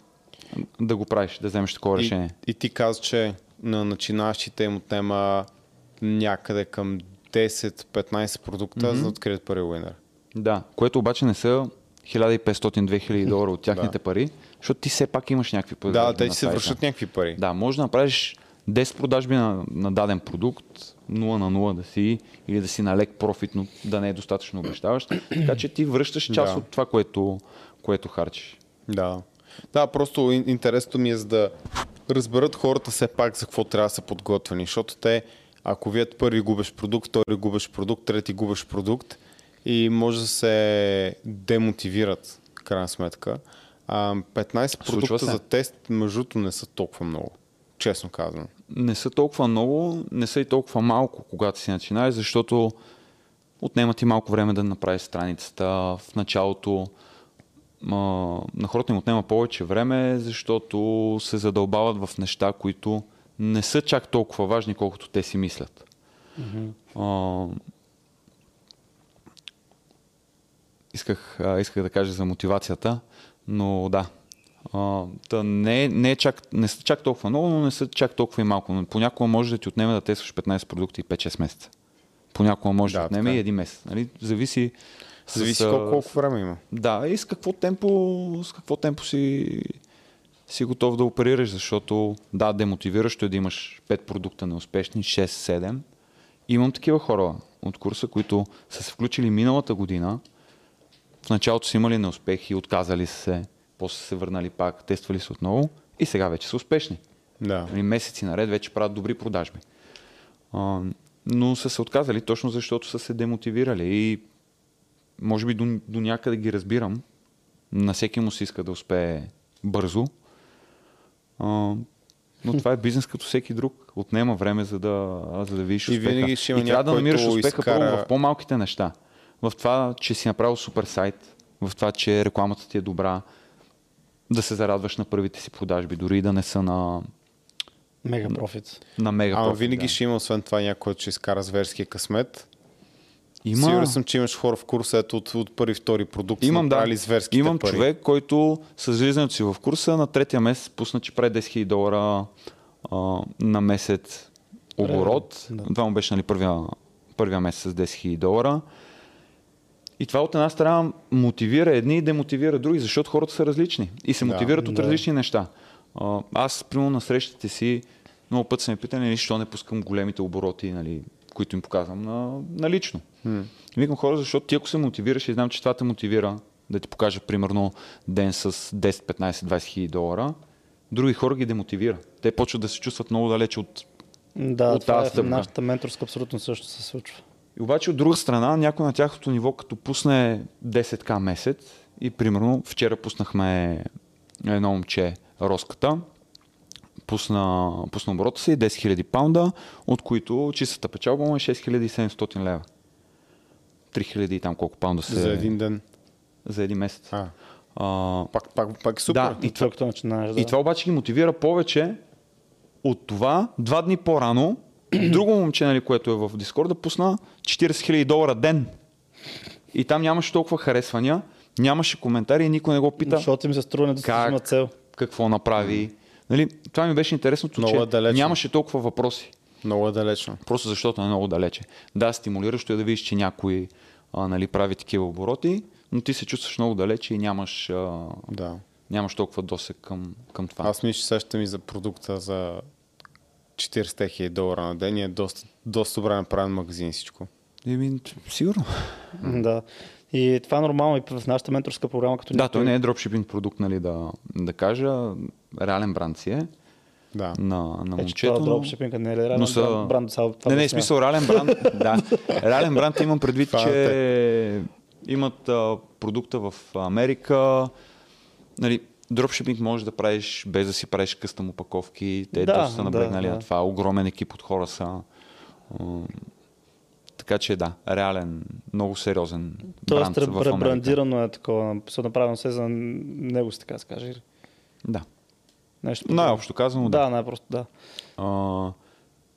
да го правиш, да вземеш такова решение. И, и ти каза, че на начинащите им отнема някъде към 10-15 продукта, mm-hmm. за да открият първи уинър. Да, което обаче не са 1500-2000 долара от тяхните пари, защото ти все пак имаш някакви Да, продажби те ти се вършат някакви пари. Да, може да направиш 10 продажби на, на даден продукт, 0 на 0 да си, или да си на лек профит, но да не е достатъчно обещаващ. <clears throat> така че ти връщаш част Да. от това, което, което харчиш. Да. Да, просто ин- интересното ми е за да разберат хората все пак за какво трябва да са подготвени, защото те, ако вият първи губеш продукт, втори губеш продукт, трети губеш продукт и може да се демотивират, в крайна сметка. А, 15 продукта се. за тест, между не са толкова много, честно казвам. Не са толкова много, не са и толкова малко, когато си начинаеш, защото отнема ти малко време да направиш страницата. В началото а, на хората им отнема повече време, защото се задълбават в неща, които не са чак толкова важни, колкото те си мислят. А, исках, а, исках да кажа за мотивацията, но да. А, та не, не, чак, не са чак толкова много, но не са чак толкова и малко. Но понякога може да ти отнеме да тестваш 15 продукти и 5-6 месеца. Понякога може да, Да, отнеме така е. и един месец. Нали? Зависи. с, Зависи а, колко, колко време има. Да, и с какво темпо, с какво темпо си, си готов да оперираш, защото да, демотивиращо е да имаш 5 продукта неуспешни, 6-7. Имам такива хора от курса, които са се включили миналата година, в началото са имали неуспехи, отказали са се, после са се върнали пак, тествали се отново и сега вече са успешни. Да. Нали, месеци наред вече правят добри продажби. А, но са се отказали точно защото са се демотивирали и може би до, до някъде ги разбирам. На всеки му се иска да успее бързо. А, но това е бизнес като всеки друг. Отнема време, за да, за да видиш И успеха. винаги ще има и трябва да намираш успеха изкара- първо в по-малките неща. В това, че си направил супер сайт, в това, че рекламата ти е добра, да се зарадваш на първите си продажби, дори и да не са на, Мега профит. на мега Ама профит, винаги да. ще има, освен това, някой, който ще изкара зверския късмет. Има... Сигурен съм, че имаш хора в курса, ето от, от първи, втори продукт, Имам, да. зверските Имам пари. човек, който с влизането си в курса на третия месец пусна, че прави 10 000 долара а, на месец оборот. Да. Това му беше нали, първия, първия месец с 10 000 долара. И това от една страна мотивира едни и демотивира други, защото хората са различни и се Да. мотивират от Да. различни неща. Аз, примерно, на срещите си много път са ме питали, нали, защо не пускам големите обороти, нали, които им показвам на, на лично. Hmm. Викам хора, защото ти ако се мотивираш и знам, че това те мотивира да ти покажа примерно ден с 10, 15, 20 хиляди долара, други хора ги демотивира. Те почват да се чувстват много далече от Да, От това тази е стъпка. нашата менторска абсолютно също се случва. И обаче от друга страна, някой на тяхното ниво, като пусне 10к месец и примерно вчера пуснахме едно момче Роската, пусна, пусна оборота си 10 000 паунда, от които чистата печалба му е 6700 лева. 3000 и там колко паунда се... За един ден. за един месец. А, А, пак, пак, пак е супер. да, и това, начинаеш, да. и това обаче ги мотивира повече от това, два дни по-рано, друго момче, нали, което е в Дискорда, пусна 40 000 долара ден. И там нямаше толкова харесвания, нямаше коментари и никой не го пита Защото им се струва недостижима цел. какво направи. Нали, това ми беше интересното, Много че е далечно. нямаше толкова въпроси. Много е далечно. Просто защото е много далече. Да, стимулиращо е да видиш, че някой а, нали, прави такива обороти, но ти се чувстваш много далече и нямаш, а, Да. нямаш толкова досек към, към това. Аз мисля, че сещам и за продукта за 40 хиляди долара на ден и е доста, доста добре направен магазин и всичко. Еми, сигурно. Да. И това е нормално и в нашата менторска програма, като Да, той не е дропшипинг продукт, нали, да, да кажа. Реален бранд си е Да. на, на Е, че момчето. това но- дропшипинга не е ли реален но са- бранд, бранд, това не, не, обяснява. смисъл реален бранд. <laughs> да. Реален бранд имам предвид, Това че имат а, продукта в Америка. Нали, дропшипинг можеш да правиш без да си правиш къстъм опаковки. Те Да, доста са наблегнали да, на да. това. Огромен екип от хора са. Така че да, реален, много сериозен Тоест, бранд в Америка. ребрандирано е такова, се направено се за него, си така да се каже. Да. Нещо подобно. Най-общо казано, да. Да, най-просто да. А,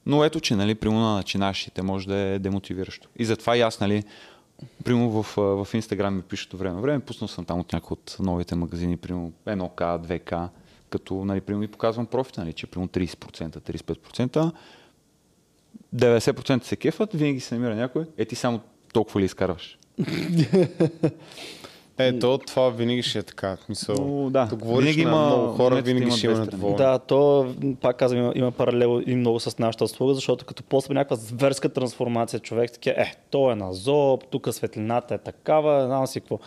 но ето, че, нали, примерно на начинащите може да е демотивиращо. И затова и аз, нали, примерно в, в Инстаграм ми пишат време време, пуснал съм там от някои от новите магазини, примерно 1К, 2К, като, нали, примерно и показвам профита, нали, че примерно 30%, 35%, 90% се кефат, винаги се намира някой, е ти само толкова ли изкарваш? <laughs> Е, то това винаги ще е така. в Смисъл, Но, да, да говориш винаги на има- много хора, винаги има ще има недоволни. Да, то, пак казвам, има, има паралел и много с нашата услуга, защото като после някаква зверска трансформация, човек такива, е, то е на зоб, тук светлината е такава, знам си какво.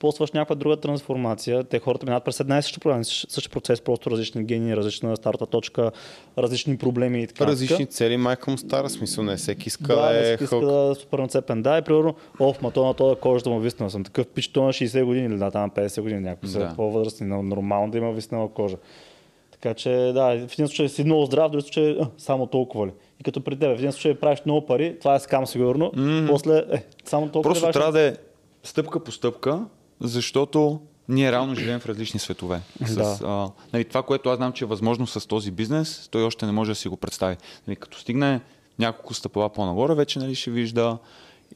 Ползваш някаква друга трансформация, те хората минават през една и съща програма, същия процес, просто различни гени, различна старта точка, различни проблеми и така. Различни цели, майка му стара смисъл, не всеки иска Да, да, е иска хълк. да е супер нацепен. Да, и примерно, оф, ма то на това кожа да му виснал. Съм такъв пич, то на 60 години или да, там на 50 години, някои са Да. по-възрастни, но нормално да има виснала кожа. Така че, да, в един случай си много здрав, в друг случай а, само толкова ли. И като при тебе, в един случай правиш много пари, това е скам сигурно, после, е, само толкова Просто ли трябва да е стъпка по стъпка, защото ние реално живеем в различни светове. С, Да. а, нали, това, което аз знам, че е възможно с този бизнес, той още не може да си го представи. Нали, като стигне няколко стъпала по-нагоре, вече нали, ще вижда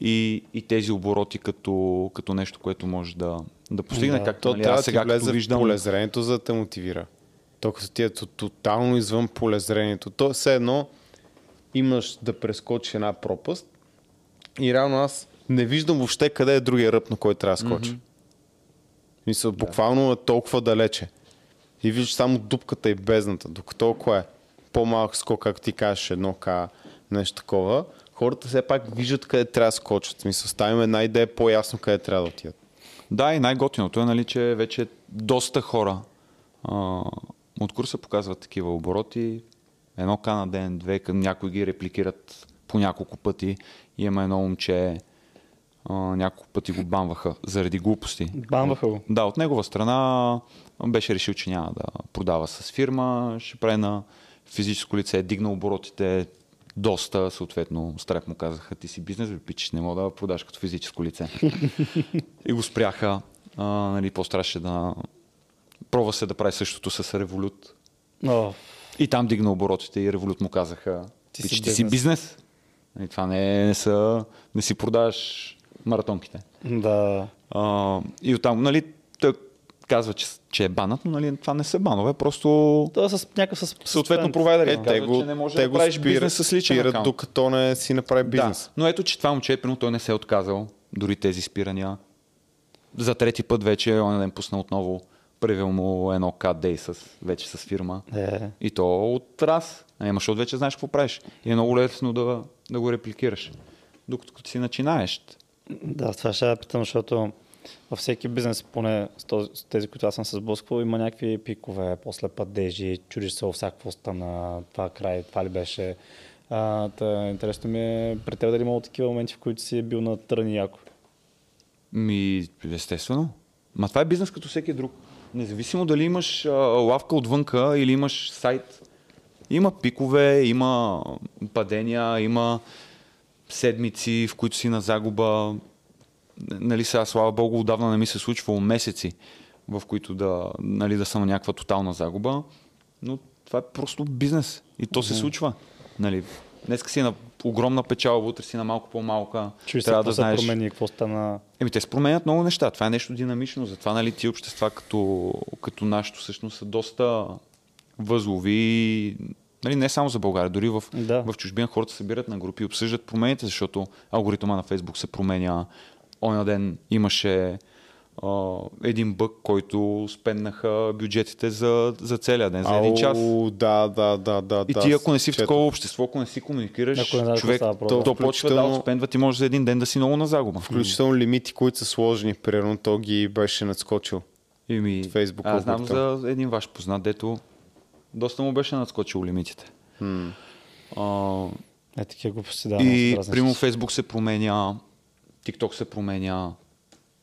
и, и тези обороти като, като нещо, което може да, да постигне. Да. Както То нали, трябва аз сега като влезе в виждам... полезрението, за да те мотивира. То като ти е то- тотално извън полезрението. То все едно имаш да прескочи една пропаст и реално аз не виждам въобще къде е другия ръб, на който трябва да скоча. Mm-hmm. Мисля, буквално е толкова далече. И виждаш само дупката и бездната. Докато ако е по-малък скок, както ти кажеш, едно К, нещо такова, хората все пак виждат къде трябва да скочат. Смисъл, ставим една идея по-ясно къде трябва да отидат. Да, и най-готиното е, нали, че вече доста хора а, от курса показват такива обороти. Едно К на ден, две, към някои ги репликират по няколко пъти. И има едно момче, а, няколко пъти го банваха заради глупости. Банваха го. Да, от негова страна беше решил, че няма да продава с фирма, ще прави на физическо лице, е дигна оборотите доста, съответно, страх му казаха, ти си бизнес, бе, пичиш, не мога да продаш като физическо лице. <laughs> и го спряха, а, нали, по-страше да пробва се да прави същото с Револют. О, И там дигна оборотите и Револют му казаха, Ти си ти си бизнес. бизнес. Нали, това не, не, са, не си продаваш маратонките. да. А, и оттам, нали, той казва, че, че е банът, но нали, това не са банове, просто То е с някакъв с... съответно провайдери. Е, те го, че не може те да го правиш спират, бизнес с личен спират, акаунт. докато не си направи бизнес. Да, но ето, че това момче, примерно, той не се е отказал, дори тези спирания. За трети път вече, он ден пусна отново, правил му едно KD с, вече с фирма. Е. И то от раз. Ама, защото вече знаеш какво правиш. И е много лесно да, да го репликираш. Докато като си начинаещ. Да, това ще я питам, защото във всеки бизнес, поне с, тези, които аз съм се сблъсквал, има някакви пикове, после падежи, чудиш се всяко стана, това край, това ли беше. А, та, интересно ми е, при теб дали имало такива моменти, в които си е бил на тръни яко? Ми, естествено. Ма това е бизнес като всеки друг. Независимо дали имаш а, лавка отвънка или имаш сайт, има пикове, има падения, има седмици, в които си на загуба. Нали сега, слава богу, отдавна не ми се случвало месеци, в които да, нали, да съм на някаква тотална загуба. Но това е просто бизнес. И то се случва. Нали, днеска си на огромна печалба, утре си на малко по-малка. Чуй се, Трябва какво да се знаеш. промени, какво стана. Еми, те се променят много неща. Това е нещо динамично. Затова нали, ти общества като, като нашето всъщност са доста възлови. Нали, не само за България, дори в, Да. в чужбина хората събират на групи и обсъждат промените, защото алгоритъма на Фейсбук се променя. Оня ден имаше а, един бък, който спеннаха бюджетите за, за целия ден, за един час. Ау, да, да, да, да. И ти, ако не си в такова общество, ако не си комуникираш, Ако не човек, то, то почва да отспендва, ти можеш за един ден да си много на загуба. Включително лимити, които са сложени, примерно, то ги беше надскочил. И ми, Фейсбук аз знам за един ваш познат, дето доста му беше надскочил лимитите. М. А, Е, такива глупости, да. и, дразниш. Фейсбук се променя, TikTok се променя,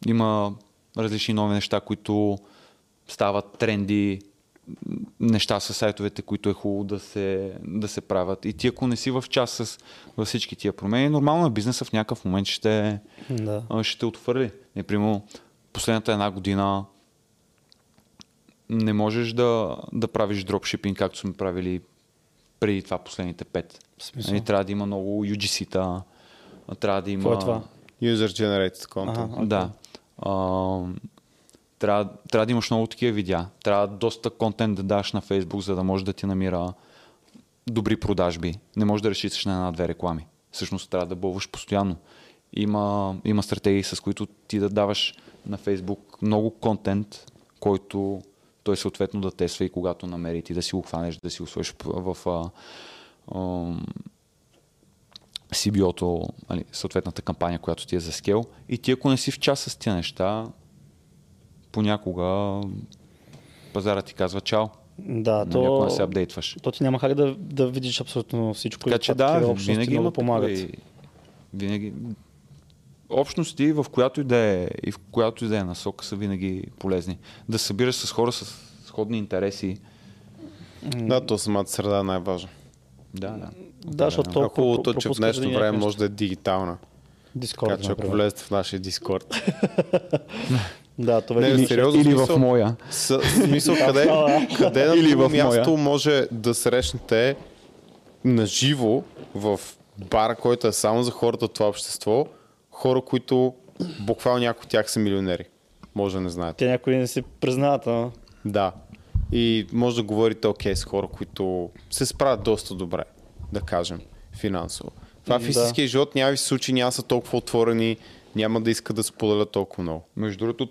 има различни нови неща, които стават тренди, неща с сайтовете, които е хубаво да се, да се правят. И ти, ако не си в час с във всички тия промени, нормално е бизнеса в някакъв момент ще, Да. ще те отвърли. Например, последната една година не можеш да, да правиш дропшипинг, както сме правили преди това последните пет. Нали, трябва да има много UGC-та, трябва да има... Какво е това? User Generated Content. Ага. Окей. Да. А, трябва, трябва да имаш много такива видеа. Трябва доста контент да даш на Facebook, за да може да ти намира добри продажби. Не можеш да разчиташ на една-две реклами. Всъщност трябва да бълваш постоянно. Има, има стратегии, с които ти да даваш на Facebook много контент, който той съответно да тесва и когато намери ти да си го хванеш, да си го сложиш в, а, ам, CBO-то, нали, съответната кампания, която ти е за скел. И ти ако не си в час с тия неща, понякога пазара ти казва чао. Да, ако то, не се апдейтваш. то ти няма как да, да видиш абсолютно всичко. Така че да, винаги има помагат. помагат. Винаги. Общности, в която и да е, и в която и да е насока, са винаги полезни. Да се събираш с хора с сходни интереси. Да, то самата среда е най-важна. Да, да. Да, защото А то хубавото е, че в днешно време може да е дигитална. Дискорд, Така че ако например. влезете в нашия Дискорд. <laughs> Да, това Не, вече сериозно Или в смисъл- моя. С, смисъл, къде, къде на Или в място моя. може да срещнете наживо в бар, който е само за хората от това общество, хора, които буквално някои от тях са милионери. Може да не знаете. Те някои не си признават, ама. Да. И може да говорите окей с хора, които се справят доста добре, да кажем, финансово. Това в Да. истинския живот няма ви се случи, няма са толкова отворени, няма да искат да споделят толкова много. Между другото,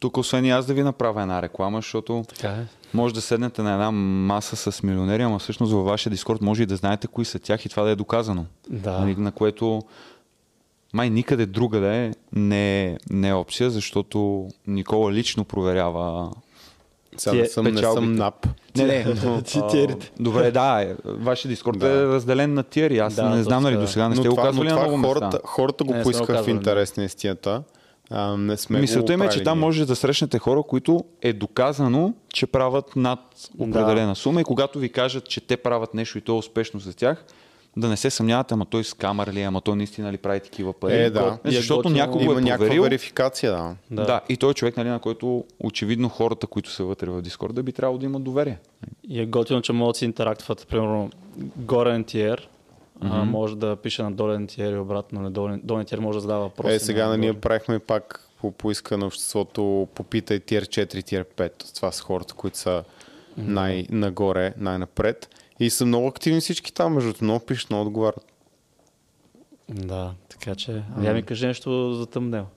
тук освен и аз да ви направя една реклама, защото Така е. може да седнете на една маса с милионери, ама всъщност във вашия Дискорд може и да знаете кои са тях и това да е доказано. Да. Нали, На което май никъде другаде не, е- не е опция, защото Никола лично проверява. Сега не съм, не печалбите. съм нап. Не, не, <laughs> но, а. Добре, да, е, вашия Дискорд Да. е разделен на тиери. Аз Да, не знам, нали, до сега не Но сте го това, но казвали на това много хората, места. хората го Не, не поискаха в интерес на истината. А, не сме Мисълта им е, че там може да срещнете хора, които е доказано, че правят над определена сума и когато ви кажат, че те правят нещо и то е успешно за тях, да не се съмнявате, ама той скамър ли е, ама той наистина ли прави такива пари. Е, да. Е, Защото готино. някой го Има е някаква проверил. верификация, да. Да. да. и той е човек, нали, на който очевидно хората, които са вътре в Дискорда, би трябвало да имат доверие. И е готино, че могат да си интерактват. Примерно, горен тиер а, може да пише на долен тиер и обратно. На долен, долен тиер може да задава въпроси. Е, сега на на ние долен. правихме пак по поиска на обществото попитай тир 4, тир 5. Това са хората, които са най-нагоре, най-напред. И са много активни всички там, между другото, много пишат, много отговарят. Да, така че. А я ми кажи нещо за тъмнел. <laughs>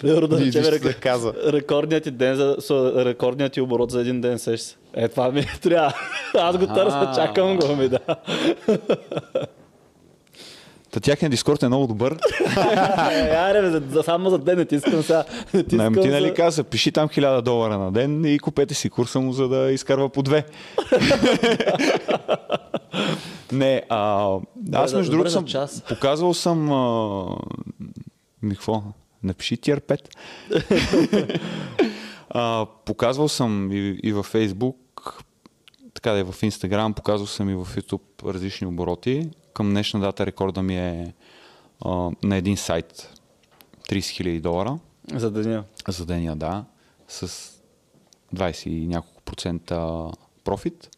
Примерно да речем, рек- каза. рекордният ти ден за, с- рекордният ти оборот за един ден сеш се. Е, това ми <laughs> трябва. Аз го търся, чакам го ми, да. <laughs> Та тяхният дискорд е много добър. Е, <laughs> Аре, бе, за, само за ден не ти искам сега. Не ти искам ти нали за... каза, пиши там 1000 долара на ден и купете си курса му, за да изкарва по две. <laughs> Не, а, аз между другото съм показвал съм а, ми какво? Напиши тир 5. <laughs> а, показвал съм и, и във Facebook, така да и в Instagram, показвал съм и в YouTube различни обороти. Към днешна дата рекорда ми е а, на един сайт 30 000 долара За деня. за деня, да, с 20 и няколко процента профит.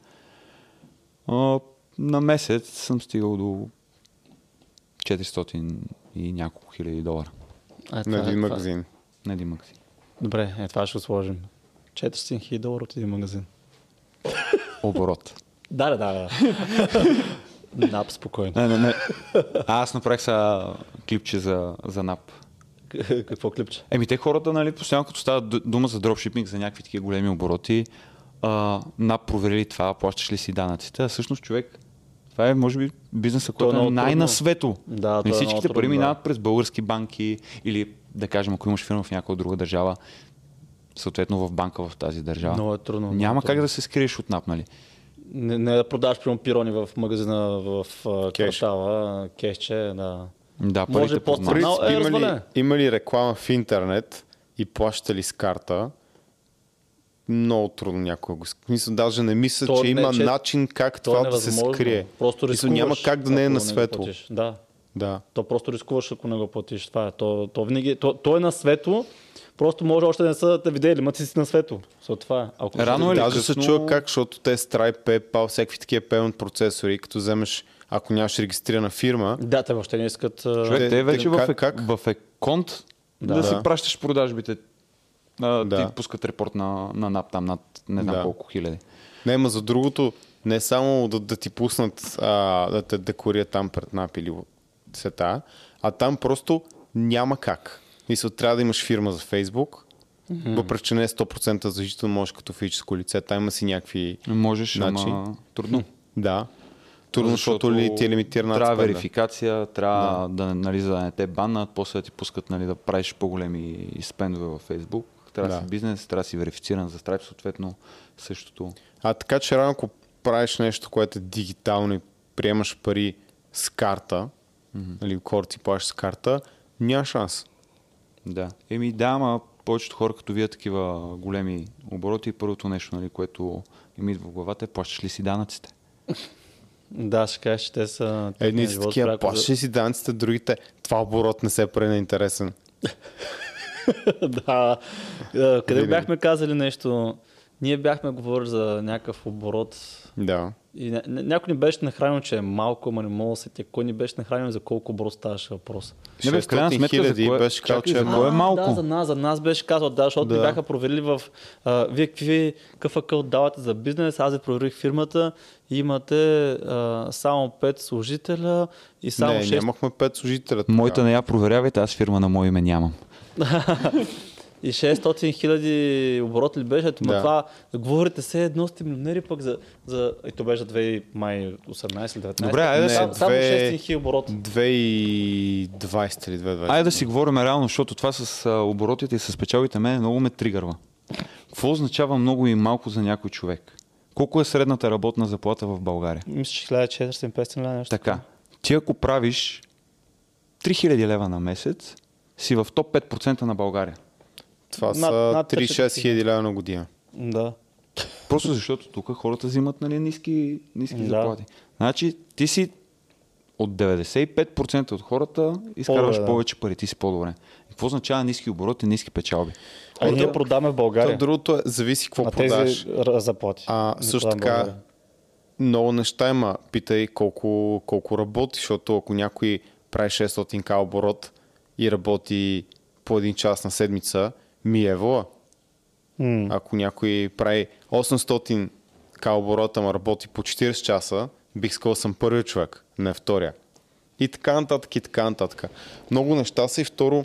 А, на месец съм стигал до 400 и няколко хиляди долара А, На това е- един това- магазин. на един магазин. Добре, е, това ще сложим. 400 хиляди долара от един магазин. Оборот. <laughs> Да, да, да. <laughs> да. Нап, спокойно. Не, не, не. А, аз направих сега клипче за, за НАП. <laughs> Какво клипче? Еми, те хората, нали, постоянно като става ду- дума за дропшипинг, за някакви такива големи обороти, а, НАП проверили това, плащаш ли си данъците, а всъщност човек, това е, може би, бизнеса, То е който е много най-на трудно. свето. Да, е Нали, много всичките пари да. минават през български банки или, да кажем, ако имаш фирма в някоя друга държава, съответно в банка в тази държава. Много е трудно. много Няма трудно. как да се скриеш от НАП, нали? Не, не да продаваш прямо пирони в магазина в Кеш. квартала, кешче, да. Да, Може по- е има, ли, има ли реклама в интернет и плаща ли с карта? Много трудно някой го Мисля, даже не мисля, То че не, има че- начин как То е това да се скрие. Просто Мисля, рискуваш. няма как да не е на светло. Да. Да. То просто рискуваш, ако не го платиш. Това е. То, то, винаги, то, то е на свето, просто може още да не са те видели, ма ти си на свето. So, това е. Ако Рано или Даже се късно- чува как, защото те Stripe, PayPal, всякакви такива payment процесори, като вземеш, ако нямаш регистрирана фирма, Да, те въобще не искат. Човек, Те- те, вече те в, как- е, как? в еконт да, Да. си Да. пращаш продажбите. А, Да. Ти пускат репорт на, на НАП там над не знам Да. колко хиляди. Не, ма за другото, не само да, да ти пуснат, а, да те декорират там пред НАП или сета, а там просто няма как. Мисля, трябва да имаш фирма за Фейсбук, въпреки че не е 100% защитено, можеш като физическо лице, там има си някакви... Можеш, Значи? ама трудно. Да. Трудно, защото, ли ти е лимитирана Трябва верификация, трябва да, нали, за да не те баннат, после да ти пускат нали, да правиш по-големи спендове във Facebook. Трябва да Да. си бизнес, трябва да си верифициран за Stripe, съответно същото. А така че рано, ако правиш нещо, което е дигитално и приемаш пари с карта, mm-hmm. нали, ти плащаш с карта, няма шанс. Да. Еми да, ама повечето хора, като вие такива големи обороти, първото нещо, нали, което им идва в главата е плащаш ли си данъците? <laughs> Да, ще кажеш, че те са... Едни са такива, плащаш ли си данците, другите, това оборот не се прави на интересен. <laughs> да. Е, Къде бяхме казали нещо? Ние бяхме говорили за някакъв оборот Да. и ня- ня- някой ни беше нахранил, че е малко, ама не мога да се тя. Кой ни беше нахранил за колко оборот ставаше въпрос? Не бе, в крайна 600 сметка, за кое- беше казал, че е за малко. е малко? Да, за нас, за нас беше казал, да, защото Да. ни бяха проверили в... А, вие какви, какъв акъл давате за бизнес, аз ви проверих фирмата имате а, само 5 служителя и само не, 6 нямахме 5 служителя. Моята не я проверявайте, аз фирма на мое име нямам. <laughs> И 600 хиляди оборот ли беше? Ето, Да. да. това, говорите се едно сте милионери пък за, за... И то беше 2 май 18 или 19. Добре, айде да Само две- 600 хиляди оборот. 2020 или 2020. Айде да си говорим реално, защото това с оборотите и с печалбите мен много ме тригърва. Какво означава много и малко за някой човек? Колко е средната работна заплата в България? Мисля, че 1400-500 лева нещо. Така, ти ако правиш 3000 лева на месец, си в топ 5% на България. Това Над- са над 36 хиляди лева на година. Да. Просто защото тук хората взимат нали, ниски, ниски Да. заплати. Значи ти си от 95% от хората изкарваш По-добре, да. повече пари, ти си по-добре. И Какво означава ниски обороти, ниски печалби? А ние продаваме в То България. другото е, зависи какво на продаш. тези заплати. А, също в така, много неща има. Питай колко, колко работи, защото ако някой прави 600к оборот и работи по един час на седмица, ми е вола. М. Ако някой прави 800 к оборота, ама работи по 40 часа, бих сказал съм първият човек, не втория. И така нататък, и така нататък. Много неща са и второ,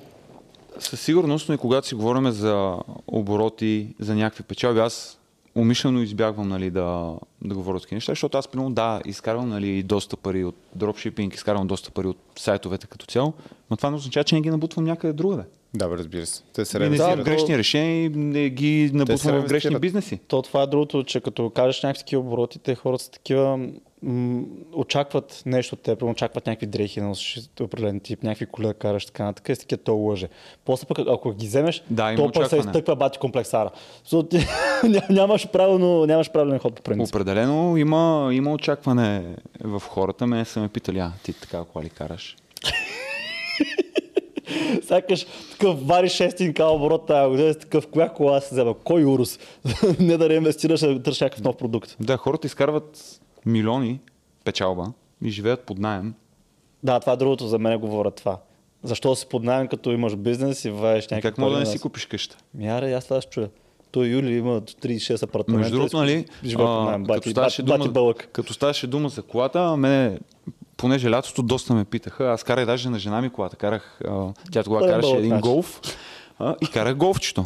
със сигурност, но и когато си говорим за обороти, за някакви печалби, аз умишлено избягвам нали, да, да говоря такива неща, защото аз, примерно, да, изкарвам нали, доста пари от дропшипинг, изкарвам доста пари от сайтовете като цяло, но това не означава, че не ги набутвам някъде другаде. Да, бе, разбира се. Те се не взимам грешни решения и не ги набутвам в грешни бизнеси. То това е другото, че като кажеш някакви такива обороти, те хората са такива, м- очакват нещо от теб, очакват някакви дрехи, носиш определен тип, някакви коли да караш, така нататък, и си такива то лъже. После пък, ако ги вземеш, Да, то пък се изтъква бати комплексара. <laughs> Нямаш, правилно, нямаш правилен ход по принцип. Определено има, има очакване в хората. Мене са ме питали, а ти така кола ли караш? Сякаш такъв вари шестинка оборот тази година, такъв коя кола се взема, кой урус? <laughs> Не да реинвестираш, да търсиш някакъв нов продукт. Да, хората изкарват милиони печалба и живеят под найем. Да, това е другото за мен говорят това. Защо си под найем, като имаш бизнес и ваеш някакви как мога да не си купиш къща? Мяре, аз това ще чуя. Той Юли има 36 апартамента. Между другото, нали, като, ставаше дума, като ставаше дума за колата, мене, понеже лятото доста ме питаха, аз карах даже на жена ми колата, карах, а, тя тогава Пълен караше един голф а, и карах голфчето.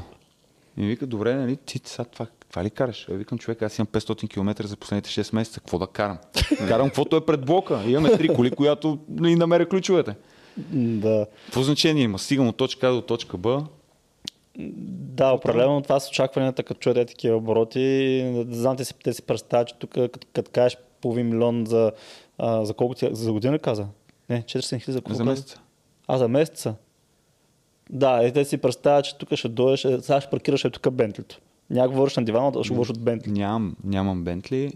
И ми вика, добре, нали, ти сега това, това ли караш? А викам, човек, аз имам 500 км за последните 6 месеца, какво да карам? <laughs> Карам каквото е пред блока. Имаме три коли, която ни намеря ключовете. Да. Какво значение има? Стигам от точка А до точка Б. Да, определено това с очакванията, като чуете такива обороти. Знам, те си, те си представят, че тук, като, като кажеш половин милион за, а, за колко ти, за година каза? Не, 400 хиляди за колко За месеца. А, за месеца? Да, и те си представят, че тук ще дойдеш, е, сега ще паркираш е тук Бентлито. Няма говориш на дивана, ще говориш от Бентли. Нямам, нямам Бентли.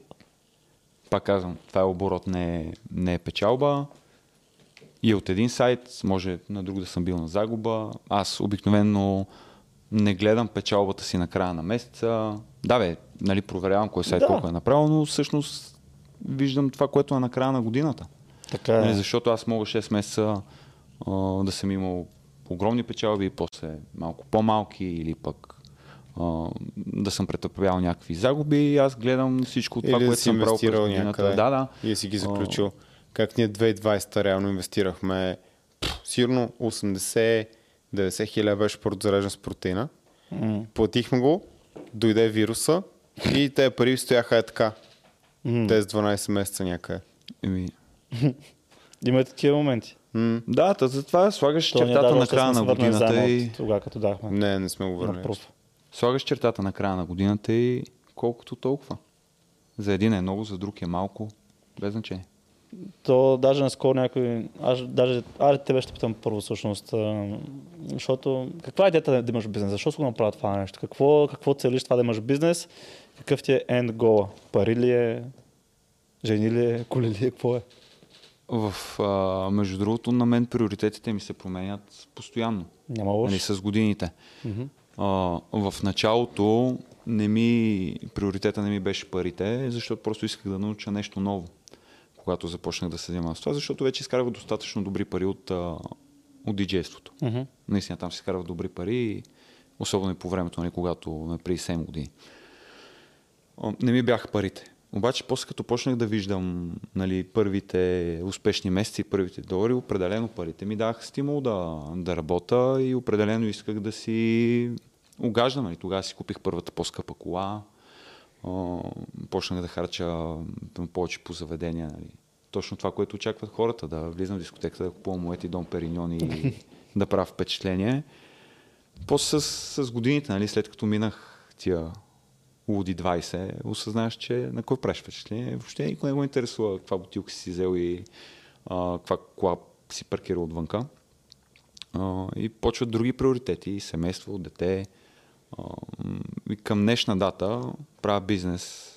Пак казвам, това е оборот, не е, не е печалба. И от един сайт, може на друг да съм бил на загуба. Аз обикновено не гледам печалбата си на края на месеца. Да, бе, нали, проверявам кой сайт Да. колко е направил, но всъщност виждам това, което е на края на годината. Така Нали, е. защото аз мога 6 месеца а, да съм имал огромни печалби и после малко по-малки или пък а, да съм претърпял някакви загуби и аз гледам всичко това, Или да което си съм правил инвестирал през годината. Да, да. и да си ги заключил. Как ние 2020 реално инвестирахме пф, сигурно 80-90 хиляди беше портзарежен с протеина. М. Платихме го, дойде вируса и те пари стояха е така. М. Тези 12 месеца някъде. Еми, <laughs> Има и такива моменти. М, да, та затова слагаш То чертата на края на годината и... Тогава, като дахме. Не, не сме го на върнали. Слагаш чертата на края на годината и колкото толкова. За един е много, за друг е малко. Без значение. То даже наскоро някой... Аз даже... Аре, тебе ще питам първо всъщност. Защото... Каква е идеята да имаш бизнес? Защо си го направя това нещо? Какво, какво целиш това да имаш бизнес? Какъв ти е end goal? Пари ли е? Жени ли е? Коли ли е? Какво е? В, а, между другото, на мен приоритетите ми се променят постоянно. Няма лош. Нали, с годините. Мгм. А, в началото не ми, приоритета не ми беше парите, защото просто исках да науча нещо ново, когато започнах да се занимавам с това, защото вече изкарвах достатъчно добри пари от, а, от диджейството. Мгм. Наистина там си изкарвах добри пари, особено и по времето, нали, когато ме при 7 години. Не ми бяха парите. Обаче после като почнах да виждам нали, първите успешни месеци, първите долари, определено парите ми даха стимул да, да работя и определено исках да си угаждам. Нали. Тогава си купих първата по-скъпа кола, почнах да харча повече по заведения. Нали. Точно това, което очакват хората, да влизам в дискотеката, да купувам моети дом Периньон и да правя впечатление. После с, с годините, нали, след като минах тия луди 20, осъзнаваш, че на кой правиш впечатление. Въобще никой не го интересува каква бутилка си взел и а, каква кола си паркирал отвънка. А, и почват други приоритети, семейство, дете. А, и към днешна дата правя бизнес,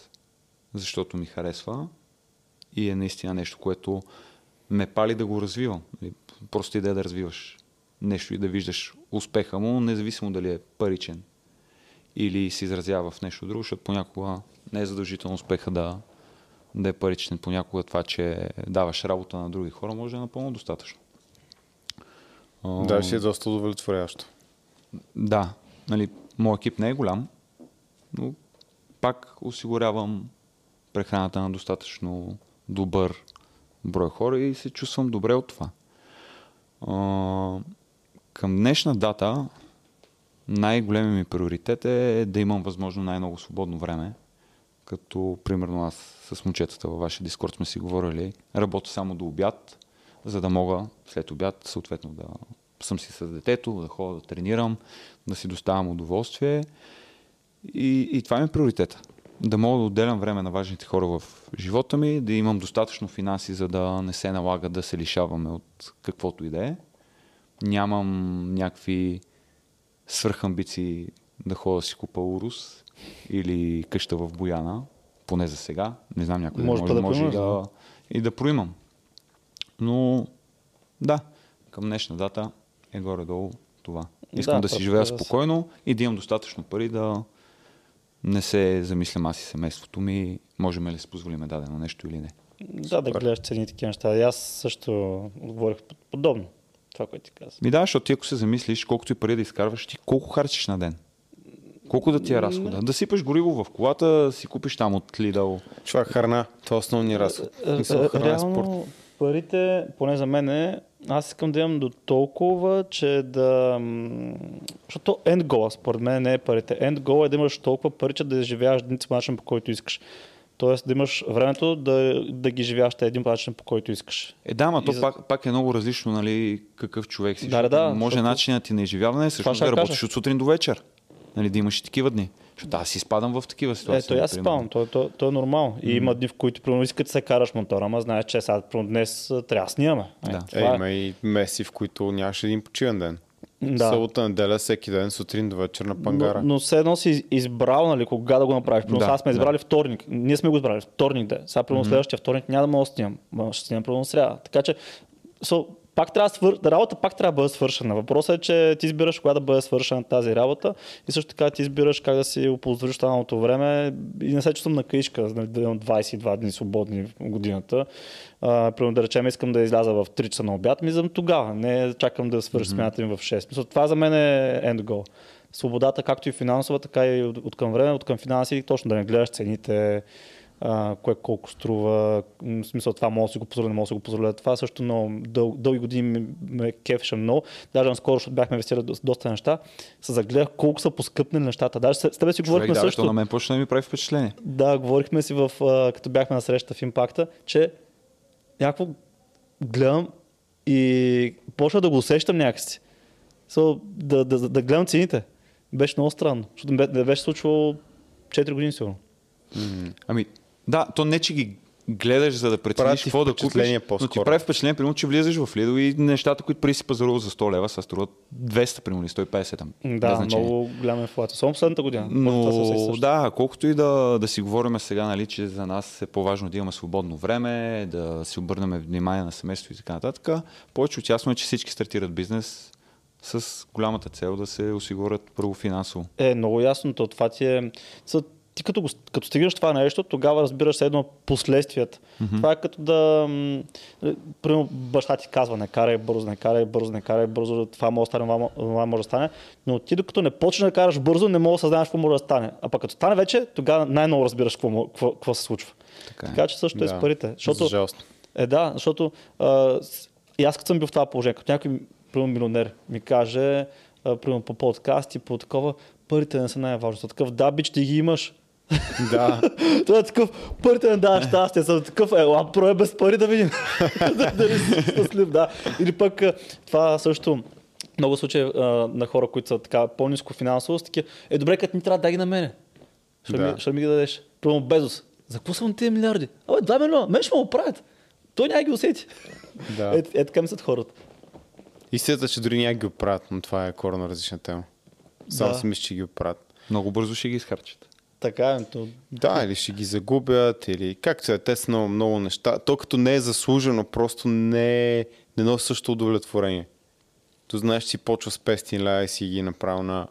защото ми харесва и е наистина нещо, което ме пали да го развивам. Просто идея да развиваш нещо и да виждаш успеха му, независимо дали е паричен или се изразява в нещо друго, защото понякога не е задължително успеха да, да е паричен. Понякога това, че даваш работа на други хора, може да е напълно достатъчно. Да, ще е доста удовлетворящо. да, нали, моят екип не е голям, но пак осигурявам прехраната на достатъчно добър брой хора и се чувствам добре от това. А, Към днешна дата най-големият ми приоритет е да имам възможно най-много свободно време. Като, примерно, аз с момчетата във вашия дискорд сме си говорили, работя само до обяд, за да мога след обяд, съответно, да съм си с детето, да ходя да тренирам, да си доставям удоволствие. И, и това ми е приоритета. Да мога да отделям време на важните хора в живота ми, да имам достатъчно финанси, за да не се налага да се лишаваме от каквото и да е. Нямам някакви свръхамбиции да ходя да си купа Урус или къща в Бояна, поне за сега. Не знам някой Може да да може, може и, да, и да проимам. Но да, към днешна дата е горе-долу това. Искам Да, да, си живея да спокойно и да имам достатъчно пари да не се замислям аз и семейството ми, можем ли да си позволим дадено нещо или не. Да, да гледаш цени такива неща. Аз също отговорих под- подобно. Това, което ти каза. Ми да, защото ти ако се замислиш, колкото и пари да изкарваш, ти колко харчиш на ден? Колко да ти е разхода? Да сипаш гориво в колата, да си купиш там от Лидъл. Това е храна. Това е основният разход. Е, е, храна спорт. Реално парите, поне за мен е, аз искам да имам до толкова, че да... Защото end goal, според мен не е парите. End goal е да имаш толкова пари, че да изживяваш един по начин, по който искаш. Тоест да имаш времето да, да ги живееш те един по начин, по който искаш. Е, да, ма И то за- пак, пак е много различно, нали, какъв човек си. Да, да, да, Може защото- начинът ти на изживяване също ще да работиш кажа. от сутрин до вечер. Нали, да имаш и такива дни. Защото аз си спадам в такива ситуации. Ето, аз спавам, то, то, то е нормално. И има дни, в които примерно искате да се караш мотора, ама знаеш, че сега днес трябва да снимаме. Е, Да. Е, това има и меси, в които нямаше един почивен ден. Да. Събота, неделя, всеки ден, сутрин до вечер на пангара. Но, но все едно си избрал, нали, кога да го направиш. Примерно Да, сега сме да. избрали вторник. Ние сме го избрали вторник де. Сега примерно следващия вторник няма да мога да снимам. Ма Ще снимам примерно сряда. Така че so, пак трябва да свър... работа пак трябва да бъде свършена. Въпросът е, че ти избираш кога да бъде свършена тази работа и също така ти избираш как да си оползотвориш останалото време и не се чувствам на каишка, нали, да имам 22 дни свободни в годината. Примерно да речем, искам да изляза в 3 часа на обяд, ми за тогава. Не чакам да свърши смяната ми в 6. Мисля, това за мен е end goal. Свободата, както и финансова, така и от, от към време, от към финанси, точно да не гледаш цените, а, кое колко струва, в смисъл това мога да си го позволя, не мога да си го позволя. Това също много дъл, дълги години ме, кефеше много. Даже наскоро, защото бяхме инвестирали до- доста неща, се загледах колко са поскъпнали нещата. Даже с, с тебе си Човек, говорихме да, също. на мен почна да ми прави впечатление. Да, говорихме си в, като бяхме на среща в Импакта, че някакво гледам и почва да го усещам някакси. So, да, да, да, гледам цените. Беше много странно, защото не беше случвало 4 години сигурно. Ами, да, то не, че ги гледаш, за да прецениш какво да купиш, впечатление но ти по-скоро. прави впечатление, примерно, че влизаш в Lidl и нещата, които преди си пазарувал за 100 лева, са струват 200, примерно, или 150 там. без Да, много голяма инфлация. Само последната година. Но да, колкото и да, да си говорим сега, нали, че за нас е по-важно да имаме свободно време, да си обърнем внимание на семейството и така нататък, повече от ясно е, че всички стартират бизнес с голямата цел да се осигурят първо финансово. Е, много ясно. То, това ти е... Са, ти като, го, като стигнеш това нещо, тогава разбираш се едно последствията. Mm-hmm. Това е като да... м, Примерно баща ти казва, не карай бързо, не карай бързо, не карай бързо, това може да стане, това, мо- това може да стане. Но ти докато не почнеш да караш бързо, не можеш да съзнаеш какво може да стане. А пък като стане вече, тогава най-много разбираш какво, какво, какво се случва. Така е. Така че също е с парите. За Защото, жалост. е, да, защото а, и аз като съм бил в това положение, като някой примерно, милионер ми каже, примерно по подкаст и по такова, парите не са най-важното. Такъв, да, бич, ти ги имаш. Да. <laughs> Това е такъв, парите не даваш щастие, съм такъв, ела, прое без пари да видим. <laughs> Дали си щастлив, да. Или пък а, това също, много случаи а, на хора, които са така по-низко финансово, са такива, е добре, като ни трябва да ги на мене. Ще, Да. ми, ще ми ги дадеш. Примерно Безос. За какво са му тези милиарди? Абе, 2 милиона, мен ще му го правят. Той няма ги усети. да. Е, е, така мислят хората. Истината, е, че дори няма ги оправят, но това е коренно различна тема. Само Да. си мисля, че ги оправят. Много бързо ще ги изхарчат. Така е, то... Да, или ще ги загубят, или както е, те са много, много неща. То като не е заслужено, просто не, е- не носи също удовлетворение. То знаеш, че си почва с 500 лева и си ги направил на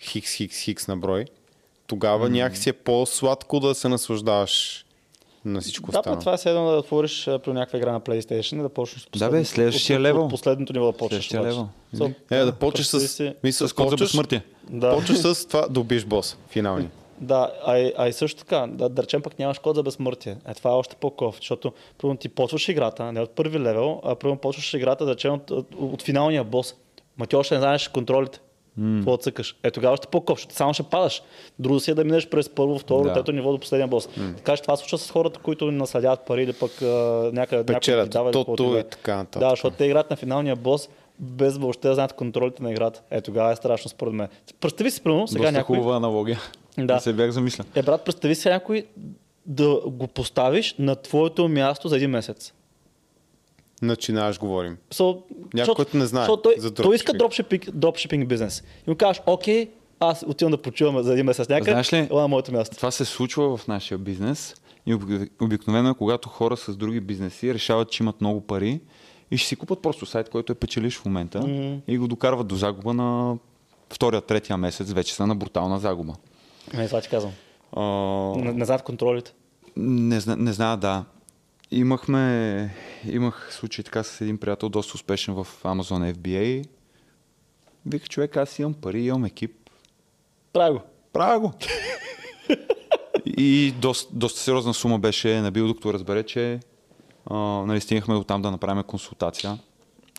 хикс, хикс, хикс на брой. Тогава mm. някакси е по-сладко да се наслаждаваш на всичко Да, останало. па, това е едно да отвориш при някаква игра на PlayStation и да почнеш с Да, бе, следващия от, левел. От последното ниво да почнеш. Следващия левел. So, Е, да почнеш с... си- Мисъл, С код за почваш, безсмъртие. Да. почваш с <laughs> това да убиеш бос, финални. <laughs> Да, а, и- а и също така, да, да речем пък нямаш код за безсмъртие. Е, това е още по-ков, защото първо ти почваш играта, не от първи левел, а първо почваш играта, да речем от, от, от финалния бос. Ма ти още не знаеш контролите. Какво да цъкаш? Е, тогава ще по-коп, само ще падаш. Друго си е да минеш през първо, второ, Да. трето ниво до последния бос. Така че това случва с хората, които наследяват пари или пък а, някъде някой Печелят ги дава тото и така нататък. Да, защото те играят на финалния бос без въобще да знаят контролите на играта. Е, тогава е страшно според мен. Представи си, примерно, сега Доста някой... хубава аналогия. Да. Не се бях замислял. Е, брат, представи си някой да го поставиш на твоето място за един месец. Начинаваш, говорим. So, Някой, който не знае защото той, за той иска дропшипинг. дропшипинг, бизнес. И му кажеш, окей, аз отивам да почивам за един месец някъде, Знаеш ли- на моето място. Това се случва в нашия бизнес и обик- обикновено е когато хора с други бизнеси решават, че имат много пари и ще си купат просто сайт, който е печелиш в момента и го докарват до загуба на втория, третия месец, вече са на брутална загуба. Не, това ти казвам. А, знаят контролите. не, зна, не зная, да. Имахме, имах случай така с един приятел, доста успешен в Amazon FBA. Вика човек, аз имам пари, имам екип, Прави го. Правя го. И доста, доста сериозна сума беше набил, докато разбере, че а, нали, стигнахме до там да направим консултация.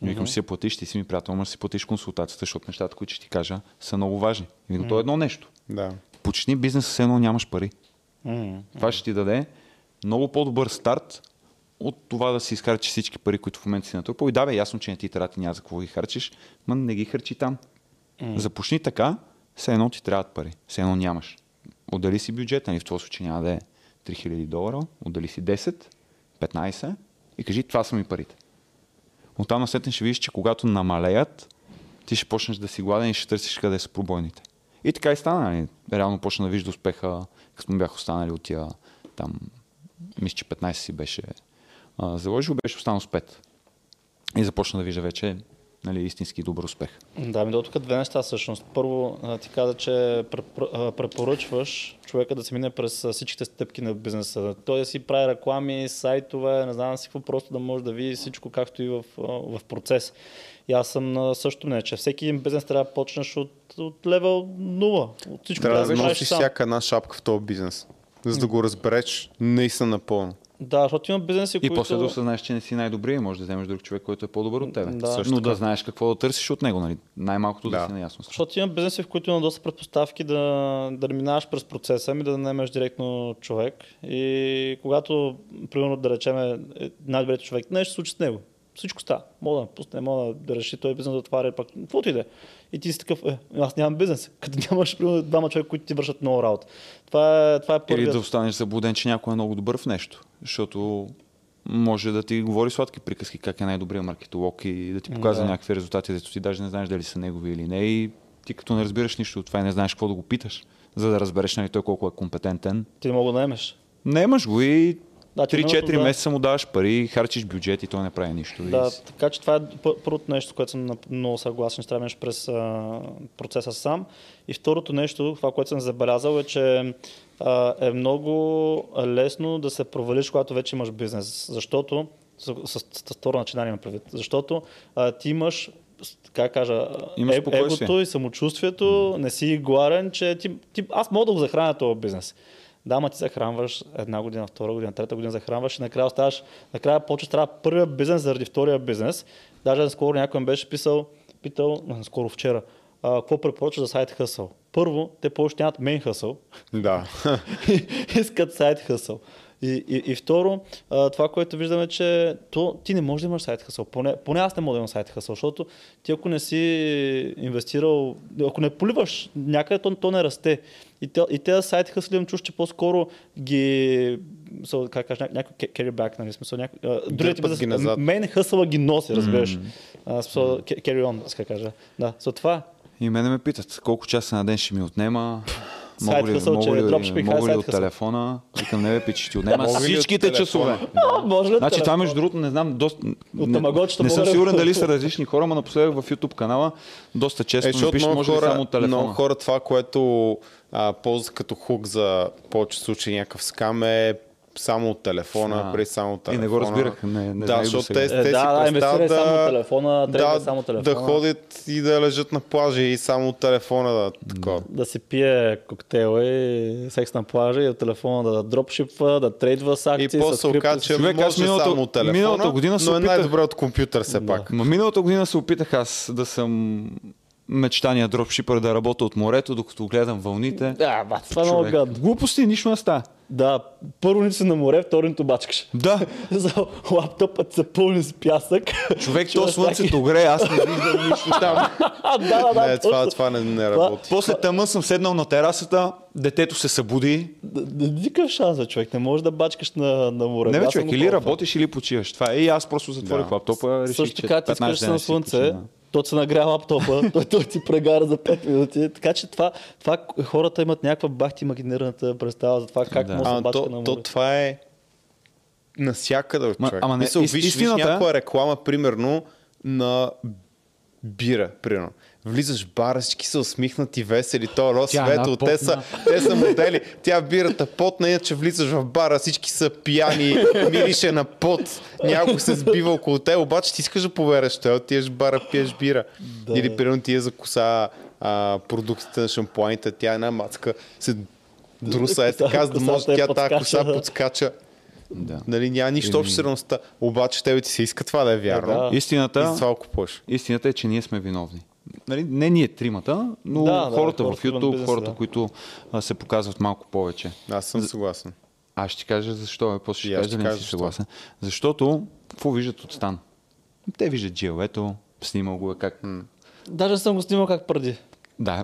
И Викам, ще си я платиш, ти си ми приятел, може да си платиш консултацията, защото нещата, които ще ти кажа, са много важни. И викам, то е едно нещо. Да. Почни бизнеса с едно нямаш пари. М. Това ще ти даде много по-добър старт от това да си изхарчиш всички пари, които в момента си натрупал. И да, бе, ясно, че не ти трябва, няма за какво ги харчиш, ма не ги харчи там. Започни така, все едно ти трябват пари, все едно нямаш. Отдали си бюджет, нали в този случай няма да е 3000 долара, отдали си 10, 15 и кажи, това са ми парите. Оттам насетне ще видиш, че когато намалеят, ти ще почнеш да си гладен и ще търсиш къде са пробойните. И така и стана. Нали? Реално почна да вижда успеха, като му бях останали от тия там, мисля, че 15 си беше а, заложил, беше останал с 5. И започна да вижда вече нали, истински добър успех. Да, ми до тук две неща всъщност. Първо ти каза, че препоръчваш човека да се мине през всичките стъпки на бизнеса. Той да си прави реклами, сайтове, не знам си какво, просто да може да види всичко както и в, в процес. И аз съм на същото мнение, че всеки един бизнес трябва да почнеш от, от левел 0. От всичко Трябва да правиш носиш сам. всяка една шапка в този бизнес, за да го разбереш наистина напълно. Да, защото има бизнеси, И които... после да осъзнаеш, че не си най-добрия и можеш да вземеш друг човек, който е по-добър от тебе. Да. Също Но да знаеш какво да търсиш от него. Нали? Най-малкото да, Да. си наясно. Защото има бизнеси, в които има доста предпоставки да, да не минаваш през процеса, ами да намеш директно човек. И когато, примерно, да речем, е най-добрият човек, нещо се случи с него. Всичко става. Мога да пусне, мога да реши той бизнес да отваря, пък каквото и да е. И ти си такъв, е, аз нямам бизнес. <laughs> Като нямаш, примерно, двама човека, които ти вършат много работа. Това е, това е Или първият. да останеш заблуден, че някой е много добър в нещо. Защото може да ти говори сладки приказки, как е най-добрият маркетолог и да ти показва Да. някакви резултати, дето ти даже не знаеш дали са негови или не. И ти като не разбираш нищо от това и не знаеш какво да го питаш, за да разбереш нали, той колко е компетентен. Ти не мога да наемеш. Наемаш го и Да, че 3-4 миналото, да. месеца му даваш пари, харчиш бюджет и той не прави нищо. Да, И така че това е пър- първото нещо, което съм много съгласен, че трябва да през а, процеса сам. И второто нещо, това, което съм забелязал е, че а, е много лесно да се провалиш, когато вече имаш бизнес. Защото, с, с, с второ начинание имам предвид, защото а, ти имаш как кажа, Имаш е, егото и самочувствието, не си гладен, че ти, ти, аз мога да го захраня този бизнес. Да, ма ти захранваш една година, втора година, трета година захранваш и накрая оставаш, накрая почваш трябва първия бизнес заради втория бизнес. Даже скоро някой ми беше писал, питал, скоро вчера, а, какво препоръчва за сайт хъсъл. Първо, те повече нямат мейн хъсъл. Да. <laughs> искат сайт хъсъл. И, и, и второ, а, това, което виждаме, че то, ти не можеш да имаш сайт хъсъл. Поне, поне аз не мога да имам сайт хъсъл, защото ти ако не си инвестирал, ако не поливаш някъде, то, то не расте. И, те, и тези сайт хъсли имам чуш, че по-скоро ги, so, как кажа, някой carry back, нали, смисъл, някой, Дърпат ги назад. мен хъсъла ги носи, разбираш. Mm. смисъл, ca- carry on, да кажа. Да, so, това И мене ме питат колко часа на ден ще ми отнема. Сайт Мога ли, хъсъл, че мога ли, дропшипинг, мога ли сайт от телефона? Викам, не бе, пичи, ще ти отнема <laughs> всичките часове. <laughs> Може ли Значи това между другото не знам, доста... От не, не съм сигурен дали са <laughs> различни хора, но напоследък в YouTube канала доста често Е, ми пишат, може ли само от телефона. много хора това, което а, ползват като хук за повече случаи някакъв скам е само от телефона, А. преди само от И телефона. не го разбирах, не- не да, защото те, Е, те си да, да, представят да, само телефона, да, само телефона. да ходят и да лежат на плажа и само от телефона да такова. Да си пие коктейл и секс на плажа и от телефона да дропшипва, да трейдва с И акции, после с се оказа, че Човек, може миналата- само от телефона, миналата година се но е опитах- най-добре от компютър все пак. Ма миналата година се опитах аз да съм мечтания дропшипър да работя от морето, докато гледам вълните. Да, ба, това е много Човек. гадно. Глупости, нищо не става. Да, първо нито си на море, второ нито бачкаш. Да, <laughs> За лаптопът се пълни с пясък. човек, то слънцето гре, аз не виждам нищо там. <laughs> Да, да, да. Не, това, това не, не работи. После тъмън съм седнал на терасата, детето се събуди. Никакъв шанс, бе, човек. Не можеш да бачкаш на, на море. Не, бе, човек, или работиш, или почиваш. Това е. И аз просто затворих Да. лаптопа, реших, Също така, ти 15 искаш на слънце, почина. То се нагря лаптопа, <laughs> той, той ти прегара за 5 минути. Така че това, това хората имат някаква бахти имагинираната представа за това как Да. може да бачка то, на то, море. това е насякъде, човек. ама не, Мисъл, ис- виж, истината някоя реклама, примерно, на бира, примерно. Влизаш в бара, всички са усмихнати, весели, то рос Тя е светло, те са, те са модели. Тя бирата потна, иначе влизаш в бара, всички са пияни, мирише на пот, някой се сбива около те, обаче ти искаш да повериш, той отиеш в бара, пиеш бира. Да. Или примерно ти е за коса а, продуктите на шампуаните, тя една мацка, се друса е така, за да може тя тази коса да. подскача. Да. Нали, няма нищо общо с реалността. Обаче тебе ти се иска това да е вярно. да. И Истината, за това купуваш. истината е, че ние сме виновни. Нали, не ние тримата, но Да, да, хората, хората в YouTube, бизнеса, хората, да. които а, се показват малко повече. Аз съм съгласен. Аз ще ти кажа защо, е, после ще кажа дали не си съгласен. Защото, какво виждат от стан? Те виждат джелето, снимал го е как... Даже съм го снимал как преди. Да.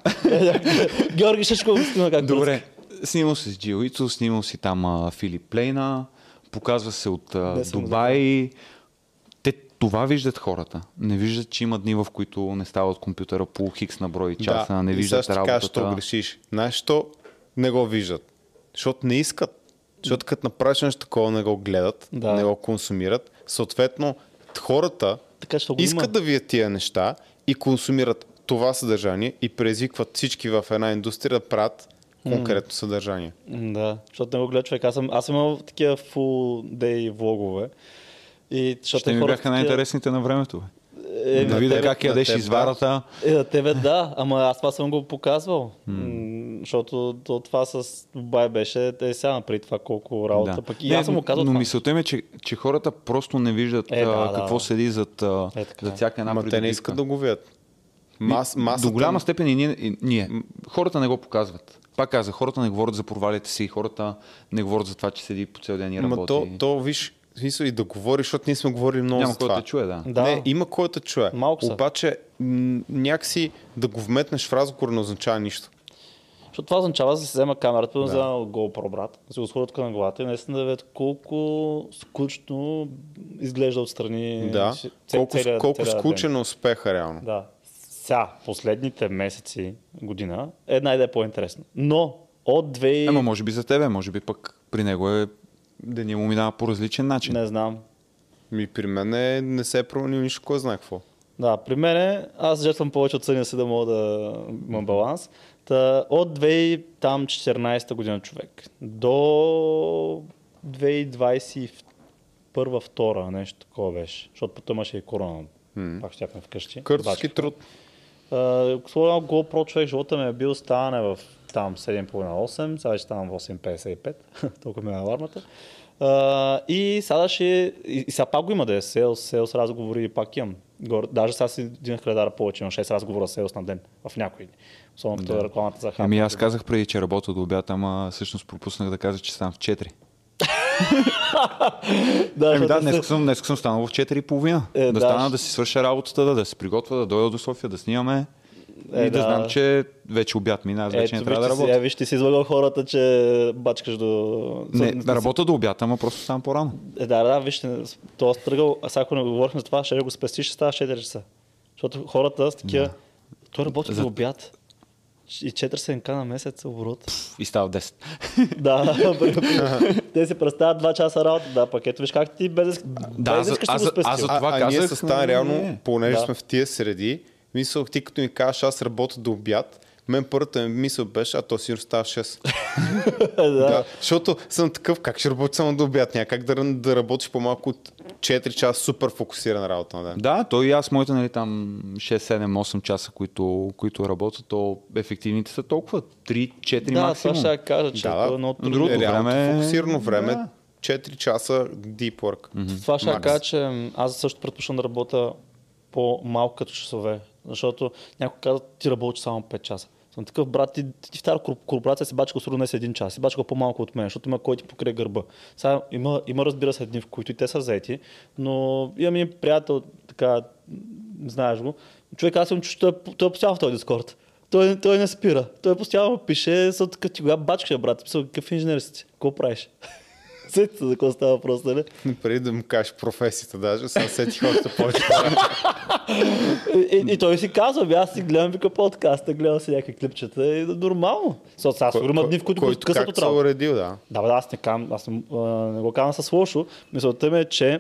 <laughs> Георги Шишко го снима как Добре. Снимал си с Джилицо, снимал си там а, Филип Плейна, показва се от а, Дубай. Това виждат хората. Не виждат, че има дни, в които не става от компютъра по хикс на брой часа, да. не и виждат сега ще кажа, що работата. грешиш. Знаеш, що не го виждат? Защото не искат. Защото като направиш нещо такова, не го гледат, Да. не го консумират. Съответно, хората Така искат има. да видят тия неща и консумират това съдържание и предизвикват всички в една индустрия да правят конкретно съдържание. Да, защото не го гледа човек. Аз съм, аз съм имал такива full day влогове. И, Ще ми хората бяха най-интересните на времето. бе. Е, да видя как ядеш теб, да. изварата. Е, на тебе да, ама аз това съм го показвал. М, Защото то, това с Дубай беше, те сега преди това колко работа. Да. Пък и Не, аз съм го казал но това. мисълта ми е, че, че хората просто не виждат Е, да, а, какво да. седи зад, Е, така зад е. всяка една Ама те не искат да го видят. Мас, масата... До голяма степен и ние, и ние. Хората не го показват. Пак казах, хората не говорят за провалите си, хората не говорят за това, че седи по цял ден и Ама работи. то, то, виж, смисъл и да говори, защото ние сме говорили много Няма за кой това. да те чуе, да. Да. Не, има кой да чуе. Малко са. Обаче м- някакси да го вметнеш в разговор не означава нищо. Защото това означава да се взема камерата, да взема GoPro, брат, да се го сложат на главата и наистина да видят колко скучно изглежда отстрани. Да. ц- колко целият- колко ден. скучен е успеха реално. Да. Сега, последните месеци, година, една идея е по-интересна. Но от две... Ама може би за тебе, може би пък при него е деня му минава по различен начин. Не знам. Ми при мен е, не се е променил нищо, кой знае какво. Да, при мен аз жертвам повече от съня си да мога да имам баланс. Та, от 2014 година човек до 2021-2 нещо такова беше. Защото потом имаше и корона. Пак щяхме вкъщи. Къртовски труд. Сложил GoPro човек, живота ми е бил ставане в там 7.5-8, сега ще ставам в 8.55, <laughs> толкова ми е алармата. Uh, и сега ще, и, и сега пак го има да е селс, селс разговори, пак имам. Гор, даже сега си един хилядар повече, имам 6 разговора селс на ден, в някои. Особено като е рекламата за хапа. Ами аз казах преди, че работя до обяд, ама всъщност пропуснах да кажа, че ставам в 4. Да, Ами да, днес съм, днес съм станал в 4 и половина. Е, да, да, стана да си свърша работата, да, да се приготвя, да дойда до София, да снимаме. Е, и да, да. знам, че вече обяд мина, аз вече Ето, не трябва да работя. е, виж, ти си излагал хората, че бачкаш до... Не, да работя до обяд, ама просто ставам по-рано. Е, да, да, вижте, то тръгъл, а сега ако не говорихме за това, ще го спестиш, ще става 4 часа. Защото хората с такива, той работи За- за обяд и 4 СНК на месец оборот. И става в 10. <laughs> да, те си представят 2 часа работа, да, пък ето виж как ти без, Да, без за- искаш аз го за- спестил. аз за- А, това а ние казах, с Стан но реално, не. понеже Да. сме в тия среди, мислях ти като ми кажеш, аз работя до обяд, мен първата ми мисъл беше, а то си става 6. <laughs> да. да. Защото съм такъв, как ще работя само до обяд, някак да, да работиш по-малко от 4 часа супер фокусирана работа на ден. Да, то и аз, моите, нали, там 6, 7, 8 часа, които, които работят, то ефективните са толкова 3, 4 Да, това максимум. ще кажа, че Да, да. е много Но трудно. другото време- фокусирано време, Да. 4 часа deep work. Това ще кажа, че аз също предпочитам да работя по-малко като часове. Защото някой казва, ти работиш само 5 часа. Съм такъв брат, ти, ти, в тази корп- корпорация си бачка сигурно днес един час, си бачка по-малко от мен, защото има кой ти покрие гърба. Сега има, има разбира се дни, в които и те са заети, но имам един приятел, така, знаеш го, човек аз съм, че той, е- постоянно в този дискорд. Той, той не спира. Той постоянно пише, са така ти кога бачкаш, брат. Мисъл, какъв инженер си? Какво правиш? Сетите се за какво става въпрос, нали? Преди да му кажеш професията даже, сега сетих още повече. И, и, той си казва, бе, аз си гледам вика подкаста, гледам си някакви клипчета и е нормално. Сега сигурно има дни, в които който късат от е работа. уредил, да. Да, бе, аз не, кам, аз не, а, не го казвам с лошо. Мисълта ми е, че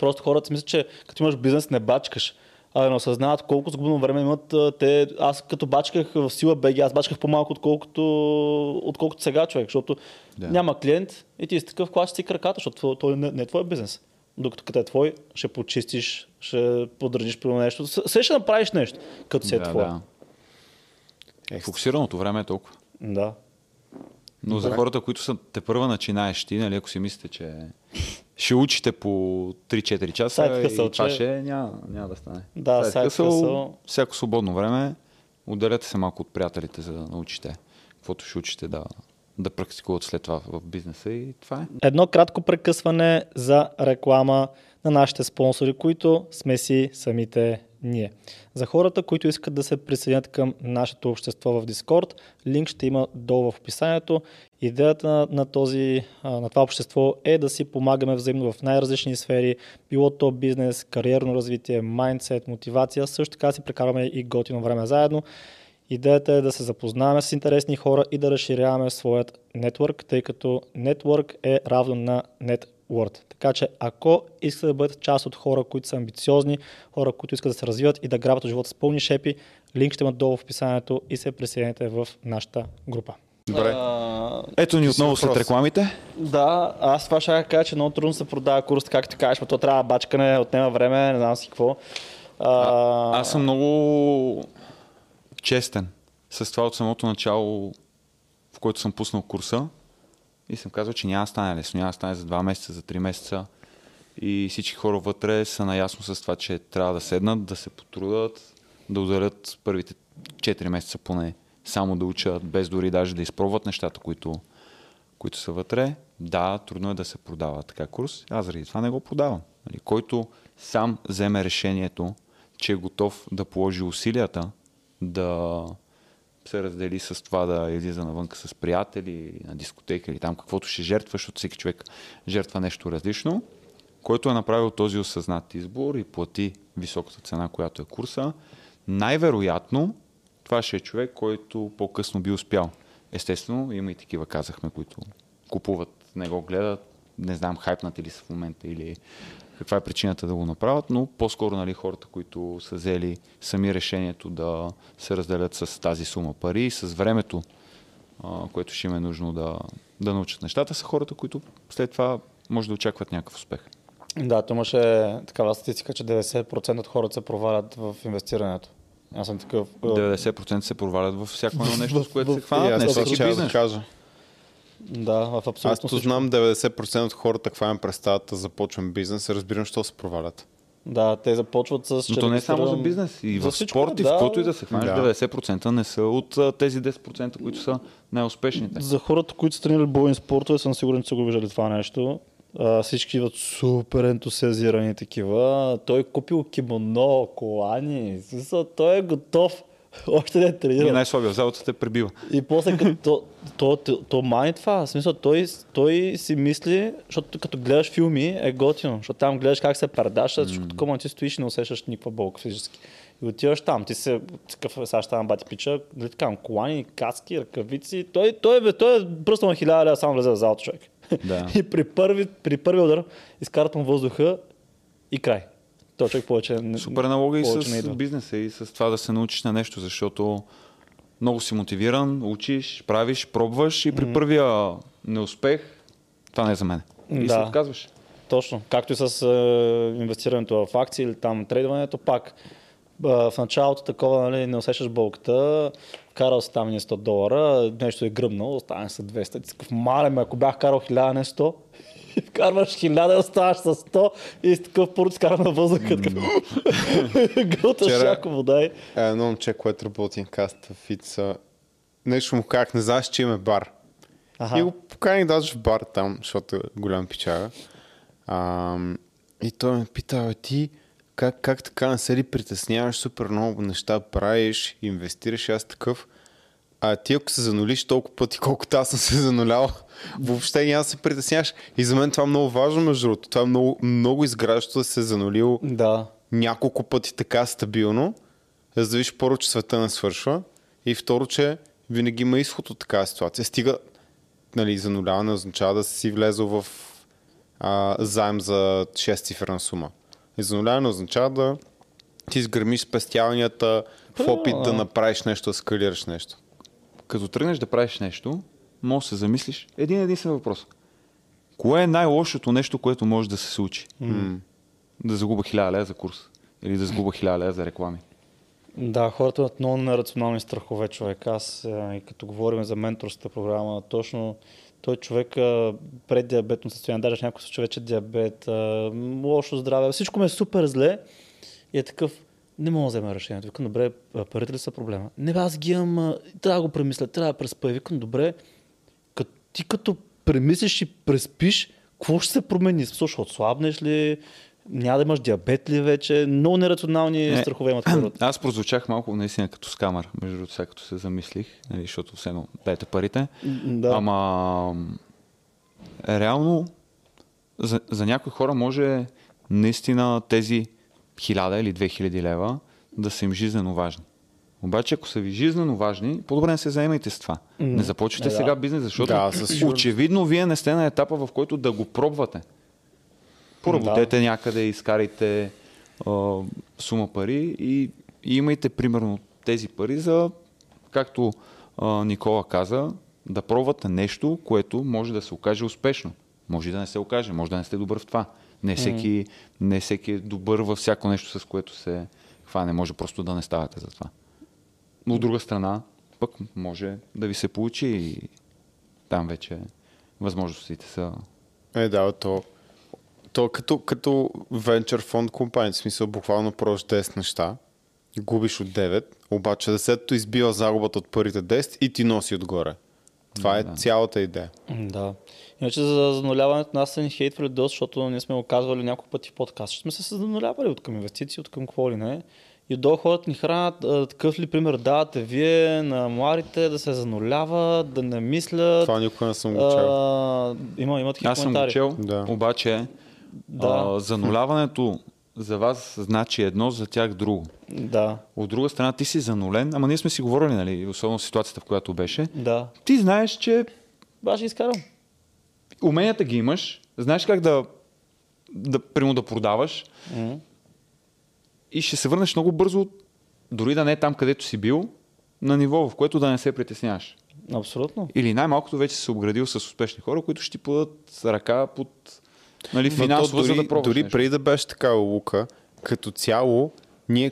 просто хората си мислят, че като имаш бизнес не бачкаш. А не осъзнават колко загубено време имат те. Аз като бачках в сила БГ, аз бачках по-малко, отколкото, отколкото сега човек, защото Да. няма клиент и ти си такъв, клаш си краката, защото той не, не е твой бизнес. Докато като е твой, ще почистиш, ще подредиш при нещо. Се ще направиш нещо, като си е да, твой. да. Фокусираното време е толкова. да. Но за хората, които са те първа начинаещи, нали, ако си мислите, че ще учите по 3-4 часа Сайд и хъсъл, това че- ще няма, няма да стане. Да, хъсъл, хъсъл. всяко свободно време, отделете се малко от приятелите, за да научите каквото ще учите да, да практикуват след това в бизнеса и това е. Едно кратко прекъсване за реклама на нашите спонсори, които сме си самите ние. За хората, които искат да се присъединят към нашето общество в Discord, линк ще има долу в описанието. Идеята на, на, този, на това общество е да си помагаме взаимно в най-различни сфери, било то бизнес, кариерно развитие, майндсет, мотивация. Също така си прекарваме и готино време заедно. Идеята е да се запознаваме с интересни хора и да разширяваме своят нетворк, тъй като нетворк е равно на net worth. Така че ако искате да бъдете част от хора, които са амбициозни, хора, които искат да се развиват и да грабят от живота с пълни шепи, линк ще има долу в описанието и се присъедините в нашата група. Добре. А, Ето ни отново след рекламите. да, аз това ще кажа, че много трудно се продава курс, както ти кажеш, но то трябва бачкане, отнема време, не знам си какво. А, Аз съм много честен с това от самото начало, в което съм пуснал курса и съм казал, че няма да стане лесно, няма да стане за 2 месеца, за 3 месеца и всички хора вътре са наясно с това, че трябва да седнат, да се потрудат, да ударят първите 4 месеца поне само да учат, без дори даже да изпробват нещата, които, които са вътре. Да, трудно е да се продава така курс. Аз заради това не го продавам. Нали, който сам вземе решението, че е готов да положи усилията да се раздели с това да излиза навънка с приятели, на дискотека или там каквото ще жертва, защото всеки човек жертва нещо различно, който е направил този осъзнат избор и плати високата цена, която е курса, най-вероятно това ще е човек, който по-късно би успял. Естествено, има и такива, казахме, които купуват, не го гледат, не знам, хайпнати ли са в момента или каква е причината да го направят, но по-скоро нали, хората, които са взели сами решението да се разделят с тази сума пари и с времето, а, което ще им е нужно да, да научат нещата, са хората, които след това може да очакват някакъв успех. Да, то имаше такава статистика, че 90% от хората се провалят в инвестирането. Аз съм такъв. а, 90% се провалят във всяко едно <laughs> нещо, с което се хванат, аз не всеки ще да бизнес. кажа. Да, в абсолютно Аз то всичко. знам 90% от хората каква им представата започвам бизнес и разбирам, що се провалят. Да, те започват с... Но то не е само за бизнес. И За в всичко, спорт, и в да. каквото и да се хванеш, Да. 90% не са от тези 10%, които са най-успешните. За хората, които са тренирали бойни спортове, съм сигурен, че са го виждали това нещо. А, всички идват супер ентусиазирани такива. Той е купил кимоно, колани. Той е готов. Още не е И тренирал. най-слабия в залата те пребива. И после като то, то, то, то мани това, в смисъл той, той си мисли, защото като гледаш филми е готино, защото там гледаш как се предашат, защото такова ти стоиш и не усещаш никаква болка физически. И отиваш там, ти се, такъв, сега ще там бати пича, нали така, колани, каски, ръкавици, той, той, той, той е бръснал на хиляда лева, само влезе в залата човек. Да. <laughs> И при първи, при първи удар изкарат му въздуха и край. Той човек повече не- Супер аналогия и с бизнеса и с това да се научиш на нещо, защото много си мотивиран, учиш, правиш, пробваш и при първия неуспех това не е за мен. И Да. се отказваш. Точно. Както и с е, инвестирането в акции или там трейдването, пак е, в началото такова нали, не усещаш болката, карал си там едни 100 долара, нещо е гръмнал, останеш с 200. Ти си такъв мале, ме, ако бях карал 1000, не 100, и вкарваш 1000 и оставаш с 100 и си такъв първо ти кара на въздуха. Гълташ Вчера- яко вода. Е, едно момче, което работи на каста в Фитса, нещо му казах, не знаеш, че има бар. Аха. И го поканих даже в бар там, защото е голям пичага. Ам, и той ме пита, «Бе, ти как, как така не се ли притесняваш, супер много неща правиш, инвестираш, аз такъв. А ти ако се занулиш толкова пъти, колкото аз съм се занулял, въобще няма да се притесняваш. И за мен това е много важно, между другото. Това е много, много изграждащо да се занулил Да. няколко пъти така стабилно, за да видиш първо, че света не свършва и второ, че винаги има изход от такава ситуация. Стига, нали, зануляване означава да си влезъл в а, заем за 6 цифрена сума. И зануляване означава да ти изгърмиш спестяванията в опит да направиш нещо, да скалираш нещо. Като тръгнеш да правиш нещо, може да се замислиш един единствен въпрос. Кое е най-лошото нещо, което може да се случи? Да загуба 1000 лея за курс. Или да загуба 1000 лея за реклами. Да, хората имат много нерационални страхове, човек. Аз, а, и като говорим за менторската програма, точно той човек а, пред диабетно състояние, даже в някой случай вече диабет, а, лошо здраве, всичко ме е супер зле и е такъв, не мога да взема решението. Викам, добре, парите ли са проблема? Не, бе, аз ги имам, трябва да го премисля, трябва да преспа. И Викам, добре, като, ти като премислиш и преспиш, какво ще се промени? Ще отслабнеш ли? Няма да имаш диабет ли вече? Много нерационални Не. страхове имат хората. Аз прозвучах малко наистина като скамър, между другото, сега като се замислих, нали, защото все едно дайте парите. Да. Ама реално за, за някои хора може наистина тези 1000 или 2000 лева да са им жизненно важни. Обаче, ако са ви жизненно важни, по-добре не се заемайте с това. Не започвайте да. сега бизнес, защото Да, със очевидно вие не сте на етапа, в който да го пробвате. Поработете някъде, изкарайте а, сума пари и, и имайте примерно тези пари за, както а, Никола каза, да пробвате нещо, което може да се окаже успешно. Може да не се окаже, може да не сте добър в това. Не всеки, не всеки е добър във всяко нещо, с което се хване. Може просто да не ставате за това. Но от друга страна, пък може да ви се получи и там вече възможностите са Е, да, то, то като, като venture фонд компания, в смисъл буквално пробваш 10 неща, губиш от 9, обаче 10-то избива загубата от първите 10 и ти носи отгоре. Това е цялата идея. Да. Иначе за зануляването нас са ни хейтвали доста, защото ние сме го казвали няколко пъти в подкаст, че сме се занулявали от към инвестиции, от към какво ли не. И отдолу хората ни хранят такъв ли пример давате вие на младите да се зануляват, да не мислят. Това никога не съм го чел. а, има, има такива Аз съм го чел, Да. обаче Да. а, зануляването за вас значи едно, за тях друго. Да, От друга страна, ти си занулен, ама ние сме си говорили, нали, особено ситуацията, в която беше. да. Ти знаеш, че Баш изкарам. уменията ги имаш, знаеш как да, да, примерно да продаваш М. и ще се върнеш много бързо, дори да не е там, където си бил, на ниво, в което да не се притесняваш. Абсолютно. Или най-малкото вече се обградил с успешни хора, които ще ти подадат ръка под нали, финансово, за дори, да пробваш дори нещо. преди да беше така Лука, като цяло, ние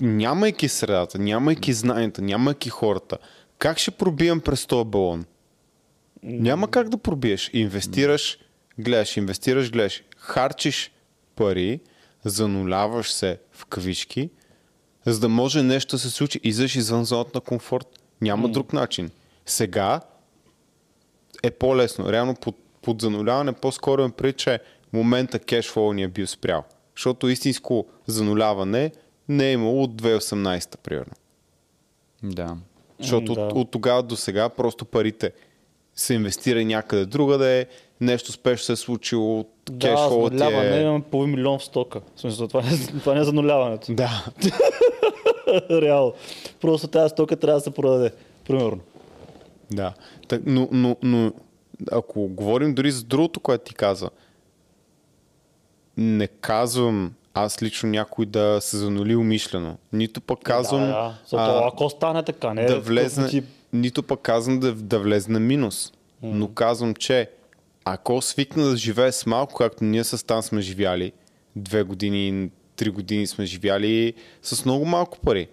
нямайки средата, нямайки знанията, нямайки хората, как ще пробием през този балон? Няма как да пробиеш. Инвестираш, гледаш, инвестираш, гледаш, харчиш пари, зануляваш се в кавички, за да може нещо да се случи, излезеш извън зоната на комфорт. Няма друг начин. Сега е по-лесно. Реално под, под зануляване по-скоро е преди, че момента кешфлоу ни е бил спрял. Защото истинско зануляване не е имало от 2018 примерно. Да. Защото да. от, от тогава до сега просто парите са инвестирани някъде другаде, нещо спешно се е случило, Да, кешфлоу ти зануляване, е... имаме половин милион в стока. В смисъл, това, е, това не е зануляването. Да, <laughs> Реално. Просто тази стока трябва да се продаде. Примерно. да. Так, но, но, но ако говорим дори за другото, което ти каза, не казвам аз лично някой да се занули умишлено. Нито пък казвам Да, да. Защото, ако стане така, не да влезне, ти- нито пък казвам да, да влезе на минус. Но казвам, че ако свикна да живее с малко, както ние с Стан сме живяли, две години, три години сме живяли с много малко пари.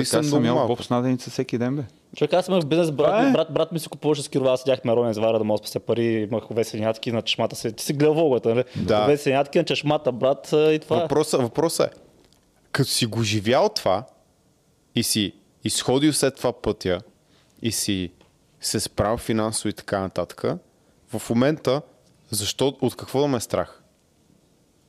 Аз съм много малко. боб с всеки ден, бе. Човек, аз имах бизнес, брат, е. брат, брат ми си купуваше скирова, аз седях мерон извара да мога да спася пари, имах ядки на чешмата си. Ти си гледал влогата, нали? Да. Ядки на чешмата, брат, а, и това е. Въпросът, въпросът е, като си го живял това и си изходил след това пътя и си се справил финансово и така нататък, в момента, защо, от какво да ме е страх?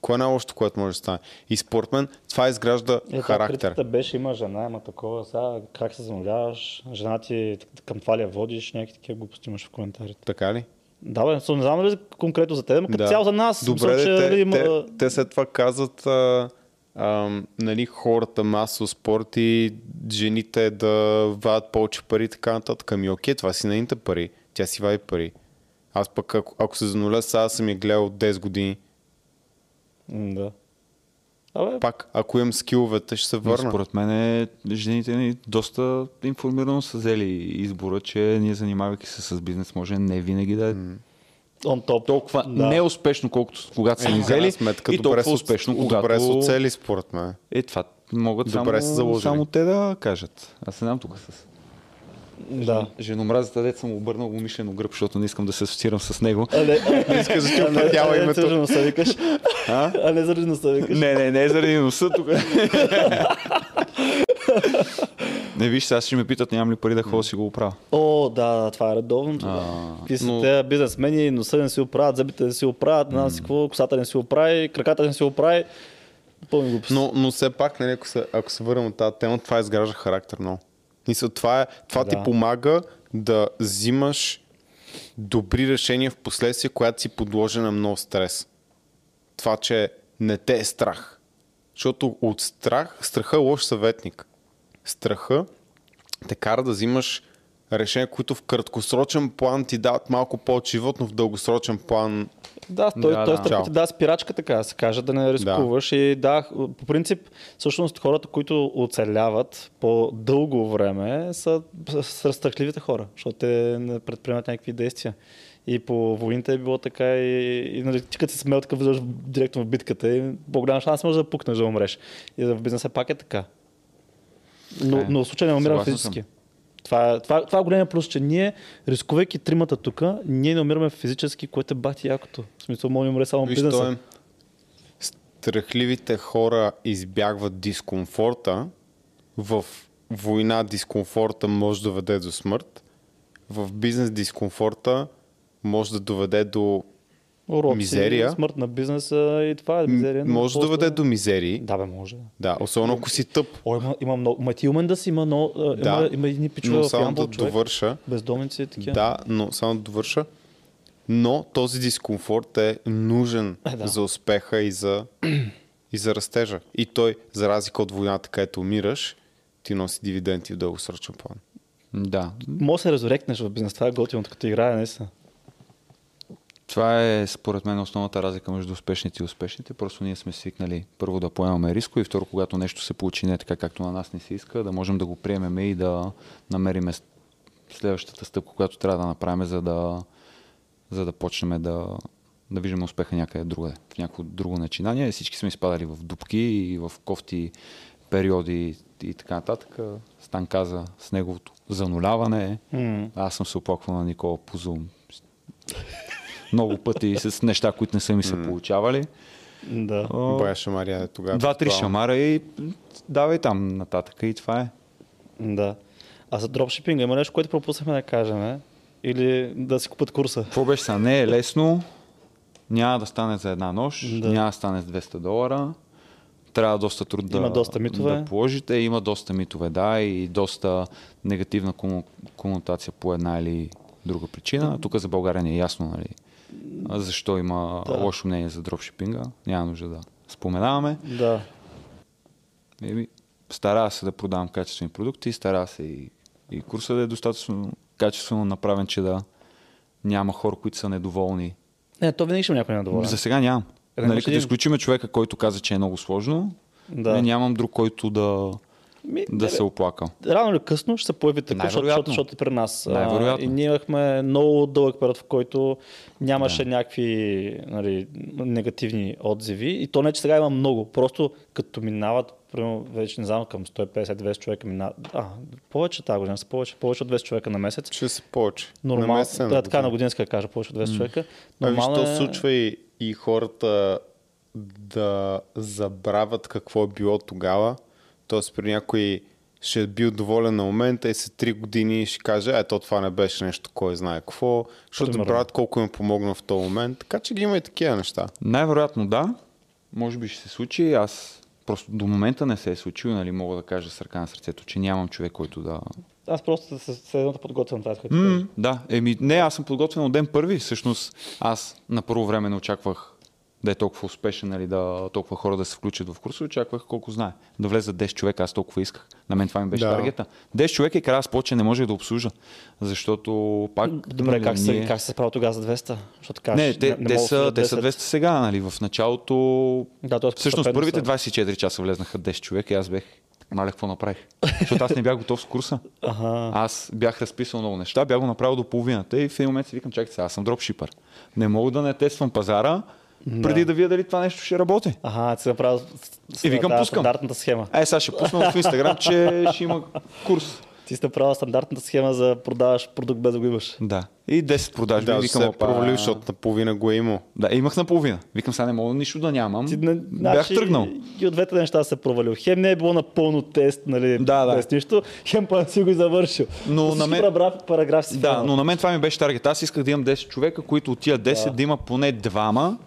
Кое е най-лошото, което може да стане? И според мен това изгражда Е, характер. критиката беше, има жена, има такова, сега как се зануляваш, жена ти към това ли я водиш, някакви такива глупости имаш в коментарите. Така ли? Да, бе, не знам дали конкретно за теб, но като цяло за нас. Добре, мисля, че, те, нали, има... те, те след това казват а, а, нали, хората масово спорт и жените да вадят повече пари и така нататък. Ами окей, това си нейните пари. Тя си вади пари. Аз пък ако, ако се зануля, сега съм я гледал от 10 години. Да. Абе, Пак, ако имам скиловете, ще се върна. Според мен е, жените ни доста информирано са взели избора, че ние занимавайки се с бизнес, може не винаги да е он топ. толкова Да. неуспешно, колкото когато са Е, ни крайна взели сметка, и добре толкова успешно, добре когато... са оцели, според мен. Е, това могат Добре са само, само те да кажат. Аз не знам тук с Да. женомразата, дет съм обърнал умишлено гръб, защото не искам да се асоциирам с него. А не, Не искаш да ти а не- опътява а не името. заради носа викаш. А? А не заради носа викаш. Не, не, не е заради носа тук. не, виж, сега ще ме питат, нямам ли пари да ходя да си го оправя. О, да, да, това е редовно. Ти си но- те бизнесмени, носа не си оправят, зъбите не си оправят, не знам си какво, косата не си оправи, краката не си оправи. Пълни глупости. Но, но все пак, нали, ако, се, ако се върнем от тази тема, това изгражда характер много. Мисля, това, е, това Да. ти помага да взимаш добри решения в последствие, когато си подложен на много стрес. Това, че не те е страх. Защото от страх, страха е лош съветник. Страха те кара да взимаш решения, които в краткосрочен план ти дават малко повече живот, но в дългосрочен план Да, той, Да, той да. страх Чао. ти да спирачка, така да се каже, да не рискуваш. И да, по принцип, всъщност хората, които оцеляват по дълго време, са, са страхливите хора, защото те не предприемат някакви действия. И по войните е било така и, и нали, ти като се смел така влизаш директно в битката и по-голям шанс може да пукнеш да умреш. И в бизнеса пак е така. Но, е. но в случая не умирам физически. Това, това, това е големия плюс, че ние, рискувайки тримата тук, ние не умираме физически, което е бати якото. В смисъл, може да умре само Виж, бизнеса. е, страхливите хора избягват дискомфорта. В война дискомфорта може да доведе до смърт. В бизнес дискомфорта може да доведе до Уроци, мизерия. Смърт на бизнеса и това е мизерия. но може да доведе до мизерии. Да, бе, може. Да, особено ако си тъп. О, има, има много. Ма ти умен да си има, но, да, Да. има, има едни пичове Но в само Ямбол, да човек. довърша. Бездомници и такива. Да, но само да довърша. Но този дискомфорт е нужен Е, да. за успеха и за, и за растежа. И той, за разлика от войната, където умираш, ти носи дивиденти в дългосрочен план. Да, Може да се резоректнеш в бизнес. Това е готиното, като играе, наистина. Това е според мен основната разлика между успешните и успешните. Просто ние сме свикнали първо да поемаме риско и второ, когато нещо се получи не така, както на нас не се иска, да можем да го приемем и да намерим следващата стъпка, която трябва да направим, за да, за да почнем да, да виждаме успеха някъде другаде, в някакво друго начинание. Всички сме изпадали в дупки и в кофти периоди и така нататък. Стан каза с неговото зануляване. М. Аз съм се оплаквал на Никола по Zoom много пъти с неща, които не са ми се получавали. Да. О, Бая Шамария е тогава. Два-три шамара и давай там нататък и това е. Да. А за дропшипинга има нещо, което пропуснахме да кажем, е? Или да си купат курса? Какво беше са? Не е лесно. Няма да стане за една нощ. Да. Няма да стане с 200 долара. Трябва доста труд да, Има доста митове. да положите. Има доста митове, да, и доста негативна кому- конотация по една или друга причина. Тук за България не е ясно, нали, защо има Да. лошо мнение за дропшипинга. Няма нужда да споменаваме. Да. Еми, старая се да продавам качествени продукти, старая се и, и курса да е достатъчно качествено направен, че да няма хора, които са недоволни. Не, то винаги ще някой недоволен. За сега нямам. Е, нали, като изключиме човека, който каза, че е много сложно, Да. не, нямам друг, който да, Ми, да не, се оплака. Рано или късно ще се появи такъв, защото, защото, защото е при нас. А. И ние имахме много дълъг период, в който нямаше да. някакви нали, негативни отзиви. И то не, че сега има много. Просто като минават, примерно, вече не знам, към 150-200 човека минават. А, повече тази година са повече, повече от 200 човека на месец. Ще се повече. Нормално, месеца, да, така на годинска кажа, повече от 200 човека. Ами, Нормално що е... случва и, и хората да забравят какво е било тогава. Тоест при някой ще е бил доволен на момента и след 3 години ще каже, ето това не беше нещо, кой знае какво, защото Примерно. забравят колко им е помогна в този момент. Така че ги има и такива неща. Най-вероятно да. Може би ще се случи. Аз просто до момента не се е случило, нали, мога да кажа с ръка на сърцето, че нямам човек, който да... Аз просто се седна да подготвям това, което М, да, еми, не, аз съм подготвен от ден първи. Всъщност, аз на първо време не очаквах да е толкова успешен, нали, да толкова хора да се включат в курса, очаквах колко знае. Да влезат 10 човека, аз толкова исках. На мен това ми беше Да. таргета. 10 човека и края с повече не може да обслужа. Защото пак. Добре, нали, как, се, ние- как се справя тогава за 200? Защото кажеш, Не, те, да са, те са 200 сега, нали? В началото Да, т.е. Всъщност първите са. 24 часа влезнаха 10 човека и аз бех Маля, какво направих? Защото аз не бях готов с курса. Ага. Аз бях разписал много неща, бях го направил до половината и в един момент си викам, чакайте сега, аз съм дропшипър. Не мога да не тествам пазара, преди да видя дали това нещо ще работи. Ага, ти си направил И викам, тази пускам. стандартната схема. Е, сега ще пусна в Инстаграм, че ще има курс. Ти си направил стандартната схема за продаваш продукт без да го имаш. Да. И 10 продажби. Да, викам, се опа. провалил, защото наполовина го е имал. Да, имах наполовина. Викам, сега не мога нищо да нямам. Ти, не, Бях тръгнал. И от двете неща се провалил. Хем не е било напълно тест, нали, Да, да. без нищо, хем па си го завършил. Но на мен- параграф, параграф си Да, фанал. но на мен това ми беше таргет. Аз исках да имам 10 човека, които от тия 10 да, Да. има поне двама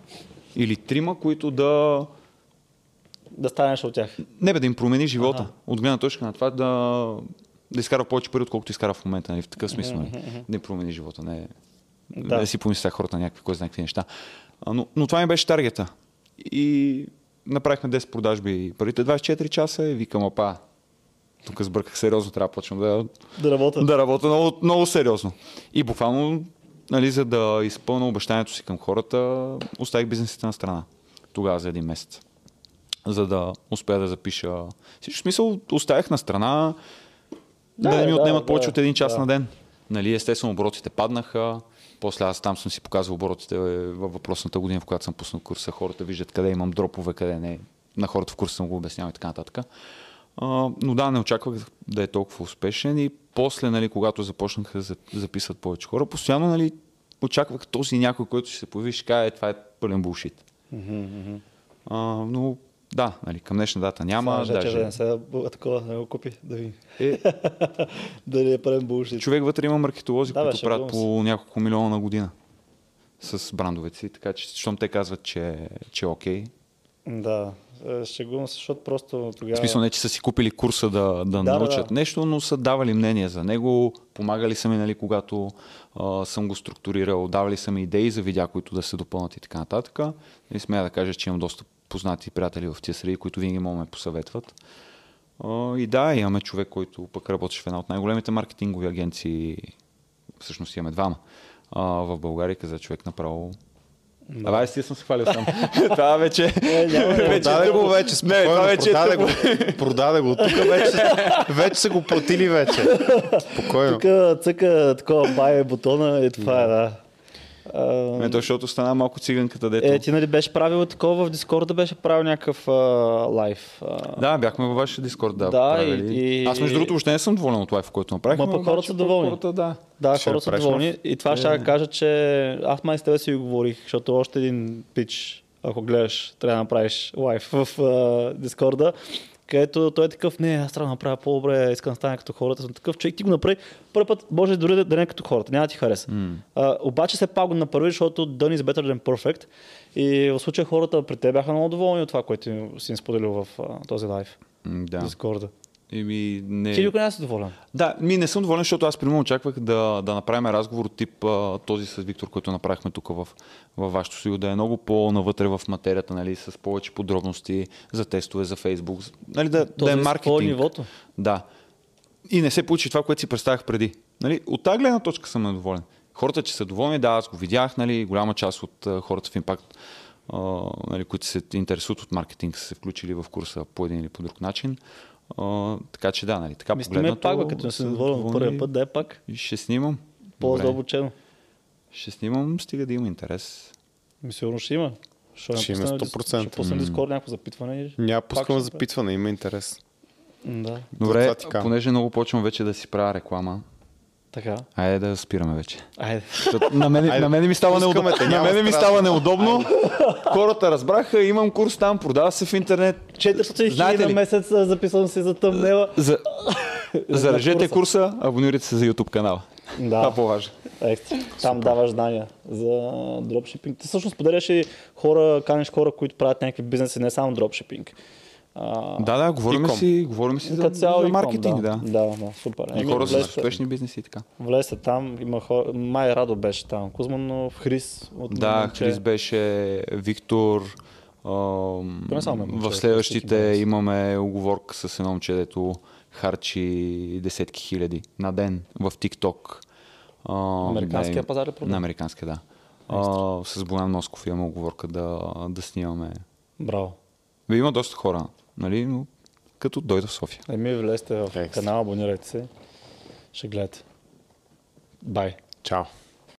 или трима, които да... Да станеш от тях. Не бе, да им промени живота. Ага. От гледна точка на това да, да изкара повече пари, отколкото изкара в момента. Нали? В такъв смисъл. Нали? Им промени живота. Не, да. Да. да си помисля хората някакви, кой знае какви неща. Но, но това ми беше таргета. И направихме 10 продажби първите 24 часа и викам, опа, тук сбърках сериозно, трябва да почвам да, Да работят. да работя много, много сериозно. И буквално, нали, за да изпълня обещанието си към хората, оставих бизнесите на страна. Тогава за един месец. За да успея да запиша. Всичко смисъл оставях на страна да, Да, да не ми да, отнемат да, повече от един час да. на ден. Нали, естествено, оборотите паднаха. После аз там съм си показвал оборотите във въпросната година, в която съм пуснал курса. Хората виждат къде имам дропове, къде не. На хората в курса съм го обяснявал и така нататък. А, но да, не очаквах да е толкова успешен и после, нали, когато започнаха да за- записват повече хора, постоянно нали, очаквах този някой, който ще се появи ще каже, «Е, това е пълен булшит. А, но да, нали, към днешна дата няма. Сега, даже... да не се такова, да го купи, да ви. Е, <laughs> да не е пълен булшит. човек вътре има маркетолози, Да, бе, които шегувам правят по няколко милиона на година с брандовете си, така че, щом те казват, че, че е окей. Да, шегувам се, защото просто тогава... В смисъл не, че са си купили курса да, да, да, научат да. нещо, но са давали мнение за него, помагали са ми, нали, когато а, съм го структурирал, давали са ми идеи за видеа, които да се допълнат и така нататък. И смея да кажа, че имам доста познати приятели в тия среди, които винаги могат да ме посъветват. И да, имаме човек, който пък работеше в една от най-големите маркетингови агенции. Всъщност имаме двама. В България каза човек направо. Да. Абе, си съм се хвалил сам. <laughs> Това вече... Е, вече Продаде го вече, Не, спокойно, това вече продаде, го, продаде го. Тук вече, вече са го платили вече. <laughs> Спокойно. Тук цъка такова бай бутона и това е, да. А, Не, то, защото стана малко циганката, дето. Е, ти нали беше правил такова в Дискорда, беше правил някакъв а, лайв. А, Да, бяхме във вашия Дискорд, да. Да, и- и- Аз между другото въобще не съм доволен от лайф, който направихме. Ма пък хората са пък доволни. Хората, да. Да, Ще хората са доволни. И това ще Е. я кажа, че аз май с тебе си го говорих, защото още един пич, ако гледаш, трябва да направиш лайв в а, Дискорда, където той е такъв, не, аз трябва да направя по-добре, искам да стана като хората. Съм такъв човек, ти го направи. Първи път може дори да, да не е като хората, няма да ти хареса. М. А, обаче все пак го направи, защото done is better than perfect. И в случая хората при те бяха много доволни от това, което си им споделил в а, този Да. Да. Дискорда. И ми, не... Ти никога не си доволен. Да, ми не съм доволен, защото аз примерно очаквах да, да направим разговор от тип а, този с Виктор, който направихме тук в, във вашето студио, да е много по-навътре в материята, нали, с повече подробности за тестове, за Фейсбук, нали, да, да е Този маркетинг. нивото. Да. И не се получи това, което си представях преди. Нали? От тази гледна точка съм недоволен. Хората, че са доволни, да, аз го видях, нали, голяма част от а, хората в Impact а, нали, които се интересуват от маркетинг, са се включили в курса по един или по друг начин. А, така че да, нали, така Мислиме погледнато... пак, бе, като не се са говорим доволни първия път, да е пак ще снимам. По-задълбочено. Ще снимам, стига да има интерес. Ми сигурно ще има. Ще, Ще има пуснем 100%. Ще пуснем Дискорд някакво запитване. Няма ще запитване, има интерес. Да, Добре, казвам. понеже много почвам вече да си правя реклама, така. айде да спираме вече. Айде. На мен, на мен ми става пускаме неудобно. те, На мен ми става неудобно. Хората разбраха, имам курс там, продава се в интернет. 400 Знаете хиляди ли? на месец записвам си за тъмнела. За... Зарежете курса. курса, абонирайте се за YouTube канала. Това Да, е по-важно. екстра. Там даваш знания за дропшипинг. Ти всъщност споделяш и хора, каниш хора, които правят някакви бизнеси, не само дропшипинг. А, Да, да, говорим си, говорим си за, цяло за маркетинг, да. да. Да, да, супер. И Еми, хора с успешни бизнеси и така. Влезте там, има хора, май Радо беше там, Кузманов, Хрис от Да, момче. Крис беше, Виктор. само момче, в следващите имаме оговорка с едно момче, дето харчи десетки хиляди на ден в. А, Американския да, пазар ли продава? На американския, да. А, с Боян Носков имаме оговорка да, да снимаме. Браво. Има доста хора, нали? Но като дойда в София. Еми, влезте в канала, абонирайте се. Ще гледате. Бай. Чао.